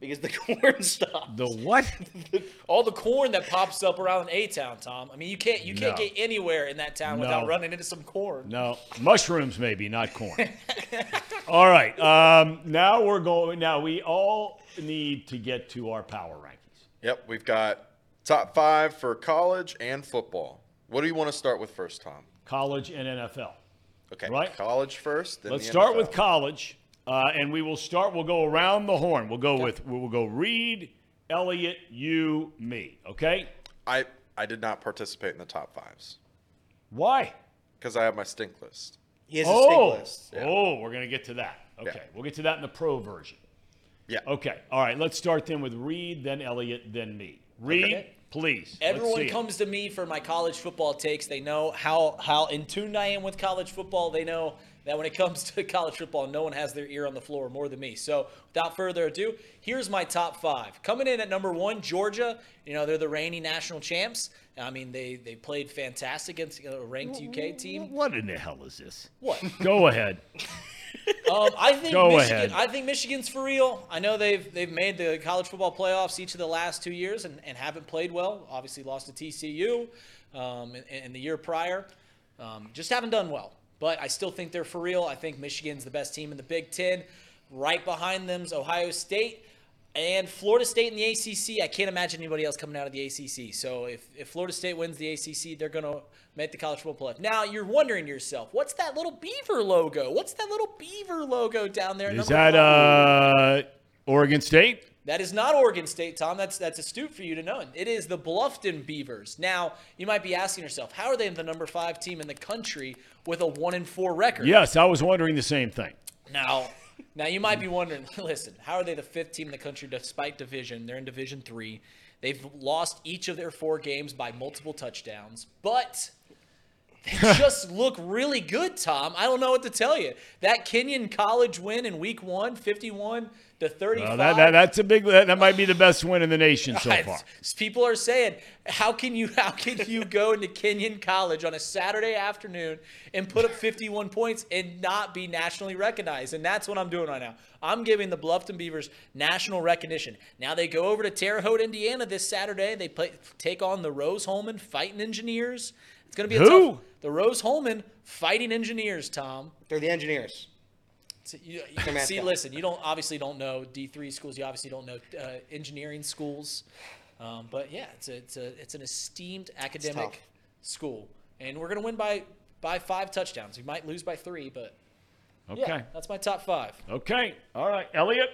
[SPEAKER 4] because the corn stalks.
[SPEAKER 2] The what?
[SPEAKER 5] All the corn that pops up around A Town, Tom. I mean, you can't you can't
[SPEAKER 2] No.
[SPEAKER 5] get anywhere in that town without running into some corn.
[SPEAKER 2] No, mushrooms maybe, not corn. all right. Um, now we're going. Now we all need to get to our power rankings.
[SPEAKER 3] Yep, we've got top five for college and football. What do you want to start with first, Tom?
[SPEAKER 2] College and NFL.
[SPEAKER 3] Okay,
[SPEAKER 2] Right.
[SPEAKER 3] college first. Then
[SPEAKER 2] Let's
[SPEAKER 3] the
[SPEAKER 2] start
[SPEAKER 3] NFL.
[SPEAKER 2] with college, uh, and we will start. We'll go around the horn. We'll go with. We'll go Reed, Elliot, you, me. Okay.
[SPEAKER 3] I I did not participate in the top fives
[SPEAKER 2] Why?
[SPEAKER 3] because I have my stink list.
[SPEAKER 4] He has a
[SPEAKER 2] Oh,
[SPEAKER 4] stink list.
[SPEAKER 2] oh, we're gonna get to that. Okay,
[SPEAKER 3] Yeah.
[SPEAKER 2] we'll get to that in the pro version.
[SPEAKER 3] Yeah.
[SPEAKER 2] Okay. All right. Let's start then with Reed, then Elliot, then me. Reed,
[SPEAKER 5] Okay.
[SPEAKER 2] please.
[SPEAKER 5] Everyone
[SPEAKER 2] see it.
[SPEAKER 5] comes to me for my college football takes. They know how how in tune I am with college football. They know that when it comes to college football, no one has their ear on the floor more than me. So, without further ado, here's my top five. Coming in at number one, Georgia. You know they're the reigning national champs. I mean they they played fantastic against a ranked UK team.
[SPEAKER 2] What in the hell is this?
[SPEAKER 5] What?
[SPEAKER 2] Go ahead.
[SPEAKER 5] Um, I think
[SPEAKER 2] Go
[SPEAKER 5] Michigan.
[SPEAKER 2] ahead.
[SPEAKER 5] I think Michigan's for real. I know they've they've made the college football playoffs each of the last two years and, and haven't played well. Obviously, lost to TCU um, in, in the year prior. Um, just haven't done well. But I still think they're for real. I think Michigan's the best team in the Big Ten. Right behind them's Ohio State. And Florida State in the ACC, I can't imagine anybody else coming out of the ACC. So if, if Florida State wins the ACC, they're going to make the college football playoff. Now, you're wondering to yourself, what's that little beaver logo? What's that little beaver logo down there?
[SPEAKER 2] Is that uh, Oregon State?
[SPEAKER 5] That is not Oregon State, Tom. That's that's astute for you to know. It is the Bluffton Beavers. Now, you might be asking yourself, how are they the number five team in the country with a one and four record?
[SPEAKER 2] Yes, I was wondering the same thing.
[SPEAKER 5] Now, now you might be wondering, listen, how are they the fifth team in the country despite division? They're in Division Three. They've lost each of their four games by multiple touchdowns, but they just look really good, Tom. I don't know what to tell you. That Kenyon College win in Week One, 51 to 35.
[SPEAKER 2] Well, that, that, that's a big. That, that might be the best win in the nation so far.
[SPEAKER 5] People are saying, how can you how can you go into Kenyon College on a Saturday afternoon and put up 51 points and not be nationally recognized? And that's what I'm doing right now. I'm giving the Bluffton Beavers national recognition. Now they go over to Terre Haute, Indiana this Saturday. They play take on the Rose-Hulman Fighting Engineers. It's going to be a
[SPEAKER 2] Who?
[SPEAKER 5] tough. The Rose-Hulman Fighting Engineers, Tom.
[SPEAKER 4] They're the engineers.
[SPEAKER 5] So you, you
[SPEAKER 4] Their
[SPEAKER 5] see, listen, you don't obviously don't know D three schools. You obviously don't know uh, engineering schools, um, but yeah, it's a, it's a it's an esteemed academic school, and we're gonna win by by five touchdowns. We might lose by three, but
[SPEAKER 2] Okay.
[SPEAKER 5] yeah, that's my top five.
[SPEAKER 2] Okay. All right, Elliot.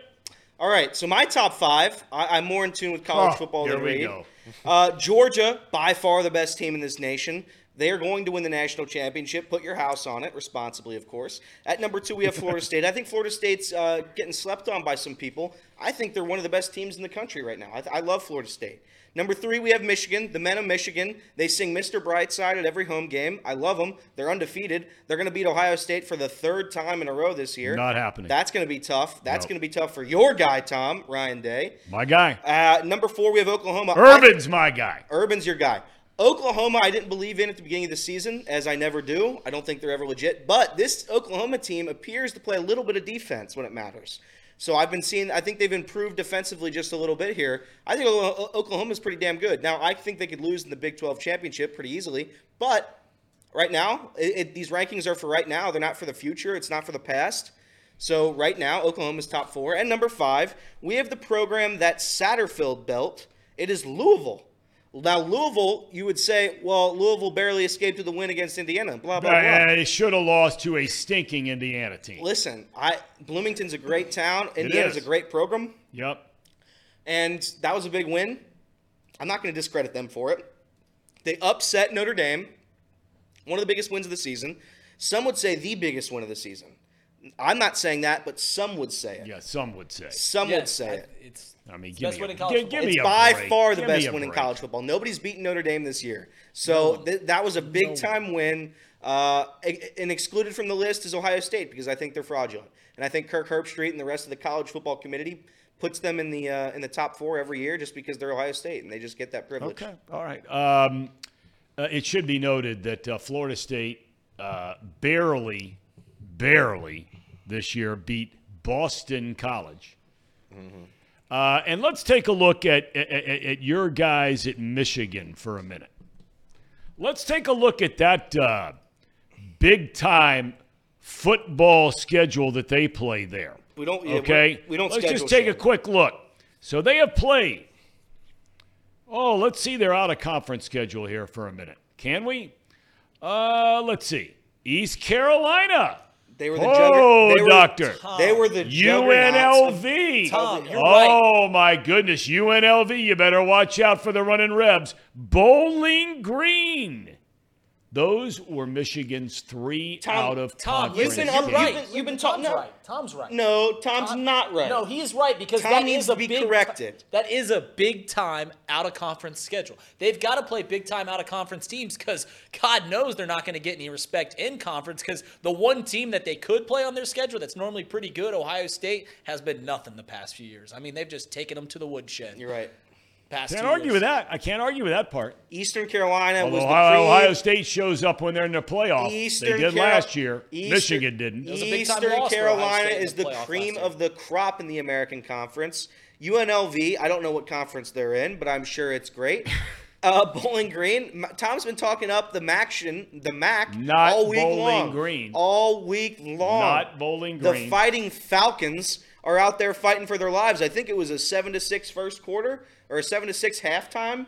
[SPEAKER 4] All right, so my top five, I, I'm more in tune with college
[SPEAKER 2] Oh,
[SPEAKER 4] football
[SPEAKER 2] here
[SPEAKER 4] than
[SPEAKER 2] we
[SPEAKER 4] Reed.
[SPEAKER 2] go.
[SPEAKER 4] Uh, Georgia, by far the best team in this nation. They are going to win the national championship. Put your house on it, responsibly, of course. At number two, we have Florida State. I think Florida State's uh, getting slept on by some people. I think they're one of the best teams in the country right now. I, I love Florida State. Number three, we have Michigan, the men of Michigan. They sing Mr. Brightside at every home game. I love them. They're undefeated. They're going to beat Ohio State for the third time in a row this year.
[SPEAKER 2] Not happening.
[SPEAKER 4] That's going to be tough. That's
[SPEAKER 2] No.
[SPEAKER 4] going to be tough for your guy, Tom, Ryan Day.
[SPEAKER 2] My guy.
[SPEAKER 4] Uh, number four, we have Oklahoma. I-
[SPEAKER 2] Urban's my guy.
[SPEAKER 4] Urban's your guy. Oklahoma, I didn't believe in at the beginning of the season, as I never do. I don't think they're ever legit. But this Oklahoma team appears to play a little bit of defense when it matters. So I've been seeing, I think they've improved defensively just a little bit here. I think Oklahoma- Oklahoma's pretty damn good. Now, I think they could lose in the Big 12 championship pretty easily. But right now, it, it, these rankings are for right now. They're not for the future, it's not for the past. So right now, Oklahoma's top four. And number five, we have the program that Satterfield built. It is Louisville. Now, Louisville, you would say, well, Louisville barely escaped with the win against Indiana. Blah blah blah.
[SPEAKER 2] Uh, they should have lost to a stinking Indiana team.
[SPEAKER 4] Listen, I Bloomington's a great town. Indiana's
[SPEAKER 2] is.
[SPEAKER 4] a great program,
[SPEAKER 2] Yep.
[SPEAKER 4] and that was a big win. I'm not going to discredit them for it. They upset Notre Dame, one of the biggest wins of the season. Some would say the biggest win of the season. I'm not saying that, but some would say it.
[SPEAKER 2] Yeah, some would say.
[SPEAKER 4] Some
[SPEAKER 5] Yeah,
[SPEAKER 4] would say
[SPEAKER 5] I-
[SPEAKER 4] it.
[SPEAKER 5] It's
[SPEAKER 2] I mean,
[SPEAKER 5] It's
[SPEAKER 2] give
[SPEAKER 5] best
[SPEAKER 2] me,
[SPEAKER 5] win
[SPEAKER 2] a,
[SPEAKER 5] in college
[SPEAKER 2] give,
[SPEAKER 5] football.
[SPEAKER 2] give me
[SPEAKER 4] It's by
[SPEAKER 2] break.
[SPEAKER 4] far the
[SPEAKER 2] Give
[SPEAKER 4] best
[SPEAKER 2] a
[SPEAKER 4] win in college football. Nobody's beaten Notre Dame this year. So th- that was a big time win. Uh, and excluded from the list is Ohio State because I think they're fraudulent. And I think Kirk Herbstreit and the rest of the college football committee puts them in the uh, in the top four every year just because they're Ohio State and they just get that privilege.
[SPEAKER 2] Okay. All right. Um, uh, it should be noted that uh, Florida State uh, barely, barely this year beat Boston College. Uh, and let's take a look at, at, at your guys at Michigan for a minute. Let's take a look at that uh, big time football schedule that they play there.
[SPEAKER 4] We don't. yeah,
[SPEAKER 2] Okay.
[SPEAKER 4] We, we don't.
[SPEAKER 2] Let's just take a quick look. So they have played. Oh, let's see their out of conference schedule here for a minute. Can we? Uh, let's see. East Carolina.
[SPEAKER 4] They were the
[SPEAKER 2] Oh,
[SPEAKER 4] jugger- they were,
[SPEAKER 2] doctor.
[SPEAKER 4] They were the
[SPEAKER 2] UNLV.
[SPEAKER 5] Tom, you're oh, right.
[SPEAKER 2] oh my goodness, UNLV! You better watch out for the running Rebs. Bowling Green. Those were Michigan's three
[SPEAKER 4] Tom-
[SPEAKER 2] out of
[SPEAKER 5] Tom,
[SPEAKER 2] conference.
[SPEAKER 4] you've been
[SPEAKER 5] you're
[SPEAKER 4] up- you've been- you've been talking-
[SPEAKER 5] Tom's
[SPEAKER 4] no.
[SPEAKER 5] right. Tom's right.
[SPEAKER 4] No, Tom's
[SPEAKER 5] Tom-
[SPEAKER 4] not right.
[SPEAKER 5] No, he is right because
[SPEAKER 4] Tom
[SPEAKER 5] that
[SPEAKER 4] needs
[SPEAKER 5] is a
[SPEAKER 4] to be
[SPEAKER 5] big
[SPEAKER 4] corrected.
[SPEAKER 5] That is a big time out of conference schedule. They've got to play big time out of conference teams because God knows they're not going to get any respect in conference. Because the one team that they could play on their schedule that's normally pretty good, Ohio State, has been nothing the past few years. I mean, they've just taken them to the woodshed.
[SPEAKER 4] You're right.
[SPEAKER 5] Past
[SPEAKER 2] Can't
[SPEAKER 5] two
[SPEAKER 2] argue
[SPEAKER 5] years.
[SPEAKER 2] with that. I can't argue with that part.
[SPEAKER 4] Eastern Carolina
[SPEAKER 2] Although
[SPEAKER 4] was the
[SPEAKER 2] Ohio,
[SPEAKER 4] cream.
[SPEAKER 2] Ohio State shows up when they're in the playoff.
[SPEAKER 4] Eastern
[SPEAKER 2] they did
[SPEAKER 4] Carol-
[SPEAKER 2] last year.
[SPEAKER 4] Eastern-
[SPEAKER 2] Michigan didn't.
[SPEAKER 5] was
[SPEAKER 4] Eastern
[SPEAKER 5] loss for Ohio
[SPEAKER 4] Carolina is
[SPEAKER 5] the
[SPEAKER 4] the cream of the crop in the American Conference. UNLV, I don't know what conference they're in, but I'm sure it's great. Uh, Bowling Green, Tom's been talking up the MACtion, the MAC
[SPEAKER 2] Not
[SPEAKER 4] all week
[SPEAKER 2] Bowling
[SPEAKER 4] long.
[SPEAKER 2] Green.
[SPEAKER 4] All week long.
[SPEAKER 2] Not Bowling Green.
[SPEAKER 4] The Fighting Falcons are out there fighting for their lives. I think it was a seven to six first quarter or a seven to six halftime.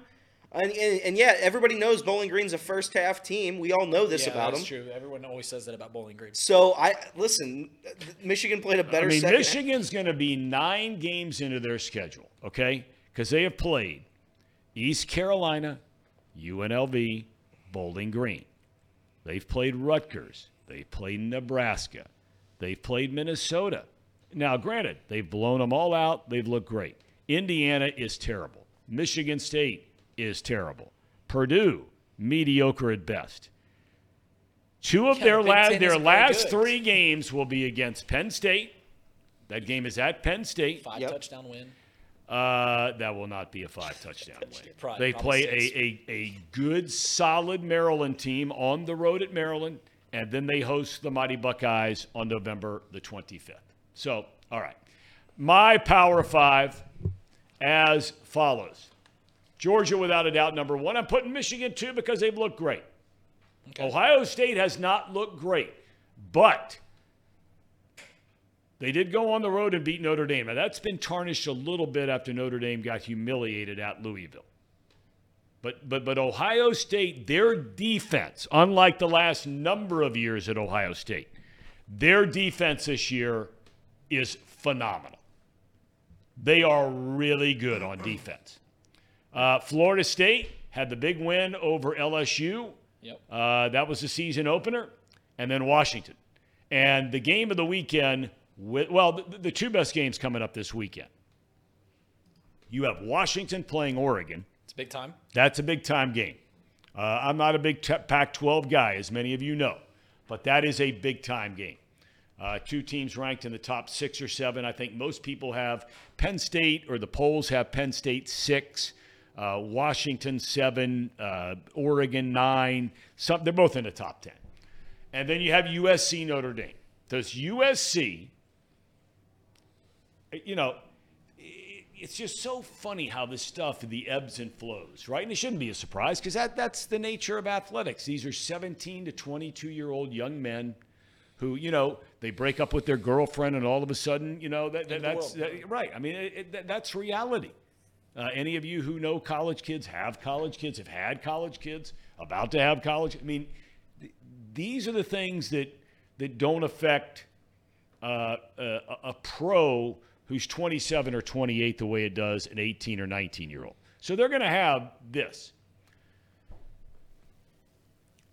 [SPEAKER 4] And, and, and yeah, everybody knows Bowling Green's a first half team. We all know this
[SPEAKER 5] Yeah,
[SPEAKER 4] about
[SPEAKER 5] that's
[SPEAKER 4] them.
[SPEAKER 5] That's true. Everyone always says that about Bowling Green.
[SPEAKER 4] So I listen. Michigan played a better
[SPEAKER 2] I mean,
[SPEAKER 4] second.
[SPEAKER 2] Michigan's going to be nine games into their schedule, okay? Because they have played East Carolina, UNLV, Bowling Green. They've played Rutgers. They've played Nebraska. They've played Minnesota. Now, granted, they've blown them all out. They've looked great. Indiana is terrible. Michigan State is terrible. Purdue, mediocre at best. Two of
[SPEAKER 5] Yeah,
[SPEAKER 2] their
[SPEAKER 5] the Big
[SPEAKER 2] last their last
[SPEAKER 5] good.
[SPEAKER 2] three games will be against Penn State. That game is at Penn State.
[SPEAKER 5] Five
[SPEAKER 4] Yep.
[SPEAKER 5] touchdown win.
[SPEAKER 2] Uh, that will not be a five touchdown win.
[SPEAKER 5] Probably-
[SPEAKER 2] they
[SPEAKER 5] probably
[SPEAKER 2] play a, a, a good, solid Maryland team on the road at Maryland, and then they host the Mighty Buckeyes on November the 25th. So, all right. My Power Five as follows Georgia, without a doubt, number one. I'm putting Michigan two because they've looked great. Ohio State has not looked great, but they did go on the road and beat Notre Dame. Now, that's been tarnished a little bit after Notre Dame got humiliated at Louisville. But, but, but Ohio State, their defense, unlike the last number of years at Ohio State, their defense this year is phenomenal. They are really good on defense. Uh, Florida State had the big win over LSU.
[SPEAKER 5] Yep.
[SPEAKER 2] Uh, that was the season opener, and then Washington. And the game of the weekend, with, well, the, the two best games coming up this weekend. You have Washington playing Oregon.
[SPEAKER 5] It's a big time.
[SPEAKER 2] That's a big time game. Uh, I'm not a big t- Pac 12 guy, as many of you know, but that is a big time game. Uh, two teams ranked in the top six or seven. I think most people have Penn State, or the polls have Penn State six, uh, Washington seven, uh, Oregon nine. Some, they're both in the top 10. And then you have USC Notre Dame. Does USC, you know, it's just so funny how this stuff, the ebbs and flows, right? And it shouldn't be a surprise because that, that's the nature of athletics. These are 17 to 22 year old young men who, you know, they break up with their girlfriend and all of a sudden, you know, that, that, that's that- right. I mean, it, it, that, that's reality. Uh, any of you who know college kids, have college kids, have had college kids, about to have college. I mean, th- these are the things that that don't affect uh, a, a pro who's 27 or 28 the way it does an 18 or 19 year old. So they're going to have this.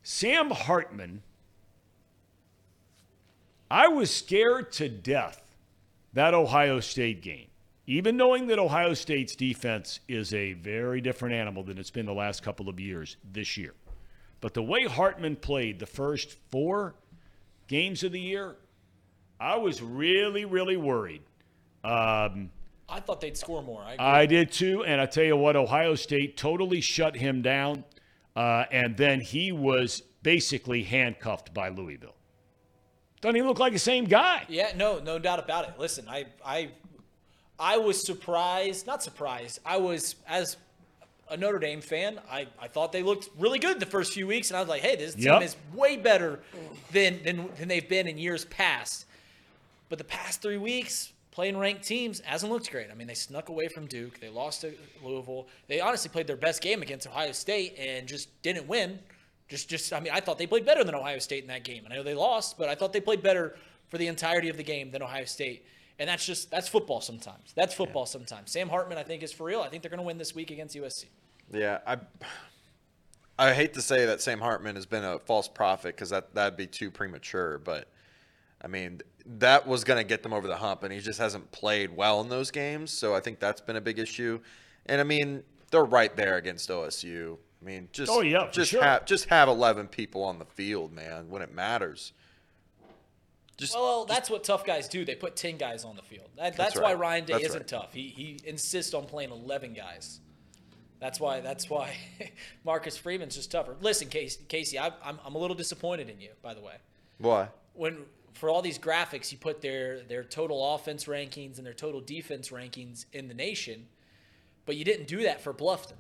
[SPEAKER 2] Sam Hartman, I was scared to death that Ohio State game. Even knowing that Ohio State's defense is a very different animal than it's been the last couple of years this year. But the way Hartman played the first four games of the year, I was really, really worried. Um,
[SPEAKER 5] I thought they'd score more. I.
[SPEAKER 2] I did too, and I tell you what, Ohio State totally shut him down. uh, and then he was basically handcuffed by Louisville. Doesn't he look like the same guy?
[SPEAKER 5] Yeah, no, no doubt about it. Listen, I, I, I was surprised. Not surprised. I was as a Notre Dame fan. I, I thought they looked really good the first few weeks, and I was like, hey, this team is way better than, than than they've been in years past. But the past three weeks, playing ranked teams hasn't looked great. I mean, they snuck away from Duke. They lost to Louisville. They honestly played their best game against Ohio State and just didn't win. Just, just, I mean, I thought they played better than Ohio State in that game. And I know they lost, but I thought they played better for the entirety of the game than Ohio State. And that's just, that's football sometimes. That's football sometimes. Sam Hartman, I think, is for real. I think they're going to win this week against USC.
[SPEAKER 3] Yeah, I I hate to say that Sam Hartman has been a false prophet because that that'd be too premature. But I mean, that was going to get them over the hump, and he just hasn't played well in those games. So I think that's been a big issue. And I mean, they're right there against OSU. I mean, just
[SPEAKER 2] Oh, yeah,
[SPEAKER 3] just
[SPEAKER 2] sure.
[SPEAKER 3] have just have eleven people on the field, man, when it matters. Just
[SPEAKER 5] Well, that's what tough guys do. They put 10 guys on the field. That, that's, why
[SPEAKER 3] right.
[SPEAKER 5] Ryan Day
[SPEAKER 3] That's
[SPEAKER 5] isn't
[SPEAKER 3] right.
[SPEAKER 5] tough. He, he insists on playing 11 guys. That's why that's why Marcus Freeman's just tougher. Listen, Casey, Casey I, I'm, I'm a little disappointed in you, by the way.
[SPEAKER 3] why?
[SPEAKER 5] when for all these graphics you put their their total offense rankings and their total defense rankings in the nation but you didn't do that for bluffton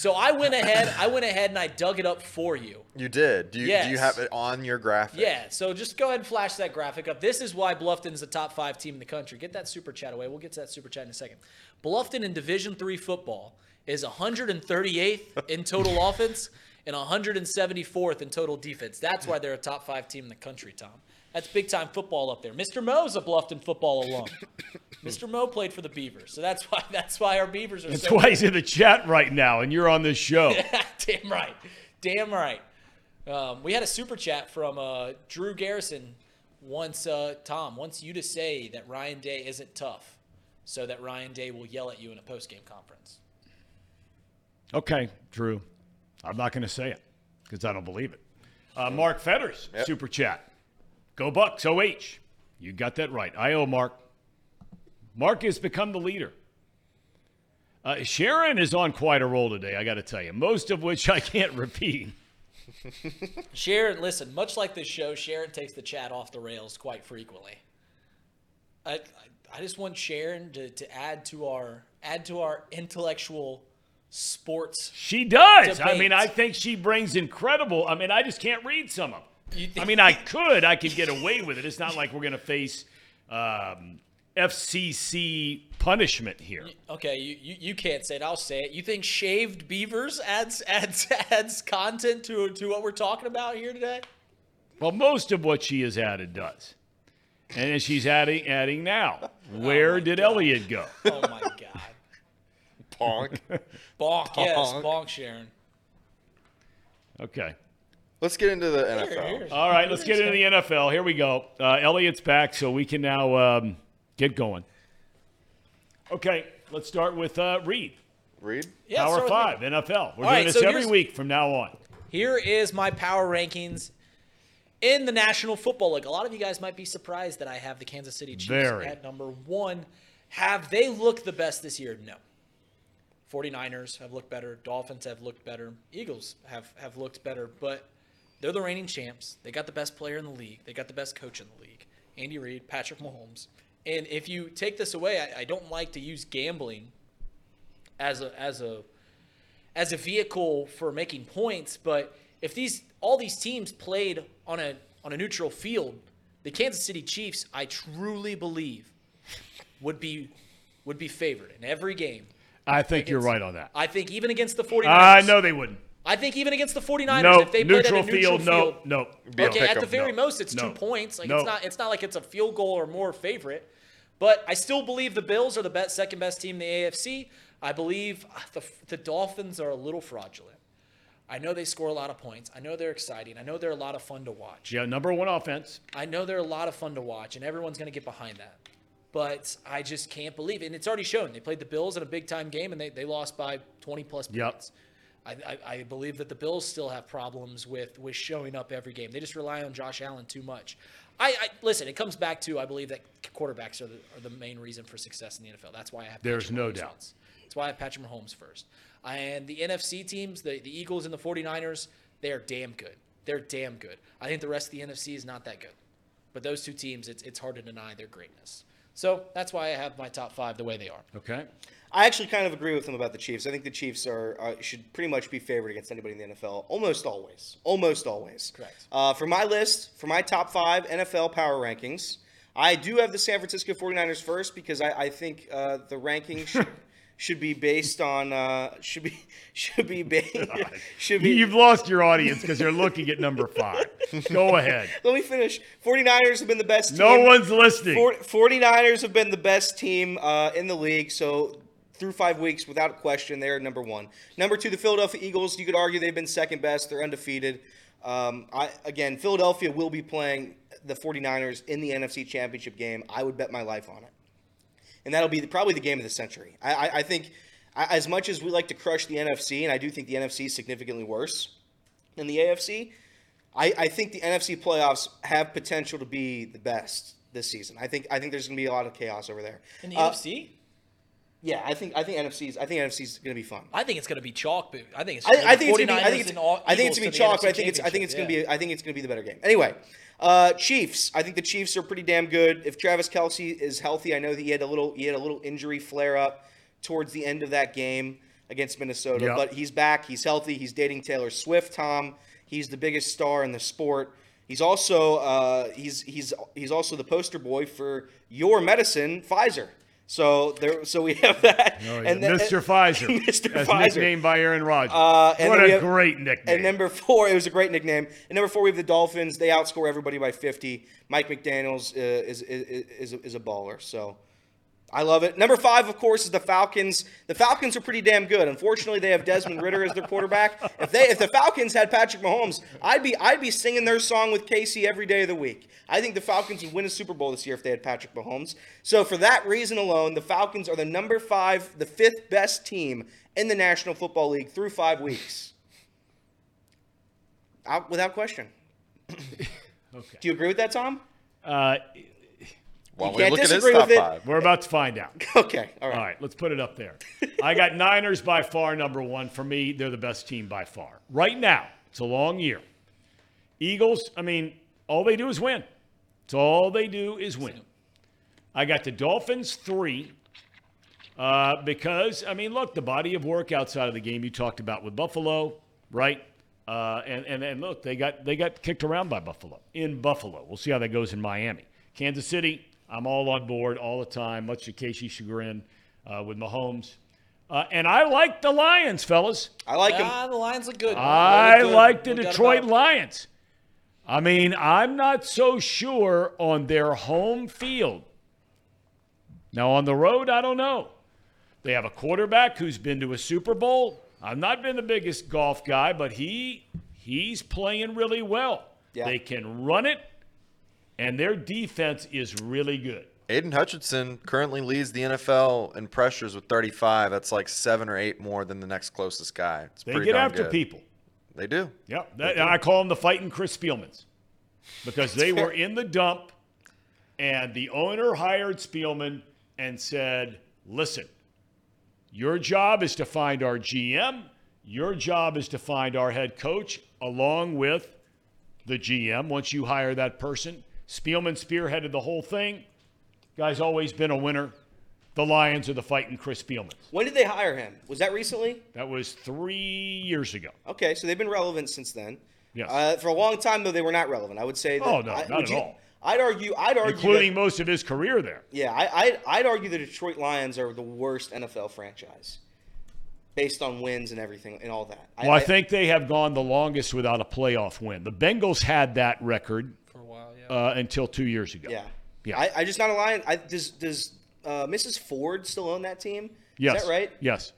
[SPEAKER 5] so i went ahead i went ahead and i dug it up for you.
[SPEAKER 3] You did. Do you do you have it on your graphic?
[SPEAKER 5] yeah so just go ahead and flash that graphic up. This is why bluffton's the top five team in the country. Get that super chat away. We'll get to that super chat in a second. Bluffton in division three football is 138th in total offense and 174th in total defense. That's why they're a top five team in the country tom that's big time football up there mr mo's a bluffton football alum mr mo played for the beavers so that's why that's why our beavers are
[SPEAKER 2] That's
[SPEAKER 5] so
[SPEAKER 2] why he's in the chat right now, and you're on this show.
[SPEAKER 5] Damn right. Damn right. Um, we had a super chat from uh, Drew Garrison once, uh, Tom, wants you to say that Ryan Day isn't tough so that Ryan Day will yell at you in a post game conference.
[SPEAKER 2] Okay, Drew. I'm not going to say it because I don't believe it. Uh, Mark Fetters, super chat. Go Bucks, OH. You got that right. I owe Mark. Mark has become the leader. Uh, Sharon is on quite a roll today, I got to tell you, most of which I can't repeat.
[SPEAKER 5] Sharon, listen, much like this show, Sharon takes the chat off the rails quite frequently. I, I, I just want Sharon to, to add to our add to our intellectual sports.
[SPEAKER 2] She does. I mean, I think she brings incredible. I mean, I just can't read some of them.
[SPEAKER 5] Think-
[SPEAKER 2] I mean, I could. I could get away with it. It's not like we're going to face um, FCC punishment here.
[SPEAKER 5] Okay, you, you, you can't say it. I'll say it. You think shaved beavers adds adds adds content to to what we're talking about here today?
[SPEAKER 2] Well, most of what she has added does. And she's adding adding now. Where
[SPEAKER 5] my
[SPEAKER 2] did
[SPEAKER 5] God.
[SPEAKER 2] Elliot go?
[SPEAKER 5] Oh my god.
[SPEAKER 3] Bonk.
[SPEAKER 5] Bonk, yes,
[SPEAKER 3] Bonk.
[SPEAKER 5] bonk Sharon.
[SPEAKER 2] Okay.
[SPEAKER 3] Let's get into the NFL.
[SPEAKER 5] Here, here.
[SPEAKER 2] All right, let's get into the NFL. Here we go. Uh, Elliot's back, so we can now um, get going. Okay, let's start with uh, Reed.
[SPEAKER 3] Reed.
[SPEAKER 5] Yeah,
[SPEAKER 2] Power
[SPEAKER 5] start with me.
[SPEAKER 2] Five, NFL. We're
[SPEAKER 5] All
[SPEAKER 2] doing
[SPEAKER 5] right,
[SPEAKER 2] this
[SPEAKER 5] so
[SPEAKER 2] every week from now on.
[SPEAKER 5] Here is my power rankings in the National Football League. A lot of you guys might be surprised that I have the Kansas City Chiefs
[SPEAKER 2] Very.
[SPEAKER 5] at number one. Have they looked the best this year? No. 49ers have looked better. Dolphins have looked better. Eagles have, have looked better. But they're the reigning champs. They got the best player in the league. They got the best coach in the league. Andy Reid, Patrick Mahomes. And if you take this away, I, I don't like to use gambling as a as a as a vehicle for making points. But if these all these teams played on a on a neutral field, the Kansas City Chiefs, I truly believe, would be would be favored in every game.
[SPEAKER 2] I think you're right on that.
[SPEAKER 5] I think even against the 49ers.
[SPEAKER 2] I know they wouldn't.
[SPEAKER 5] I think even against the 49ers,
[SPEAKER 2] No,
[SPEAKER 5] if they played
[SPEAKER 2] neutral
[SPEAKER 5] at a neutral
[SPEAKER 2] field,
[SPEAKER 5] field,
[SPEAKER 2] no, no.
[SPEAKER 3] Be
[SPEAKER 5] okay, at the very
[SPEAKER 2] no,
[SPEAKER 5] most, it's
[SPEAKER 2] no,
[SPEAKER 5] two points. Like
[SPEAKER 2] no.
[SPEAKER 5] it's not. It's not like it's a field goal or more favorite. But I still believe the Bills are the best, second best team in the AFC. I believe ah, the the Dolphins are a little fraudulent. I know they score a lot of points. I know they're exciting. I know they're a lot of fun to watch.
[SPEAKER 2] Yeah, number one offense.
[SPEAKER 5] I know they're a lot of fun to watch, and everyone's going to get behind that. But I just can't believe it. And it's already shown. They played the Bills in a big time game, and they, they lost by 20 plus
[SPEAKER 2] Yep.
[SPEAKER 5] I, I, I believe that the Bills still have problems with, with showing up every game. They just rely on Josh Allen too much. I, I listen. It comes back to I believe that quarterbacks are the, are the main reason for success in the NFL. That's why I have.
[SPEAKER 2] There's
[SPEAKER 5] Patrick
[SPEAKER 2] no
[SPEAKER 5] Mahomes
[SPEAKER 2] doubt.
[SPEAKER 5] That's why I have Patrick Mahomes first. And the NFC teams, the, the Eagles and the 49ers, they are damn good. They're damn good. I think the rest of the NFC is not that good. But those two teams, it's, it's hard to deny their greatness. So that's why I have my top five the way they are.
[SPEAKER 2] Okay.
[SPEAKER 4] I actually kind of agree with him about the Chiefs. I think the Chiefs are uh, should pretty much be favored against anybody in the NFL, almost always. Almost always.
[SPEAKER 5] Correct.
[SPEAKER 4] Uh, for my list, for my top five NFL power rankings, I do have the San Francisco 49ers first because I, I think uh, the rankings should, should be based on uh, should be should be based should be.
[SPEAKER 2] You've lost your audience because you're looking at number five. Go ahead.
[SPEAKER 4] Let me finish. 49ers have been the best.
[SPEAKER 2] No
[SPEAKER 4] team.
[SPEAKER 2] one's listening.
[SPEAKER 4] 49ers have been the best team uh, in the league. So through five weeks, without question, they're number one. Number two, the Philadelphia Eagles. You could argue they've been second best. They're undefeated. Um, I, again, Philadelphia will be playing the 49ers in the NFC Championship game. I would bet my life on it. And that'll be the, probably the game of the century. I, I, I think, I- as much as we like to crush the NFC, and I do think the NFC is significantly worse than the AFC, I, I think the NFC playoffs have potential to be the best this season. I think I think there's going to be a lot of chaos over there.
[SPEAKER 5] In the
[SPEAKER 4] Uh,
[SPEAKER 5] NFC,
[SPEAKER 4] yeah, I think I think NFC's I think NFC's going to be fun.
[SPEAKER 5] I think it's going to be chalk. But I think it's.
[SPEAKER 4] I, I think it's gonna be. I think it's. I think it's gonna be chalk, but I think it's. I think it's gonna
[SPEAKER 5] Championship,
[SPEAKER 4] be. I think it's gonna be the better game. Anyway, uh, Chiefs. I think the Chiefs are pretty damn good. If Travis Kelce is healthy, I know that he had a little. He had a little injury flare up towards the end of that game against Minnesota,
[SPEAKER 2] Yeah.
[SPEAKER 4] but he's back. He's healthy. He's dating Taylor Swift. Tom. He's the biggest star in the sport. He's also. Uh, he's he's he's also the poster boy for your medicine, Pfizer. So there. So we have that.
[SPEAKER 2] Oh, yeah.
[SPEAKER 4] and then-
[SPEAKER 2] Mr. Pfizer.
[SPEAKER 4] Mr.
[SPEAKER 2] As
[SPEAKER 4] Pfizer.
[SPEAKER 2] nicknamed by Aaron Rodgers.
[SPEAKER 4] Uh, and
[SPEAKER 2] what a
[SPEAKER 4] have-
[SPEAKER 2] great nickname.
[SPEAKER 4] And number four, it was a great nickname. And number four, we have the Dolphins. They outscore everybody by 50. Mike McDaniel's uh, is, is, is, a, is a baller. So I love it. Number five, of course, is the Falcons. The Falcons are pretty damn good. Unfortunately, they have Desmond Ridder as their quarterback. If they if the Falcons had Patrick Mahomes, I'd be I'd be singing their song with Casey every day of the week. I think the Falcons would win a Super Bowl this year if they had Patrick Mahomes. So for that reason alone, the Falcons are the number five, the fifth best team in the National Football League through five weeks. Out, without question.
[SPEAKER 2] Okay.
[SPEAKER 4] Do you agree with that, Tom?
[SPEAKER 2] Uh,
[SPEAKER 3] While we
[SPEAKER 4] can't
[SPEAKER 3] look at his
[SPEAKER 4] disagree
[SPEAKER 3] top
[SPEAKER 4] with it.
[SPEAKER 3] five.
[SPEAKER 2] we're about to find out.
[SPEAKER 4] Okay, all right.
[SPEAKER 2] All right, let's put it up there. I got Niners by far number one. For me, they're the best team by far. Right now, it's a long year. Eagles, I mean, all they do is win. It's all they do is win. I got the Dolphins three uh, because, I mean, look, the body of work outside of the game you talked about with Buffalo, right? Uh, and, and, and look, they got, they got kicked around by Buffalo in Buffalo. We'll see how that goes in Miami. Kansas City, I'm all on board all the time, much to Casey's chagrin uh, with Mahomes. Uh, and I like the Lions, fellas.
[SPEAKER 4] I like them.
[SPEAKER 5] Ah, the Lions look good.
[SPEAKER 2] I
[SPEAKER 5] good.
[SPEAKER 2] like the
[SPEAKER 5] No doubt
[SPEAKER 2] Detroit. Lions. I mean, I'm not so sure on their home field. Now, on the road, I don't know. They have a quarterback who's been to a Super Bowl. I've not been the biggest Goff guy, but he he's playing really well.
[SPEAKER 4] Yeah.
[SPEAKER 2] They can run it, and their defense is really good.
[SPEAKER 3] Aidan Hutchinson currently leads the NFL in pressures with 35. That's like seven or eight more than the next closest guy. It's
[SPEAKER 2] They get after
[SPEAKER 3] good.
[SPEAKER 2] people.
[SPEAKER 3] They do.
[SPEAKER 2] Yeah, that, I call them the fighting Chris Spielmans because they were in the dump, and the owner hired Spielman and said, "Listen, your job is to find our GM. Your job is to find our head coach, along with the GM. Once you hire that person, Spielman spearheaded the whole thing. Guy's always been a winner. The Lions are the fighting Chris Spielmans.
[SPEAKER 4] When did they hire him? Was that recently?
[SPEAKER 2] That was three years ago.
[SPEAKER 4] Okay, so they've been relevant since then.
[SPEAKER 2] Yes.
[SPEAKER 4] Uh, for a long time, though, they were not relevant. I would say. That,
[SPEAKER 2] Oh, no,
[SPEAKER 4] I,
[SPEAKER 2] not at
[SPEAKER 4] you-
[SPEAKER 2] all.
[SPEAKER 4] I'd argue. I'd argue.
[SPEAKER 2] including
[SPEAKER 4] that-
[SPEAKER 2] most of his career there.
[SPEAKER 4] yeah, I, I'd, I'd argue the Detroit Lions are the worst NFL franchise, based on wins and everything and all that.
[SPEAKER 2] Well, I, think they have gone the longest without a playoff win. The Bengals had that record
[SPEAKER 5] For a while, yeah.
[SPEAKER 2] Uh, until two years ago.
[SPEAKER 4] Yeah.
[SPEAKER 2] Yeah.
[SPEAKER 4] I, I just not a lion. I, does does uh, Mrs. Ford still own that team?
[SPEAKER 2] yes.
[SPEAKER 4] Is that right?
[SPEAKER 2] Yes.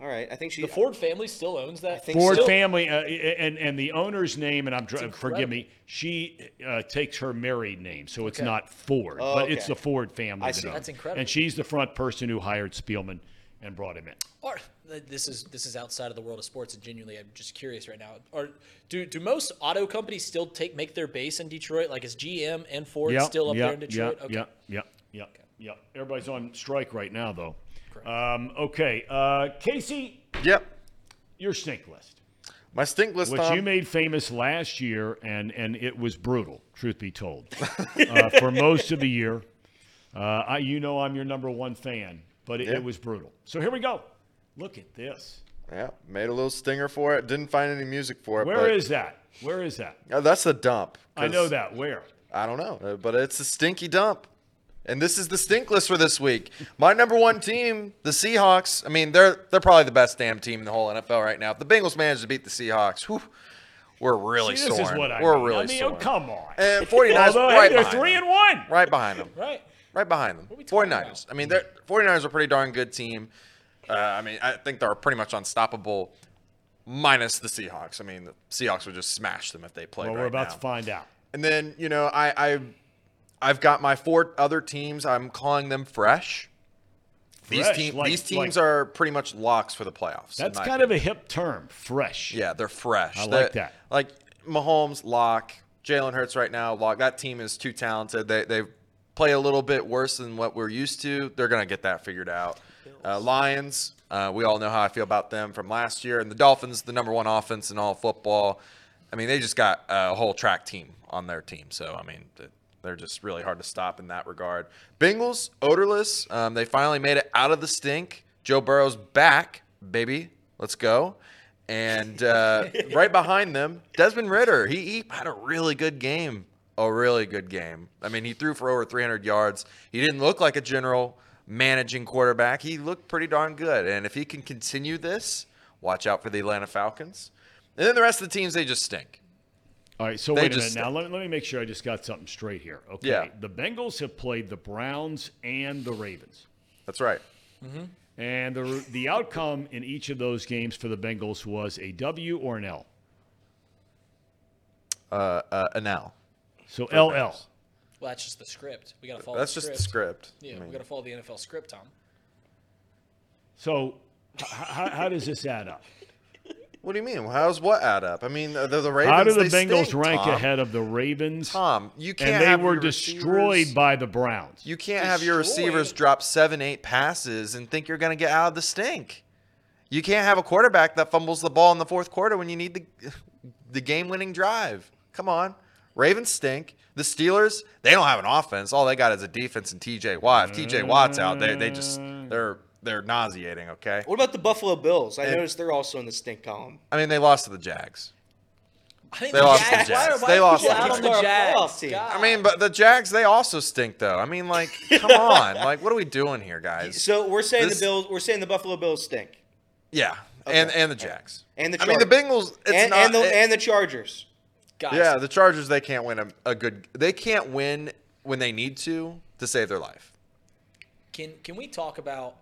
[SPEAKER 4] All right. I think she.
[SPEAKER 5] the Ford family still owns that.
[SPEAKER 4] think
[SPEAKER 2] Ford
[SPEAKER 4] so.
[SPEAKER 2] family, uh, and and the owner's name, and I'm dr- forgive me. She uh, takes her married name, so it's
[SPEAKER 5] Okay.
[SPEAKER 2] not Ford,
[SPEAKER 4] Oh,
[SPEAKER 2] but it's the Ford family.
[SPEAKER 4] I
[SPEAKER 2] that
[SPEAKER 4] see.
[SPEAKER 2] owns
[SPEAKER 5] That's incredible.
[SPEAKER 2] And she's the front person who hired Spielman and brought him in.
[SPEAKER 5] Or this is this is outside of the world of sports, and genuinely, I'm just curious right now. Or do do most auto companies still take make their base in Detroit? Like is GM and Ford
[SPEAKER 2] Yeah,
[SPEAKER 5] still up
[SPEAKER 2] yeah,
[SPEAKER 5] there in Detroit?
[SPEAKER 2] Yeah,
[SPEAKER 5] okay.
[SPEAKER 2] yeah, yeah, yeah. Yep. Everybody's on strike right now, though. Um, okay. Uh, Casey,
[SPEAKER 3] Yep.
[SPEAKER 2] your stink list,
[SPEAKER 3] My stink list.
[SPEAKER 2] which
[SPEAKER 3] Tom,
[SPEAKER 2] you made famous last year, and, and it was brutal, truth be told, uh, for most of the year. Uh, I, you know I'm your number one fan, but it,
[SPEAKER 3] Yeah.
[SPEAKER 2] it was brutal. So here we go. Look at this.
[SPEAKER 3] Yeah, made a little stinger for it. Didn't find any music for it.
[SPEAKER 2] Where is that? Where is that?
[SPEAKER 3] Uh, that's the dump.
[SPEAKER 2] I know that. Where?
[SPEAKER 3] I don't know, uh, but it's a stinky dump. And this is the stink list for this week. My number one team, the Seahawks. I mean, they're they're probably the best damn team in the whole NFL right now. If the Bengals manage to beat the Seahawks, whew, we're really
[SPEAKER 2] See, this
[SPEAKER 3] soaring.
[SPEAKER 2] is what I
[SPEAKER 3] we're
[SPEAKER 2] mean.
[SPEAKER 3] really
[SPEAKER 2] I mean, oh, come on.
[SPEAKER 3] And 49ers
[SPEAKER 2] Although, hey,
[SPEAKER 3] right
[SPEAKER 2] they're
[SPEAKER 3] behind
[SPEAKER 2] three
[SPEAKER 3] them.
[SPEAKER 2] and one.
[SPEAKER 3] Right behind them.
[SPEAKER 5] Right.
[SPEAKER 3] Right behind them.
[SPEAKER 5] are we
[SPEAKER 3] 49ers.
[SPEAKER 5] about?
[SPEAKER 3] I mean, they're 49ers are a pretty darn good team. Uh, I mean, I think they're pretty much unstoppable, minus the Seahawks. I mean, the Seahawks would just smash them if they played
[SPEAKER 2] Well,
[SPEAKER 3] right
[SPEAKER 2] we're about
[SPEAKER 3] now.
[SPEAKER 2] to find out.
[SPEAKER 3] And then you know, I, I I've got my four other teams. I'm calling them fresh. These
[SPEAKER 2] Fresh,
[SPEAKER 3] teams,
[SPEAKER 2] like-
[SPEAKER 3] these teams
[SPEAKER 2] like-
[SPEAKER 3] are pretty much locks for the playoffs.
[SPEAKER 2] That's kind of a hip term, fresh.
[SPEAKER 3] yeah, they're fresh.
[SPEAKER 2] I
[SPEAKER 3] They're-
[SPEAKER 2] like that.
[SPEAKER 3] Like Mahomes, lock. Jalen Hurts right now, lock. That team is too talented. They they play a little bit worse than what we're used to. They're gonna get that figured out. Uh, Lions, uh, we all know how I feel about them from last year, and the Dolphins, the number one offense in all football. I mean, they just got a whole track team on their team, so I mean, they're just really hard to stop in that regard. Bengals, odorless. Um, they finally made it out of the stink. Joe Burrow's back, baby. Let's go. And uh, right behind them, Desmond Ridder. He, he had a really good game. A really good game. I mean, he threw for over 300 yards. He didn't look like a general managing quarterback. He looked pretty darn good. And if he can continue this, watch out for the Atlanta Falcons. And then the rest of the teams, they just stink.
[SPEAKER 2] All right, so
[SPEAKER 3] They
[SPEAKER 2] wait a minute.
[SPEAKER 3] just-
[SPEAKER 2] Now, let me, let me make sure I just got something straight here. Okay.
[SPEAKER 3] Yeah.
[SPEAKER 2] The Bengals have played the Browns and the Ravens.
[SPEAKER 3] That's right.
[SPEAKER 2] And the, the outcome in each of those games for the Bengals was a W or an L.
[SPEAKER 3] Uh, uh, an L.
[SPEAKER 2] So
[SPEAKER 3] For
[SPEAKER 2] LL.
[SPEAKER 3] Bengals.
[SPEAKER 5] Well, that's just the script. We gotta follow.
[SPEAKER 3] That's
[SPEAKER 5] the
[SPEAKER 3] just
[SPEAKER 5] script.
[SPEAKER 3] the script.
[SPEAKER 5] Yeah,
[SPEAKER 3] I mean,
[SPEAKER 5] we gotta follow the NFL script, Tom.
[SPEAKER 2] So h- how, how does this add up?
[SPEAKER 3] what do you mean? How's what add up? I mean, the, the Ravens.
[SPEAKER 2] How do the Bengals
[SPEAKER 3] stink,
[SPEAKER 2] rank
[SPEAKER 3] Tom.
[SPEAKER 2] ahead of the Ravens?
[SPEAKER 3] Tom, you can't
[SPEAKER 2] and they
[SPEAKER 3] have
[SPEAKER 2] were
[SPEAKER 3] your
[SPEAKER 2] destroyed by the Browns.
[SPEAKER 3] You can't have your receivers drop seven, eight passes and think you're going to get out of the stink. You can't have a quarterback that fumbles the ball in the fourth quarter when you need the the game-winning drive. Come on, Ravens stink. The Steelers, they don't have an offense. All they got is a defense and T.J. Watt. If T.J. Watt's out, they they just mm. they're they're nauseating. Okay,
[SPEAKER 4] What about the Buffalo Bills? I
[SPEAKER 3] And-
[SPEAKER 4] noticed they're also in the stink column.
[SPEAKER 3] I mean they lost to the Jags.
[SPEAKER 5] I think
[SPEAKER 3] They
[SPEAKER 5] the
[SPEAKER 3] lost to the
[SPEAKER 5] Jags.
[SPEAKER 3] Jags.
[SPEAKER 5] Why, why
[SPEAKER 3] They lost
[SPEAKER 5] people out
[SPEAKER 3] the
[SPEAKER 5] on the
[SPEAKER 4] Jags.
[SPEAKER 5] Jags.
[SPEAKER 4] Playoff team.
[SPEAKER 5] God.
[SPEAKER 3] I mean, but the Jags they also stink though. I mean, like, come on, like, what are we doing here, guys?
[SPEAKER 4] So we're saying
[SPEAKER 3] This-
[SPEAKER 4] the Bills. We're saying the Buffalo Bills stink,
[SPEAKER 3] Yeah, and and the Jags
[SPEAKER 4] and the
[SPEAKER 3] I mean, the Bengals. It's
[SPEAKER 4] and,
[SPEAKER 3] not.
[SPEAKER 4] and the
[SPEAKER 3] it-
[SPEAKER 4] and the Chargers.
[SPEAKER 5] Guys,
[SPEAKER 3] Yeah, the Chargers they can't win a, a good. They can't win when they need to to save their life.
[SPEAKER 5] Can can we talk about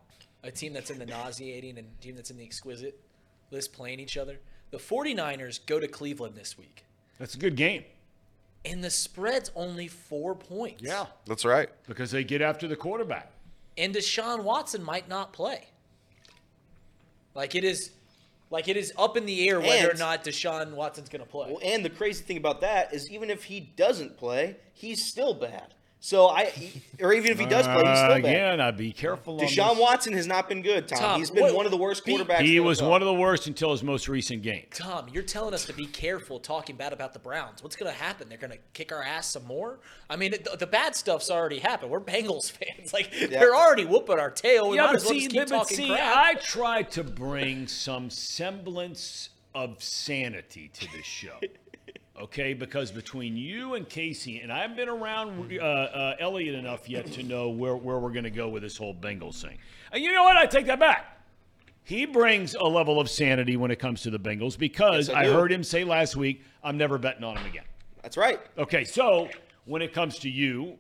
[SPEAKER 5] a team that's in the nauseating and a team that's in the exquisite list playing each other? The 49ers go to Cleveland this week,
[SPEAKER 2] That's a good game.
[SPEAKER 5] and the spread's only four points.
[SPEAKER 2] Yeah,
[SPEAKER 3] That's right.
[SPEAKER 2] because they get after the quarterback.
[SPEAKER 5] And Deshaun Watson might not play. Like it is like it is up in the air whether or not Deshaun Watson's gonna play.
[SPEAKER 4] Well, and the crazy thing about that is, even if he doesn't play, he's still bad. So I, or even if he does play, he's
[SPEAKER 2] Uh,
[SPEAKER 4] still bad.
[SPEAKER 2] again, I'd be careful. on
[SPEAKER 4] Deshaun
[SPEAKER 2] this.
[SPEAKER 4] Watson has not been good, Tom.
[SPEAKER 5] Tom,
[SPEAKER 4] he's been
[SPEAKER 5] what-
[SPEAKER 4] one of the worst quarterbacks.
[SPEAKER 2] He was
[SPEAKER 4] NFL.
[SPEAKER 2] one of the worst until his most recent game.
[SPEAKER 5] Tom, you're telling us to be careful talking bad about the Browns. What's going to happen? They're going to kick our ass some more? I mean, the, the bad stuff's already happened. We're Bengals fans. Like, they're already whooping our tail. We
[SPEAKER 2] yeah,
[SPEAKER 5] might
[SPEAKER 2] but
[SPEAKER 5] as well
[SPEAKER 2] see,
[SPEAKER 5] just keep
[SPEAKER 2] but- but
[SPEAKER 5] talking
[SPEAKER 2] see,
[SPEAKER 5] crap.
[SPEAKER 2] I try to bring some semblance of sanity to this show. Okay, because between you and Casey, and I've been around uh, uh, Elliot enough yet to know where, where we're going to go with this whole Bengals thing. And you know what? I take that back. He brings a level of sanity when it comes to the Bengals because
[SPEAKER 4] Yes, I
[SPEAKER 2] I heard him say last week, I'm never betting on him again.
[SPEAKER 4] That's right.
[SPEAKER 2] Okay, so when it comes to you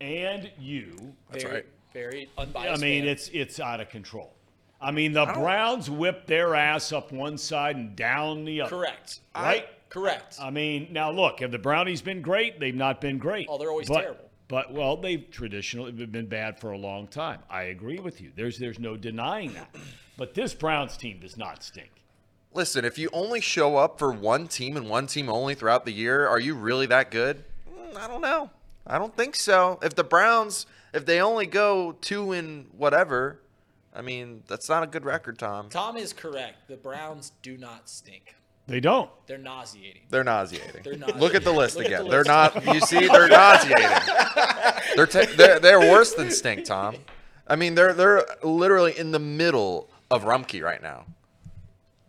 [SPEAKER 2] and you,
[SPEAKER 3] That's
[SPEAKER 5] very,
[SPEAKER 3] right.
[SPEAKER 5] Very unbiased.
[SPEAKER 2] I mean,
[SPEAKER 5] fan.
[SPEAKER 2] it's it's out of control. I mean, the Browns whipped their ass up one side and down the other.
[SPEAKER 5] correct.
[SPEAKER 2] Right?
[SPEAKER 5] Correct.
[SPEAKER 2] I mean, now look, have the Brownies been great? They've not been great.
[SPEAKER 5] Oh, they're always
[SPEAKER 2] But-
[SPEAKER 5] terrible.
[SPEAKER 2] But well, they've traditionally been bad for a long time. I agree with you. There's there's no denying that. But this Browns team does not stink.
[SPEAKER 3] Listen, if you only show up for one team and one team only throughout the year, are you really that good? Mm, I don't know. I don't think so. If the Browns, if they only go two in whatever, I mean, that's not a good record, Tom.
[SPEAKER 5] Tom is correct. The Browns do not stink.
[SPEAKER 2] They don't.
[SPEAKER 5] They're nauseating.
[SPEAKER 3] They're nauseating.
[SPEAKER 5] They're nauseating.
[SPEAKER 3] Look at the list
[SPEAKER 5] Look
[SPEAKER 3] again.
[SPEAKER 5] the
[SPEAKER 3] They're
[SPEAKER 5] list.
[SPEAKER 3] not. You see, they're nauseating. They're, ta- they're they're worse than stink, Tom. I mean, they're they're literally in the middle of Rumpke right now.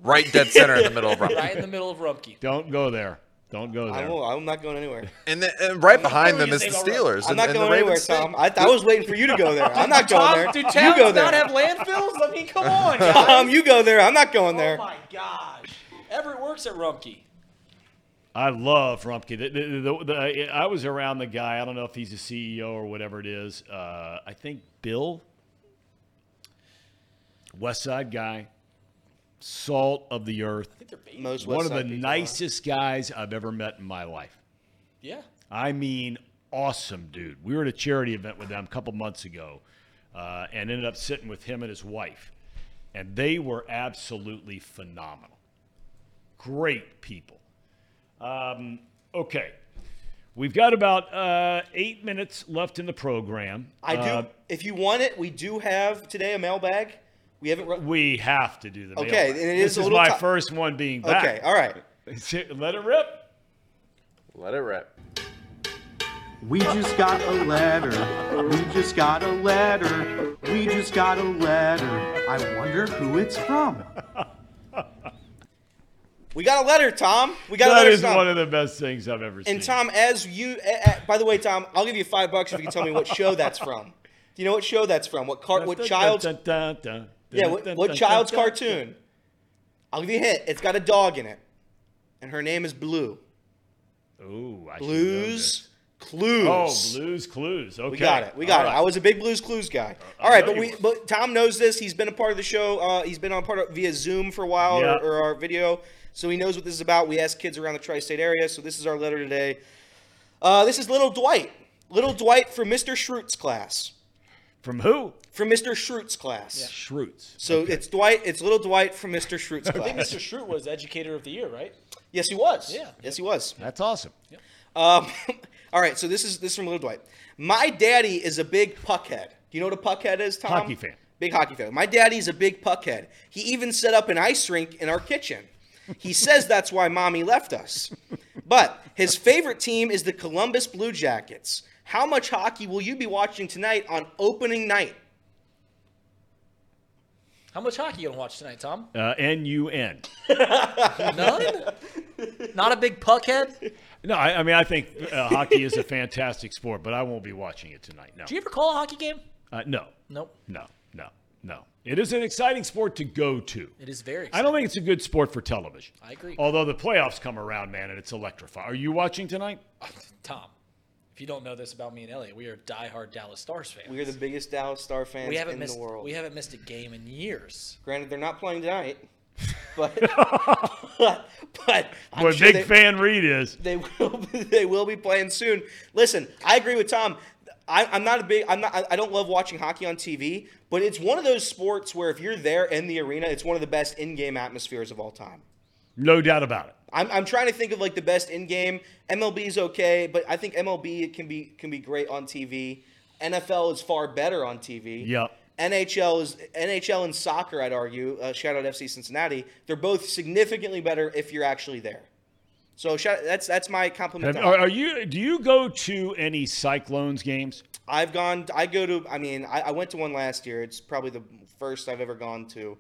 [SPEAKER 3] Right dead center in the middle of Rumpke.
[SPEAKER 5] Right in the middle of Rumpke.
[SPEAKER 2] Don't go there. Don't go
[SPEAKER 4] I
[SPEAKER 2] there.
[SPEAKER 4] won't, I'm not going anywhere.
[SPEAKER 3] And, then, and right behind them is the Steelers.
[SPEAKER 4] I'm
[SPEAKER 3] and-
[SPEAKER 4] not
[SPEAKER 3] and the
[SPEAKER 4] going anywhere, Tom. I, I was waiting for you to go there. I'm not going there.
[SPEAKER 5] do
[SPEAKER 4] you
[SPEAKER 5] towns
[SPEAKER 4] go
[SPEAKER 5] not
[SPEAKER 4] there.
[SPEAKER 5] have landfills? I mean, come on, guys.
[SPEAKER 4] Tom, you go there. I'm not going oh there.
[SPEAKER 5] Oh my gosh. Everett works at Rumpke.
[SPEAKER 2] I love Rumpke. The, the, the, the, I was around the guy. I don't know if he's a CEO or whatever it is. Uh, I think Bill, West Side guy, salt of the earth.
[SPEAKER 5] I think they're.
[SPEAKER 4] Most
[SPEAKER 2] One
[SPEAKER 4] West
[SPEAKER 2] of the
[SPEAKER 4] Side people are.
[SPEAKER 2] nicest guys I've ever met in my life.
[SPEAKER 5] Yeah.
[SPEAKER 2] I mean, awesome dude. We were at a charity event with them a couple months ago uh, and ended up sitting with him and his wife. And they were absolutely phenomenal. Great people. Um, okay. We've got about uh, eight minutes left in the program.
[SPEAKER 4] I do.
[SPEAKER 2] Uh,
[SPEAKER 4] if you want it, we do have today a mailbag. We haven't. Ru-
[SPEAKER 2] we have to do the
[SPEAKER 4] Okay,
[SPEAKER 2] mailbag.
[SPEAKER 4] and it
[SPEAKER 2] this
[SPEAKER 4] is
[SPEAKER 2] is
[SPEAKER 4] little
[SPEAKER 2] my
[SPEAKER 4] ti-
[SPEAKER 2] first one being back.
[SPEAKER 4] okay. All right.
[SPEAKER 2] Let it rip.
[SPEAKER 3] Let it rip.
[SPEAKER 7] We just got a letter. We just got a letter. We just got a letter. I wonder who it's from.
[SPEAKER 4] We got a letter, Tom. We got a letter.
[SPEAKER 2] is
[SPEAKER 4] Tom.
[SPEAKER 2] one of the best things I've ever seen.
[SPEAKER 4] And Tom, as you, uh, uh, by the way, Tom, I'll give you five bucks if you can tell me what show that's from. Do you know what show that's from? What car? What child's? Yeah. What, what child's cartoon? I'll give you a hint. It's got a dog in it, and her name is Blue.
[SPEAKER 2] Ooh, I
[SPEAKER 4] Blues Clues.
[SPEAKER 2] Oh, Blues Clues. Okay,
[SPEAKER 4] We got it. We got
[SPEAKER 2] All
[SPEAKER 4] it.
[SPEAKER 2] right.
[SPEAKER 4] I was a big Blues Clues guy.
[SPEAKER 2] I
[SPEAKER 4] All right, but we
[SPEAKER 2] were.
[SPEAKER 4] but Tom knows this. He's been a part of the show. Uh, he's been on part of via Zoom for a while
[SPEAKER 2] Yeah.
[SPEAKER 4] or, or our video, so he knows what this is about. We ask kids around the tri-state area, so this is our letter today. Uh, this is little Dwight. Little Dwight from Mr. Schrute's class.
[SPEAKER 2] From who?
[SPEAKER 4] From Mr. Schrute's class.
[SPEAKER 2] Schrutes.
[SPEAKER 4] So it's Dwight. It's little Dwight from Mr. Schrute's class.
[SPEAKER 5] I think. Mr. Schrute was Educator of the Year, right?
[SPEAKER 4] Yes, he was.
[SPEAKER 5] Yeah.
[SPEAKER 4] Yes, he was.
[SPEAKER 2] That's awesome.
[SPEAKER 4] Um, all right, so this is this is from Little Dwight. My daddy is a big puckhead. Do you know what a puckhead is, Tom?
[SPEAKER 2] Hockey fan.
[SPEAKER 4] Big hockey fan. My daddy's a big puckhead. He even set up an ice rink in our kitchen. He says that's why mommy left us. But his favorite team is the Columbus Blue Jackets. How much hockey will you be watching tonight on opening night?
[SPEAKER 5] How much hockey you gonna watch tonight, Tom?
[SPEAKER 2] Uh, N-U-N.
[SPEAKER 5] None. Not a big puckhead.
[SPEAKER 2] No, I, I mean, I think uh, hockey is a fantastic sport, but I won't be watching it tonight. No.
[SPEAKER 5] Do you ever call a hockey game?
[SPEAKER 2] Uh, no.
[SPEAKER 5] Nope.
[SPEAKER 2] No. No. No. It is an exciting sport to go to.
[SPEAKER 5] It is very.
[SPEAKER 2] I don't think it's a good sport for television.
[SPEAKER 5] I agree.
[SPEAKER 2] Although the playoffs come around, man, and it's electrifying. Are you watching tonight?
[SPEAKER 5] Tom, if you don't know this about me and Elliot, we are diehard Dallas Stars fans.
[SPEAKER 4] We are the biggest Dallas Star fans
[SPEAKER 5] we haven't
[SPEAKER 4] in
[SPEAKER 5] missed
[SPEAKER 4] the world.
[SPEAKER 5] we haven't missed a game in years.
[SPEAKER 4] Granted, they're not playing tonight, but but, but I'm
[SPEAKER 2] Boy,
[SPEAKER 4] sure
[SPEAKER 2] big
[SPEAKER 4] they-
[SPEAKER 2] fan Reed is.
[SPEAKER 4] They will. Be, they will be playing soon. Listen, I agree with Tom. I, I'm not a big. I'm not. I- I don't love watching hockey on TV, but it's one of those sports where if you're there in the arena, it's one of the best in-game atmospheres of all time.
[SPEAKER 2] No doubt about it.
[SPEAKER 4] I'm, I'm trying to think of like the best in-game. MLB is okay, but I think MLB can be can be great on TV. NFL is far better on TV.
[SPEAKER 2] Yep.
[SPEAKER 4] NHL is NHL and soccer. I'd argue. Uh, shout out FC Cincinnati. They're both significantly better if you're actually there. So shout, that's that's my compliment.
[SPEAKER 2] Have,
[SPEAKER 4] to
[SPEAKER 2] are, are you? Do you go to any Cyclones games?
[SPEAKER 4] I've gone. I go to. I mean, I, I went to one last year. It's probably the first I've ever gone to.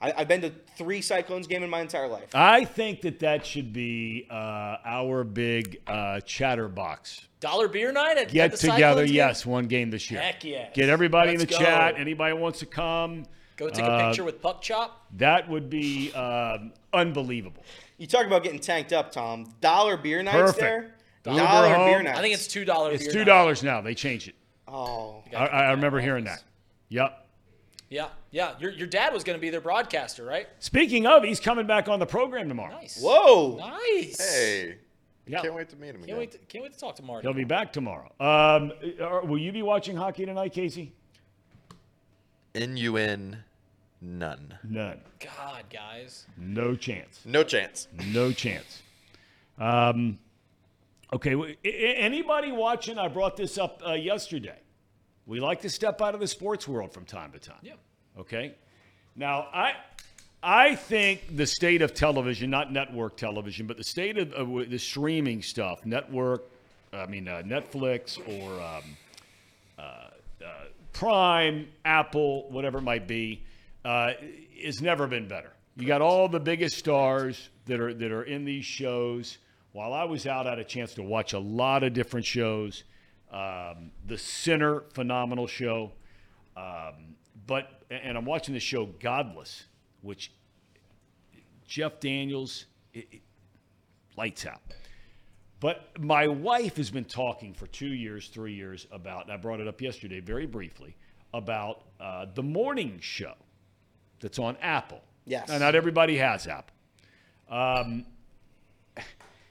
[SPEAKER 4] I, I've been to three Cyclones game in my entire life.
[SPEAKER 2] I think that that should be uh, our big uh, chatterbox
[SPEAKER 5] Dollar beer night at
[SPEAKER 2] get
[SPEAKER 5] at the
[SPEAKER 2] together.
[SPEAKER 5] Cyclones game?
[SPEAKER 2] Yes, one game this year.
[SPEAKER 5] Heck yes.
[SPEAKER 2] Get everybody in
[SPEAKER 5] Let's
[SPEAKER 2] the
[SPEAKER 5] go.
[SPEAKER 2] chat. Anybody wants to come?
[SPEAKER 5] Go take a
[SPEAKER 2] Uh,
[SPEAKER 5] picture with Puck Chop.
[SPEAKER 2] That would be um, unbelievable.
[SPEAKER 4] You talk about getting tanked up, Tom. Dollar beer nights
[SPEAKER 2] Perfect.
[SPEAKER 4] there.
[SPEAKER 2] Uber
[SPEAKER 4] Dollar
[SPEAKER 2] home.
[SPEAKER 4] beer nights.
[SPEAKER 5] I think it's two dollar.
[SPEAKER 2] It's two dollars now. They changed it.
[SPEAKER 4] Oh,
[SPEAKER 2] I, I remember hearing that. Yep.
[SPEAKER 5] Yeah, yeah. Your your dad was going to be their broadcaster, right?
[SPEAKER 2] Speaking of, he's coming back on the program tomorrow.
[SPEAKER 5] Nice.
[SPEAKER 4] whoa!
[SPEAKER 5] Nice.
[SPEAKER 3] Hey,
[SPEAKER 2] Yeah.
[SPEAKER 3] can't wait to meet him again.
[SPEAKER 5] Can't wait. To, can't wait to talk to Marty.
[SPEAKER 2] He'll be back tomorrow. Um, are- will you be watching hockey tonight, Casey?
[SPEAKER 3] N U N, none.
[SPEAKER 2] None.
[SPEAKER 5] God, guys.
[SPEAKER 2] No chance.
[SPEAKER 3] No chance.
[SPEAKER 2] No chance. Um, Okay, w- a- a- anybody watching? I brought this up uh, yesterday. We like to step out of the sports world from time to time.
[SPEAKER 5] Yeah.
[SPEAKER 2] Okay. Now, I I think the state of television, not network television, but the state of uh, the streaming stuff, network, I mean uh, Netflix or um, uh, uh, Prime, Apple, whatever it might be, uh, has never been better. You got all the biggest stars that are that are in these shows. While I was out, I had a chance to watch a lot of different shows. Um, the Sinner, phenomenal show. Um, but and I'm watching the show Godless, which Jeff Daniels it, it, lights out. But my wife has been talking for two years, three years about, and I brought it up yesterday very briefly, about uh, the morning show that's on Apple.
[SPEAKER 4] Yes.
[SPEAKER 2] Now, not everybody has Apple. Um,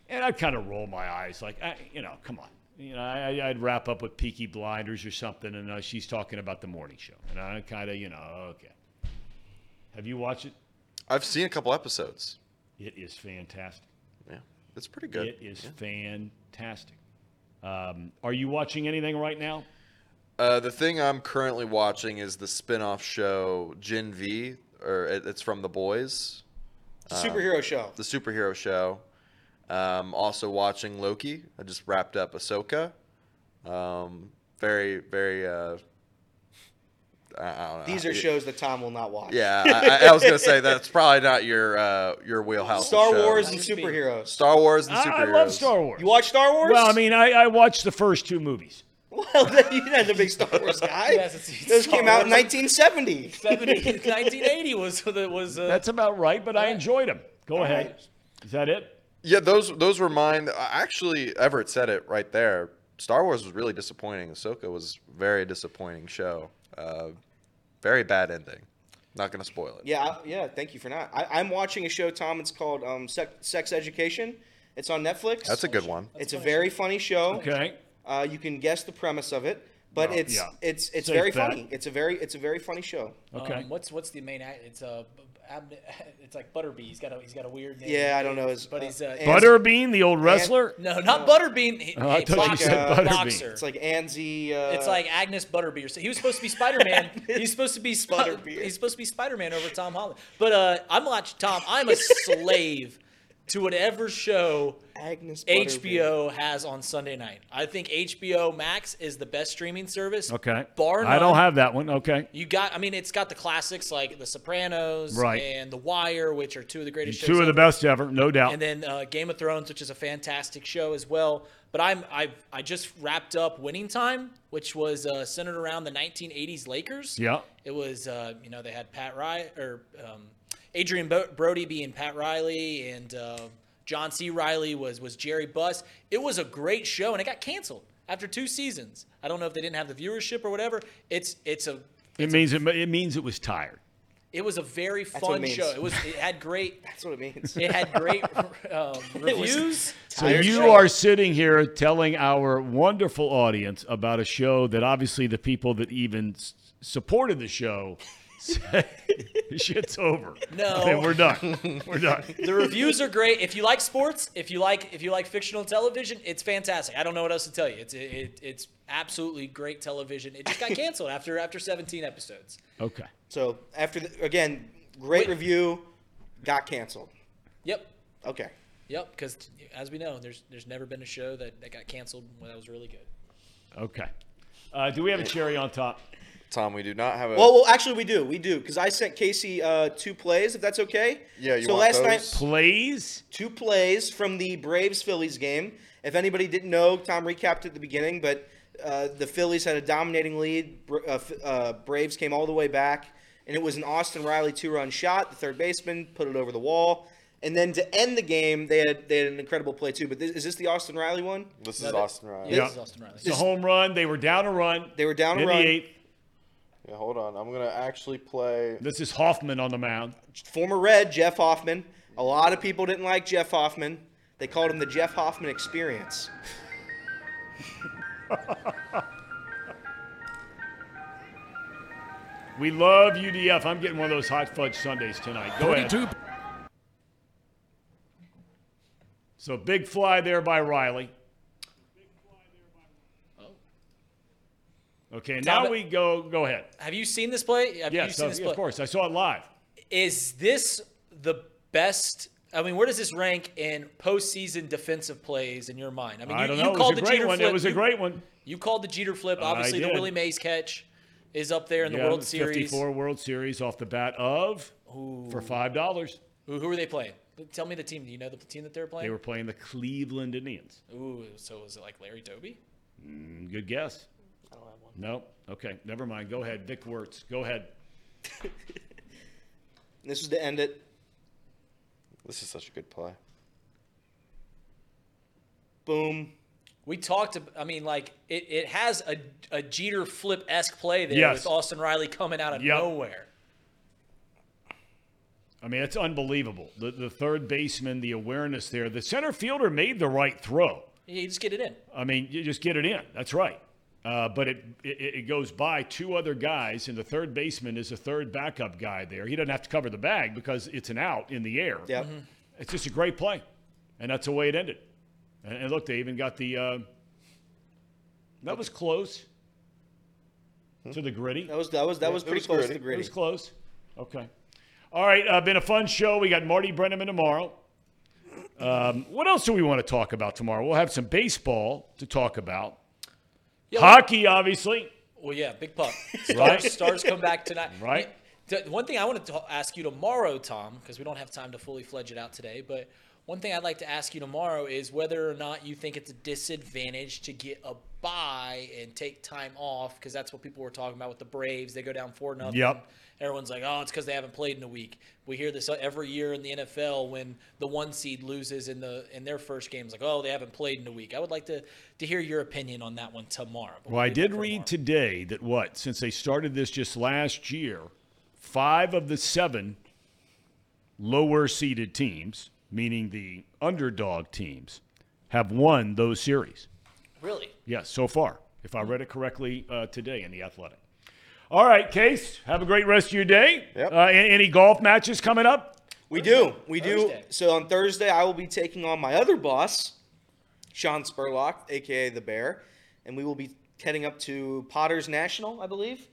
[SPEAKER 2] and I'd kind of roll my eyes like, I, you know, come on. You know, I, I'd wrap up with Peaky Blinders or something, and uh, she's talking about the morning show. And I kind of, you know, okay. Have you watched it?
[SPEAKER 3] I've seen a couple episodes.
[SPEAKER 2] It is fantastic.
[SPEAKER 3] Yeah, it's pretty good.
[SPEAKER 2] It is fantastic. Um, are you watching anything right now?
[SPEAKER 3] Uh, the thing I'm currently watching is the spin-off show Gen V, or it, it's from The Boys,
[SPEAKER 4] Superhero show.
[SPEAKER 3] the superhero show. Um, also watching Loki. I just wrapped up Ahsoka. Um, very, very. Uh, I, I don't know.
[SPEAKER 4] These are shows that Tom will not watch.
[SPEAKER 3] Yeah, I, I was gonna say that's probably not your uh, your wheelhouse.
[SPEAKER 4] Star
[SPEAKER 3] show.
[SPEAKER 4] Wars and
[SPEAKER 5] That would be-
[SPEAKER 4] superheroes.
[SPEAKER 3] Star Wars and
[SPEAKER 2] I,
[SPEAKER 3] superheroes.
[SPEAKER 2] I love Star Wars.
[SPEAKER 4] You watch Star Wars?
[SPEAKER 2] Well, I mean, I, I watched the first two movies.
[SPEAKER 4] well, then you're not a big Star Wars guy.
[SPEAKER 5] He hasn't
[SPEAKER 4] Those
[SPEAKER 5] Star
[SPEAKER 4] came out in 1970.
[SPEAKER 5] 70, 1980 was was uh,
[SPEAKER 2] That's about right, but I enjoyed them. Go ahead. Is that it?
[SPEAKER 3] Yeah, those those were mine. Actually, Everett said it right there. Star Wars was really disappointing. Ahsoka was very disappointing show. Uh, very bad ending. Not gonna spoil it.
[SPEAKER 4] Yeah, I, yeah. Thank you for not. I, I'm watching a show, Tom. It's called um, Sex, Sex Education. It's on Netflix.
[SPEAKER 3] That's a good one.
[SPEAKER 4] It's a very funny show.
[SPEAKER 2] Okay.
[SPEAKER 4] Uh, you can guess the premise of it, but
[SPEAKER 2] Well,
[SPEAKER 4] it's
[SPEAKER 2] yeah.
[SPEAKER 4] it's it's
[SPEAKER 2] Safe
[SPEAKER 4] very
[SPEAKER 2] bet.
[SPEAKER 4] funny. It's a very it's a very funny show.
[SPEAKER 2] Okay.
[SPEAKER 5] Um, what's what's the main act? It's a it's like Butterbean. He's got a he's got a weird name.
[SPEAKER 4] Yeah, I don't know his.
[SPEAKER 5] But he's uh,
[SPEAKER 2] Butterbean, the old wrestler.
[SPEAKER 5] no, not Butterbean. He,
[SPEAKER 2] Oh, I
[SPEAKER 5] hey,
[SPEAKER 2] thought you
[SPEAKER 5] boxer,
[SPEAKER 2] said
[SPEAKER 4] Butterbean.
[SPEAKER 5] boxer.
[SPEAKER 4] It's like Anzi. Uh,
[SPEAKER 5] It's like Agnes Butterbeer. So he was supposed to be Spider Man. he's supposed to be Sp-
[SPEAKER 4] Butterbeer.
[SPEAKER 5] He's supposed to be Spider Man over Tom Holland. But uh, I'm watching Tom. I'm a slave to whatever show
[SPEAKER 4] Agnes. Butterbean.
[SPEAKER 5] HBO has on Sunday night. I think HBO Max is the best streaming service.
[SPEAKER 2] Okay.
[SPEAKER 5] Bar none.
[SPEAKER 2] I don't have that one. Okay.
[SPEAKER 5] You got. I mean, it's got the classics like The Sopranos
[SPEAKER 2] Right.
[SPEAKER 5] and The Wire, which are two of the greatest shows.
[SPEAKER 2] Two of the
[SPEAKER 5] ever.
[SPEAKER 2] best ever, no doubt.
[SPEAKER 5] and then uh, Game of Thrones, which is a fantastic show as well. But I'm I I just wrapped up Winning Time, which was uh, centered around the 1980s Lakers.
[SPEAKER 2] Yeah.
[SPEAKER 5] It was uh, you know they had Pat Riley or um, Adrian Bo- Brody being Pat Riley and uh, John C. Reilly was was Jerry Buss. It was a great show and it got canceled after two seasons. I don't know if they didn't have the viewership or whatever. It's it's a
[SPEAKER 2] it means it, it means it was tired.
[SPEAKER 5] it was a very
[SPEAKER 4] what it
[SPEAKER 5] fun
[SPEAKER 4] means.
[SPEAKER 5] show. It was it had great
[SPEAKER 4] That's what it means.
[SPEAKER 5] it had great um, reviews.
[SPEAKER 2] So you
[SPEAKER 4] show.
[SPEAKER 2] are sitting here telling our wonderful audience about a show that obviously the people that even s- supported the show said shit's over.
[SPEAKER 5] No.
[SPEAKER 2] Okay, we're done. We're done.
[SPEAKER 5] The reviews are great. If you like sports, if you like if you like fictional television, it's fantastic. I don't know what else to tell you. It's it, it's absolutely great television. It just got canceled after after 17 episodes.
[SPEAKER 2] Okay.
[SPEAKER 4] So after the, again, great review, got canceled.
[SPEAKER 5] Yep.
[SPEAKER 4] Okay.
[SPEAKER 5] Yep, because as we know, there's there's never been a show that, that got canceled when that was really good.
[SPEAKER 2] Okay. Uh, do we have a cherry on top?
[SPEAKER 3] Tom, we do not have a.
[SPEAKER 4] Well, well, actually, we do. We do because I sent Casey uh, two plays, if that's okay.
[SPEAKER 3] Yeah, you
[SPEAKER 4] So
[SPEAKER 3] want
[SPEAKER 4] last
[SPEAKER 3] those?
[SPEAKER 4] night,
[SPEAKER 2] Plays?
[SPEAKER 4] two plays from the Braves Phillies game. If anybody didn't know, Tom recapped at the beginning, but uh, the Phillies had a dominating lead. Br- uh, uh, Braves came all the way back, and it was an Austin Riley two-run shot. The third baseman put it over the wall, and then to end the game, they had they had an incredible play too. But this, is this the Austin Riley one?
[SPEAKER 3] this is
[SPEAKER 5] that-
[SPEAKER 3] Austin Riley.
[SPEAKER 5] Yeah, this is Austin Riley.
[SPEAKER 2] It's a home run. They were down a run.
[SPEAKER 4] They were down a run.
[SPEAKER 2] the eighth.
[SPEAKER 3] Yeah, hold on. I'm gonna actually play.
[SPEAKER 2] This is Hoffman on the mound.
[SPEAKER 4] Former Red Jeff Hoffman. A lot of people didn't like Jeff Hoffman. They called him the Jeff Hoffman Experience.
[SPEAKER 2] We love UDF. I'm getting one of those hot fudge Sundays tonight. Go ahead. So big fly there by Riley. Okay,
[SPEAKER 5] Tom,
[SPEAKER 2] now we go. Go ahead.
[SPEAKER 5] Have you seen this play? Have you
[SPEAKER 2] Yes,
[SPEAKER 5] this
[SPEAKER 2] of course. I saw it live.
[SPEAKER 5] Is this the best? I mean, where does this rank in postseason defensive plays in your mind? I mean, you,
[SPEAKER 2] I don't
[SPEAKER 5] you
[SPEAKER 2] know. It was
[SPEAKER 5] called
[SPEAKER 2] a
[SPEAKER 5] the
[SPEAKER 2] great
[SPEAKER 5] Jeter
[SPEAKER 2] one.
[SPEAKER 5] flip.
[SPEAKER 2] It was a
[SPEAKER 5] You-
[SPEAKER 2] great one.
[SPEAKER 5] You called the Jeter flip. Obviously, the. Willie Mays catch is up there in the
[SPEAKER 2] Yeah,
[SPEAKER 5] World Series.
[SPEAKER 2] 54 World Series off the bat of for five dollars.
[SPEAKER 5] Who, who were they playing? Tell me the team. Do you know the team that they were playing?
[SPEAKER 2] They were playing the Cleveland Indians.
[SPEAKER 5] Ooh, so was it like Larry Doby?
[SPEAKER 2] Mm, Good guess.
[SPEAKER 5] I don't have one.
[SPEAKER 2] No. Okay. Never mind. Go ahead. Vic Wertz. Go ahead.
[SPEAKER 4] This was to end it.
[SPEAKER 3] This is such a good play.
[SPEAKER 4] Boom.
[SPEAKER 5] We talked. ab- I mean, like it, it has a, a Jeter flip esque play there
[SPEAKER 2] Yes.
[SPEAKER 5] with Austin Riley coming out of
[SPEAKER 2] Yep.
[SPEAKER 5] nowhere.
[SPEAKER 2] I mean, it's unbelievable. The the third baseman, the awareness there. The center fielder made the right throw.
[SPEAKER 5] Yeah, you just get it in.
[SPEAKER 2] I mean, you just get it in. That's right. Uh, but it, it it goes by two other guys, and the third baseman is a third backup guy there. He doesn't have to cover the bag because it's an out in the air.
[SPEAKER 4] Yep.
[SPEAKER 5] Mm-hmm.
[SPEAKER 2] It's just a great play, and that's the way it ended. And, and look, they even got the. Uh, that was close to the gritty.
[SPEAKER 4] That was that was that was pretty
[SPEAKER 3] was
[SPEAKER 4] close
[SPEAKER 3] gritty.
[SPEAKER 4] to the
[SPEAKER 2] It was close. Okay. All right. Uh, been a fun show. We got Marty Brennaman tomorrow. Um, what else do we want to talk about tomorrow? We'll have some baseball to talk about.
[SPEAKER 5] Yeah,
[SPEAKER 2] Hockey, obviously.
[SPEAKER 5] Well, yeah, big puck. Stars,
[SPEAKER 2] Right.
[SPEAKER 5] stars come back tonight.
[SPEAKER 2] Right.
[SPEAKER 5] One thing I want to ask you tomorrow, Thom, because we don't have time to fully fledge it out today, but one thing I'd like to ask you tomorrow is whether or not you think it's a disadvantage to get a bye and take time off, because that's what people were talking about with the Braves. They go down four nothing.
[SPEAKER 2] Yep.
[SPEAKER 5] Everyone's like, oh, it's because they haven't played in a week. We hear this every year in the NFL when the one seed loses in the in their first game. It's like, oh, they haven't played in a week. I would like to to hear your opinion on that one tomorrow.
[SPEAKER 2] Well, I did read
[SPEAKER 5] tomorrow.
[SPEAKER 2] today that what, since they started this just last year, five of the seven lower seeded teams, meaning the underdog teams, have won those series.
[SPEAKER 5] Really?
[SPEAKER 2] Yes, so far, if I read it correctly uh, today in the Athletic. All right, Case, have a great rest of your day.
[SPEAKER 3] Yep.
[SPEAKER 2] Uh, any golf matches coming up?
[SPEAKER 4] We do. We do.
[SPEAKER 5] Thursday.
[SPEAKER 4] So on Thursday, I will be taking on my other boss, Sean Spurlock, aka the Bear, and we will be heading up to Potter's National, I believe.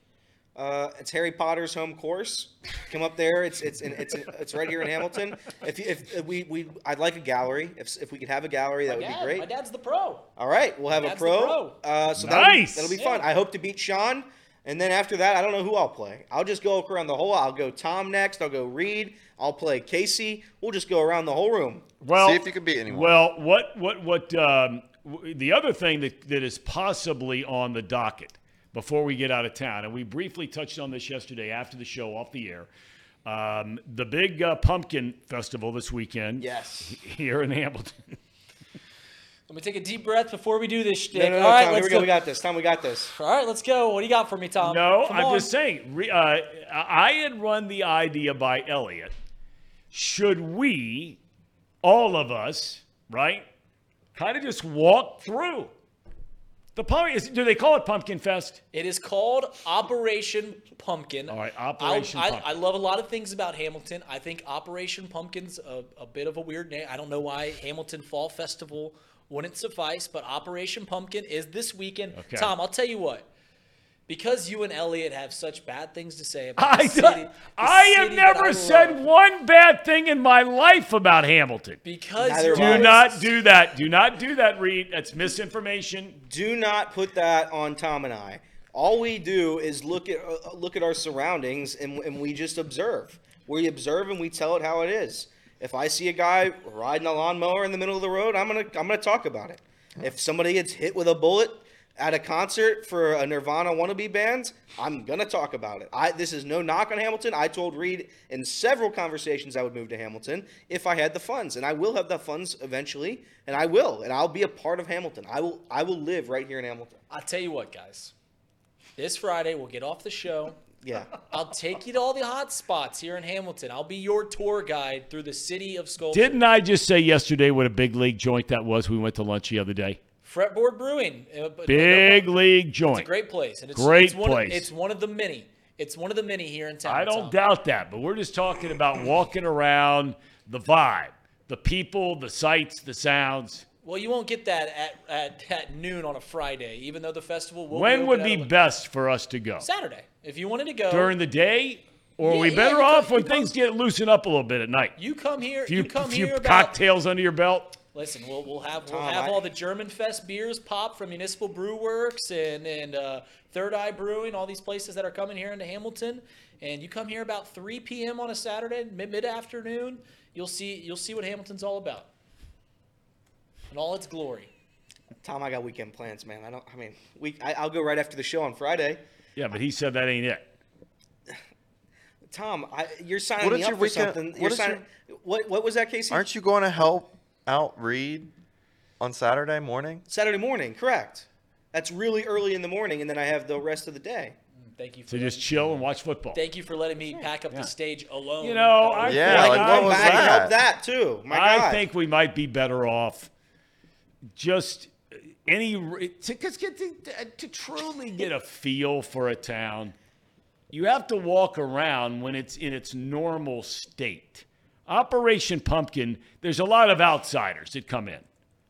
[SPEAKER 4] Uh, it's Harry Potter's home course. Come up there. It's it's in, it's it's right here in Hamilton. If, you- if, if we we I'd like a gallery. If if we could have a gallery, that would
[SPEAKER 5] Dad,
[SPEAKER 4] be great.
[SPEAKER 5] My dad's the pro.
[SPEAKER 4] All right, we'll have a
[SPEAKER 5] Dad's the
[SPEAKER 4] pro.
[SPEAKER 5] pro.
[SPEAKER 4] Uh, so that'll, be,
[SPEAKER 2] Nice.
[SPEAKER 4] that'll be fun. I hope to beat Sean, and then after that, I don't know who I'll play. I'll just go around the whole. I'll go Thom next. I'll go Reed. I'll play Casey. We'll just go around the whole room.
[SPEAKER 2] Well,
[SPEAKER 3] See if you can beat anyone.
[SPEAKER 2] Well, what what what um, w- the other thing that, that is possibly on the docket before we get out of town, and we briefly touched on this yesterday after the show off the air. Um, the big uh, pumpkin festival this weekend.
[SPEAKER 4] Yes.
[SPEAKER 2] Here in Hamilton.
[SPEAKER 5] Let me take a deep breath before we do this shtick.
[SPEAKER 4] No, no, no,
[SPEAKER 5] All right,
[SPEAKER 4] Thom. Here
[SPEAKER 5] let's
[SPEAKER 4] we go.
[SPEAKER 5] go.
[SPEAKER 4] We got this. Thom, we got this.
[SPEAKER 5] All right, let's go. What do you got for me, Thom?
[SPEAKER 2] No,
[SPEAKER 5] Come
[SPEAKER 2] I'm
[SPEAKER 5] on.
[SPEAKER 2] just saying. Re, uh, I had run the idea by Elliot. Should we, all of us, right, kind of just walk through the pumpkin? Is, do they call it Pumpkin Fest?
[SPEAKER 5] It is called Operation Pumpkin.
[SPEAKER 2] All right,
[SPEAKER 5] I'll-
[SPEAKER 2] Operation
[SPEAKER 5] I,
[SPEAKER 2] Pumpkin.
[SPEAKER 5] I love a lot of things about Hamilton. I think Operation Pumpkin's a, a bit of a weird name. I don't know why Hamilton Fall Festival wouldn't suffice, but Operation Pumpkin is this weekend.
[SPEAKER 2] Okay.
[SPEAKER 5] Thom, I'll tell you what. Because you and Elliot have such bad things to say about
[SPEAKER 2] I,
[SPEAKER 5] the city, the
[SPEAKER 2] I have
[SPEAKER 5] city that
[SPEAKER 2] never
[SPEAKER 5] I
[SPEAKER 2] said
[SPEAKER 5] love,
[SPEAKER 2] one bad thing in my life about Hamilton.
[SPEAKER 5] because
[SPEAKER 4] Neither
[SPEAKER 5] you're.
[SPEAKER 2] Do not do that. Do not do that, Reed. That's misinformation.
[SPEAKER 4] Do not put that on Thom and I. All we do is look at uh, look at our surroundings and, and we just observe. We observe and we tell it how it is. If I see a guy riding a lawnmower in the middle of the road, I'm gonna I'm gonna talk about it. If somebody gets hit with a bullet at a concert for a Nirvana wannabe band, I'm gonna talk about it. I this is no knock on Hamilton. I told Reed in several conversations I would move to Hamilton if I had the funds, and I will have the funds eventually, and I will, and I'll be a part of Hamilton. I will I will live right here in Hamilton.
[SPEAKER 5] I'll tell you what, guys. This Friday, we'll get off the show.
[SPEAKER 4] Yeah.
[SPEAKER 5] I'll take you to all the hot spots here in Hamilton. I'll be your tour guide through the city of Sculpture.
[SPEAKER 2] Didn't I just say yesterday what a big league joint that was? We went to lunch the other day.
[SPEAKER 5] Fretboard Brewing. uh, but-
[SPEAKER 2] Big league joint.
[SPEAKER 5] It's a great place. And it's,
[SPEAKER 2] Great
[SPEAKER 5] it's one
[SPEAKER 2] place.
[SPEAKER 5] Of, it's one of the many. It's one of the many here in town.
[SPEAKER 2] I don't
[SPEAKER 5] Thom.
[SPEAKER 2] doubt that, but we're just talking about walking around the vibe, the people, the sights, the sounds.
[SPEAKER 5] Well, you won't get that at, at, at noon on a Friday, even though the festival will.
[SPEAKER 2] when
[SPEAKER 5] be
[SPEAKER 2] would be best for us to go?
[SPEAKER 5] Saturday. If you wanted to go
[SPEAKER 2] During the day, or are
[SPEAKER 5] Yeah,
[SPEAKER 2] we better
[SPEAKER 5] you
[SPEAKER 2] off
[SPEAKER 5] come-
[SPEAKER 2] when
[SPEAKER 5] you come-
[SPEAKER 2] things get loosened up a little bit at night?
[SPEAKER 5] you come here.
[SPEAKER 2] few,
[SPEAKER 5] you come
[SPEAKER 2] few
[SPEAKER 5] here about.
[SPEAKER 2] cocktails under your belt.
[SPEAKER 5] Listen, we'll, we'll have we'll
[SPEAKER 4] Thom,
[SPEAKER 5] have
[SPEAKER 4] I-
[SPEAKER 5] all the German Fest beers pop from Municipal Brew Works and and uh, Third Eye Brewing, all these places that are coming here into Hamilton. And you come here about 3 p.m. on a Saturday, mid mid afternoon. You'll see you'll see what Hamilton's all about, in all its glory.
[SPEAKER 4] Thom, I got weekend plans, man. I don't. I mean, we. I, I'll go right after the show on Friday.
[SPEAKER 2] Yeah, but he said that ain't it.
[SPEAKER 4] Thom, I, you're signing
[SPEAKER 3] What
[SPEAKER 4] me up
[SPEAKER 3] your
[SPEAKER 4] for
[SPEAKER 3] weekend-
[SPEAKER 4] something.
[SPEAKER 3] what
[SPEAKER 4] You're
[SPEAKER 3] is
[SPEAKER 4] signing. What What was that, Casey?
[SPEAKER 3] Aren't you going to help out Reed on Saturday morning?
[SPEAKER 4] Saturday morning, correct. That's really early in the morning, and then I have the rest of the day.
[SPEAKER 5] Thank you for
[SPEAKER 2] To just chill and watch football.
[SPEAKER 5] thank you for letting me pack up the stage alone.
[SPEAKER 2] You know, I
[SPEAKER 3] Yeah,
[SPEAKER 2] think,
[SPEAKER 3] like,
[SPEAKER 2] I,
[SPEAKER 3] what was
[SPEAKER 4] I
[SPEAKER 3] that?
[SPEAKER 4] help that too. My
[SPEAKER 2] I
[SPEAKER 4] God.
[SPEAKER 2] think we might be better off just any to, to, to truly get a feel for a town. You have to walk around when it's in its normal state. Operation Pumpkin, there's a lot of outsiders that come in.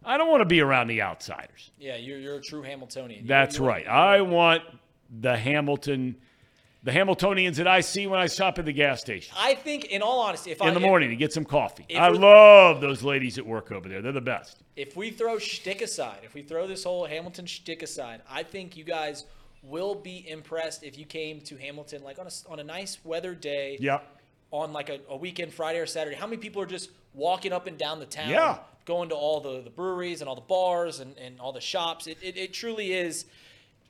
[SPEAKER 2] I don't want to be around the outsiders.
[SPEAKER 5] Yeah, you're, you're a true Hamiltonian.
[SPEAKER 2] That's
[SPEAKER 5] You're-
[SPEAKER 2] right. I want the Hamilton, the Hamiltonians that I see when I stop at the gas station
[SPEAKER 5] I think, in all honesty, if I
[SPEAKER 2] in the
[SPEAKER 5] if-
[SPEAKER 2] morning to get some coffee. I love those ladies at work over there. They're the best.
[SPEAKER 5] if we throw shtick aside, if we throw this whole Hamilton shtick aside, I think you guys will be impressed if you came to Hamilton like on a, on a nice weather day.
[SPEAKER 2] Yep.
[SPEAKER 5] On like a, a weekend, Friday or Saturday. How many people are just walking up and down the town?
[SPEAKER 2] Yeah.
[SPEAKER 5] Going to all the, the breweries and all the bars and, and all the shops. It, it, it truly is.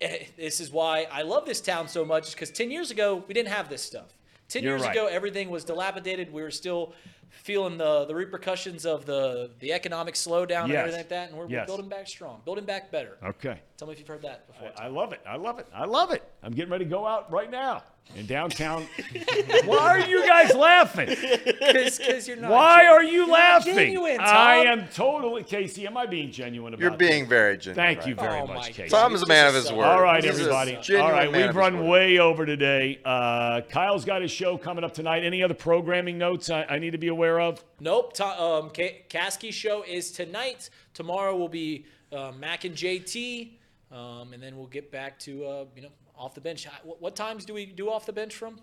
[SPEAKER 5] Eh, This is why I love this town so much because 10 years ago, we didn't have this stuff. 10
[SPEAKER 2] You're
[SPEAKER 5] years
[SPEAKER 2] right.
[SPEAKER 5] ago, everything was dilapidated. We were still feeling the, the repercussions of the, the economic slowdown and
[SPEAKER 2] Yes.
[SPEAKER 5] everything like that. And we're, we're building back strong, building back better.
[SPEAKER 2] Okay.
[SPEAKER 5] Tell me if you've heard that before.
[SPEAKER 2] I love it. I love it. I love it. I'm getting ready to go out right now in downtown. Why are you guys laughing?
[SPEAKER 5] Because you're not.
[SPEAKER 2] Why
[SPEAKER 5] gen-
[SPEAKER 2] are you
[SPEAKER 5] you're
[SPEAKER 2] laughing?
[SPEAKER 5] Genuine, Thom.
[SPEAKER 2] I am totally Casey. Am I being genuine about
[SPEAKER 3] You're being
[SPEAKER 2] this?
[SPEAKER 3] very genuine.
[SPEAKER 2] Thank
[SPEAKER 3] right
[SPEAKER 2] you very
[SPEAKER 5] Oh
[SPEAKER 2] much,
[SPEAKER 5] my
[SPEAKER 2] Casey.
[SPEAKER 3] Thom is a man of his word.
[SPEAKER 2] All right,
[SPEAKER 3] He's a
[SPEAKER 2] everybody. All
[SPEAKER 3] genuine
[SPEAKER 2] right,
[SPEAKER 3] man
[SPEAKER 2] we've
[SPEAKER 3] of his
[SPEAKER 2] run
[SPEAKER 3] word.
[SPEAKER 2] way over today. Uh, Kyle's got his show coming up tonight. Any other programming notes I, I need to be aware of?
[SPEAKER 5] Nope. To, um, K- Caskey show is tonight. Tomorrow will be uh, Mac and JT, um, and then we'll get back to uh, you know off the bench. What, what times do we do off the bench from?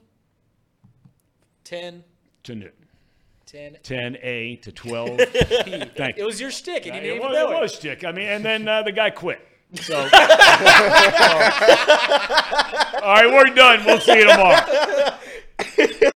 [SPEAKER 5] 10,
[SPEAKER 2] To noon.
[SPEAKER 5] 10
[SPEAKER 2] 10A to 12.
[SPEAKER 5] P.
[SPEAKER 2] Thank you.
[SPEAKER 5] It was your stick, and you didn't
[SPEAKER 2] it
[SPEAKER 5] even
[SPEAKER 2] was,
[SPEAKER 5] know
[SPEAKER 2] it
[SPEAKER 5] it.
[SPEAKER 2] was stick. I mean, and then uh, the guy quit. So, all right, we're done. We'll see you tomorrow.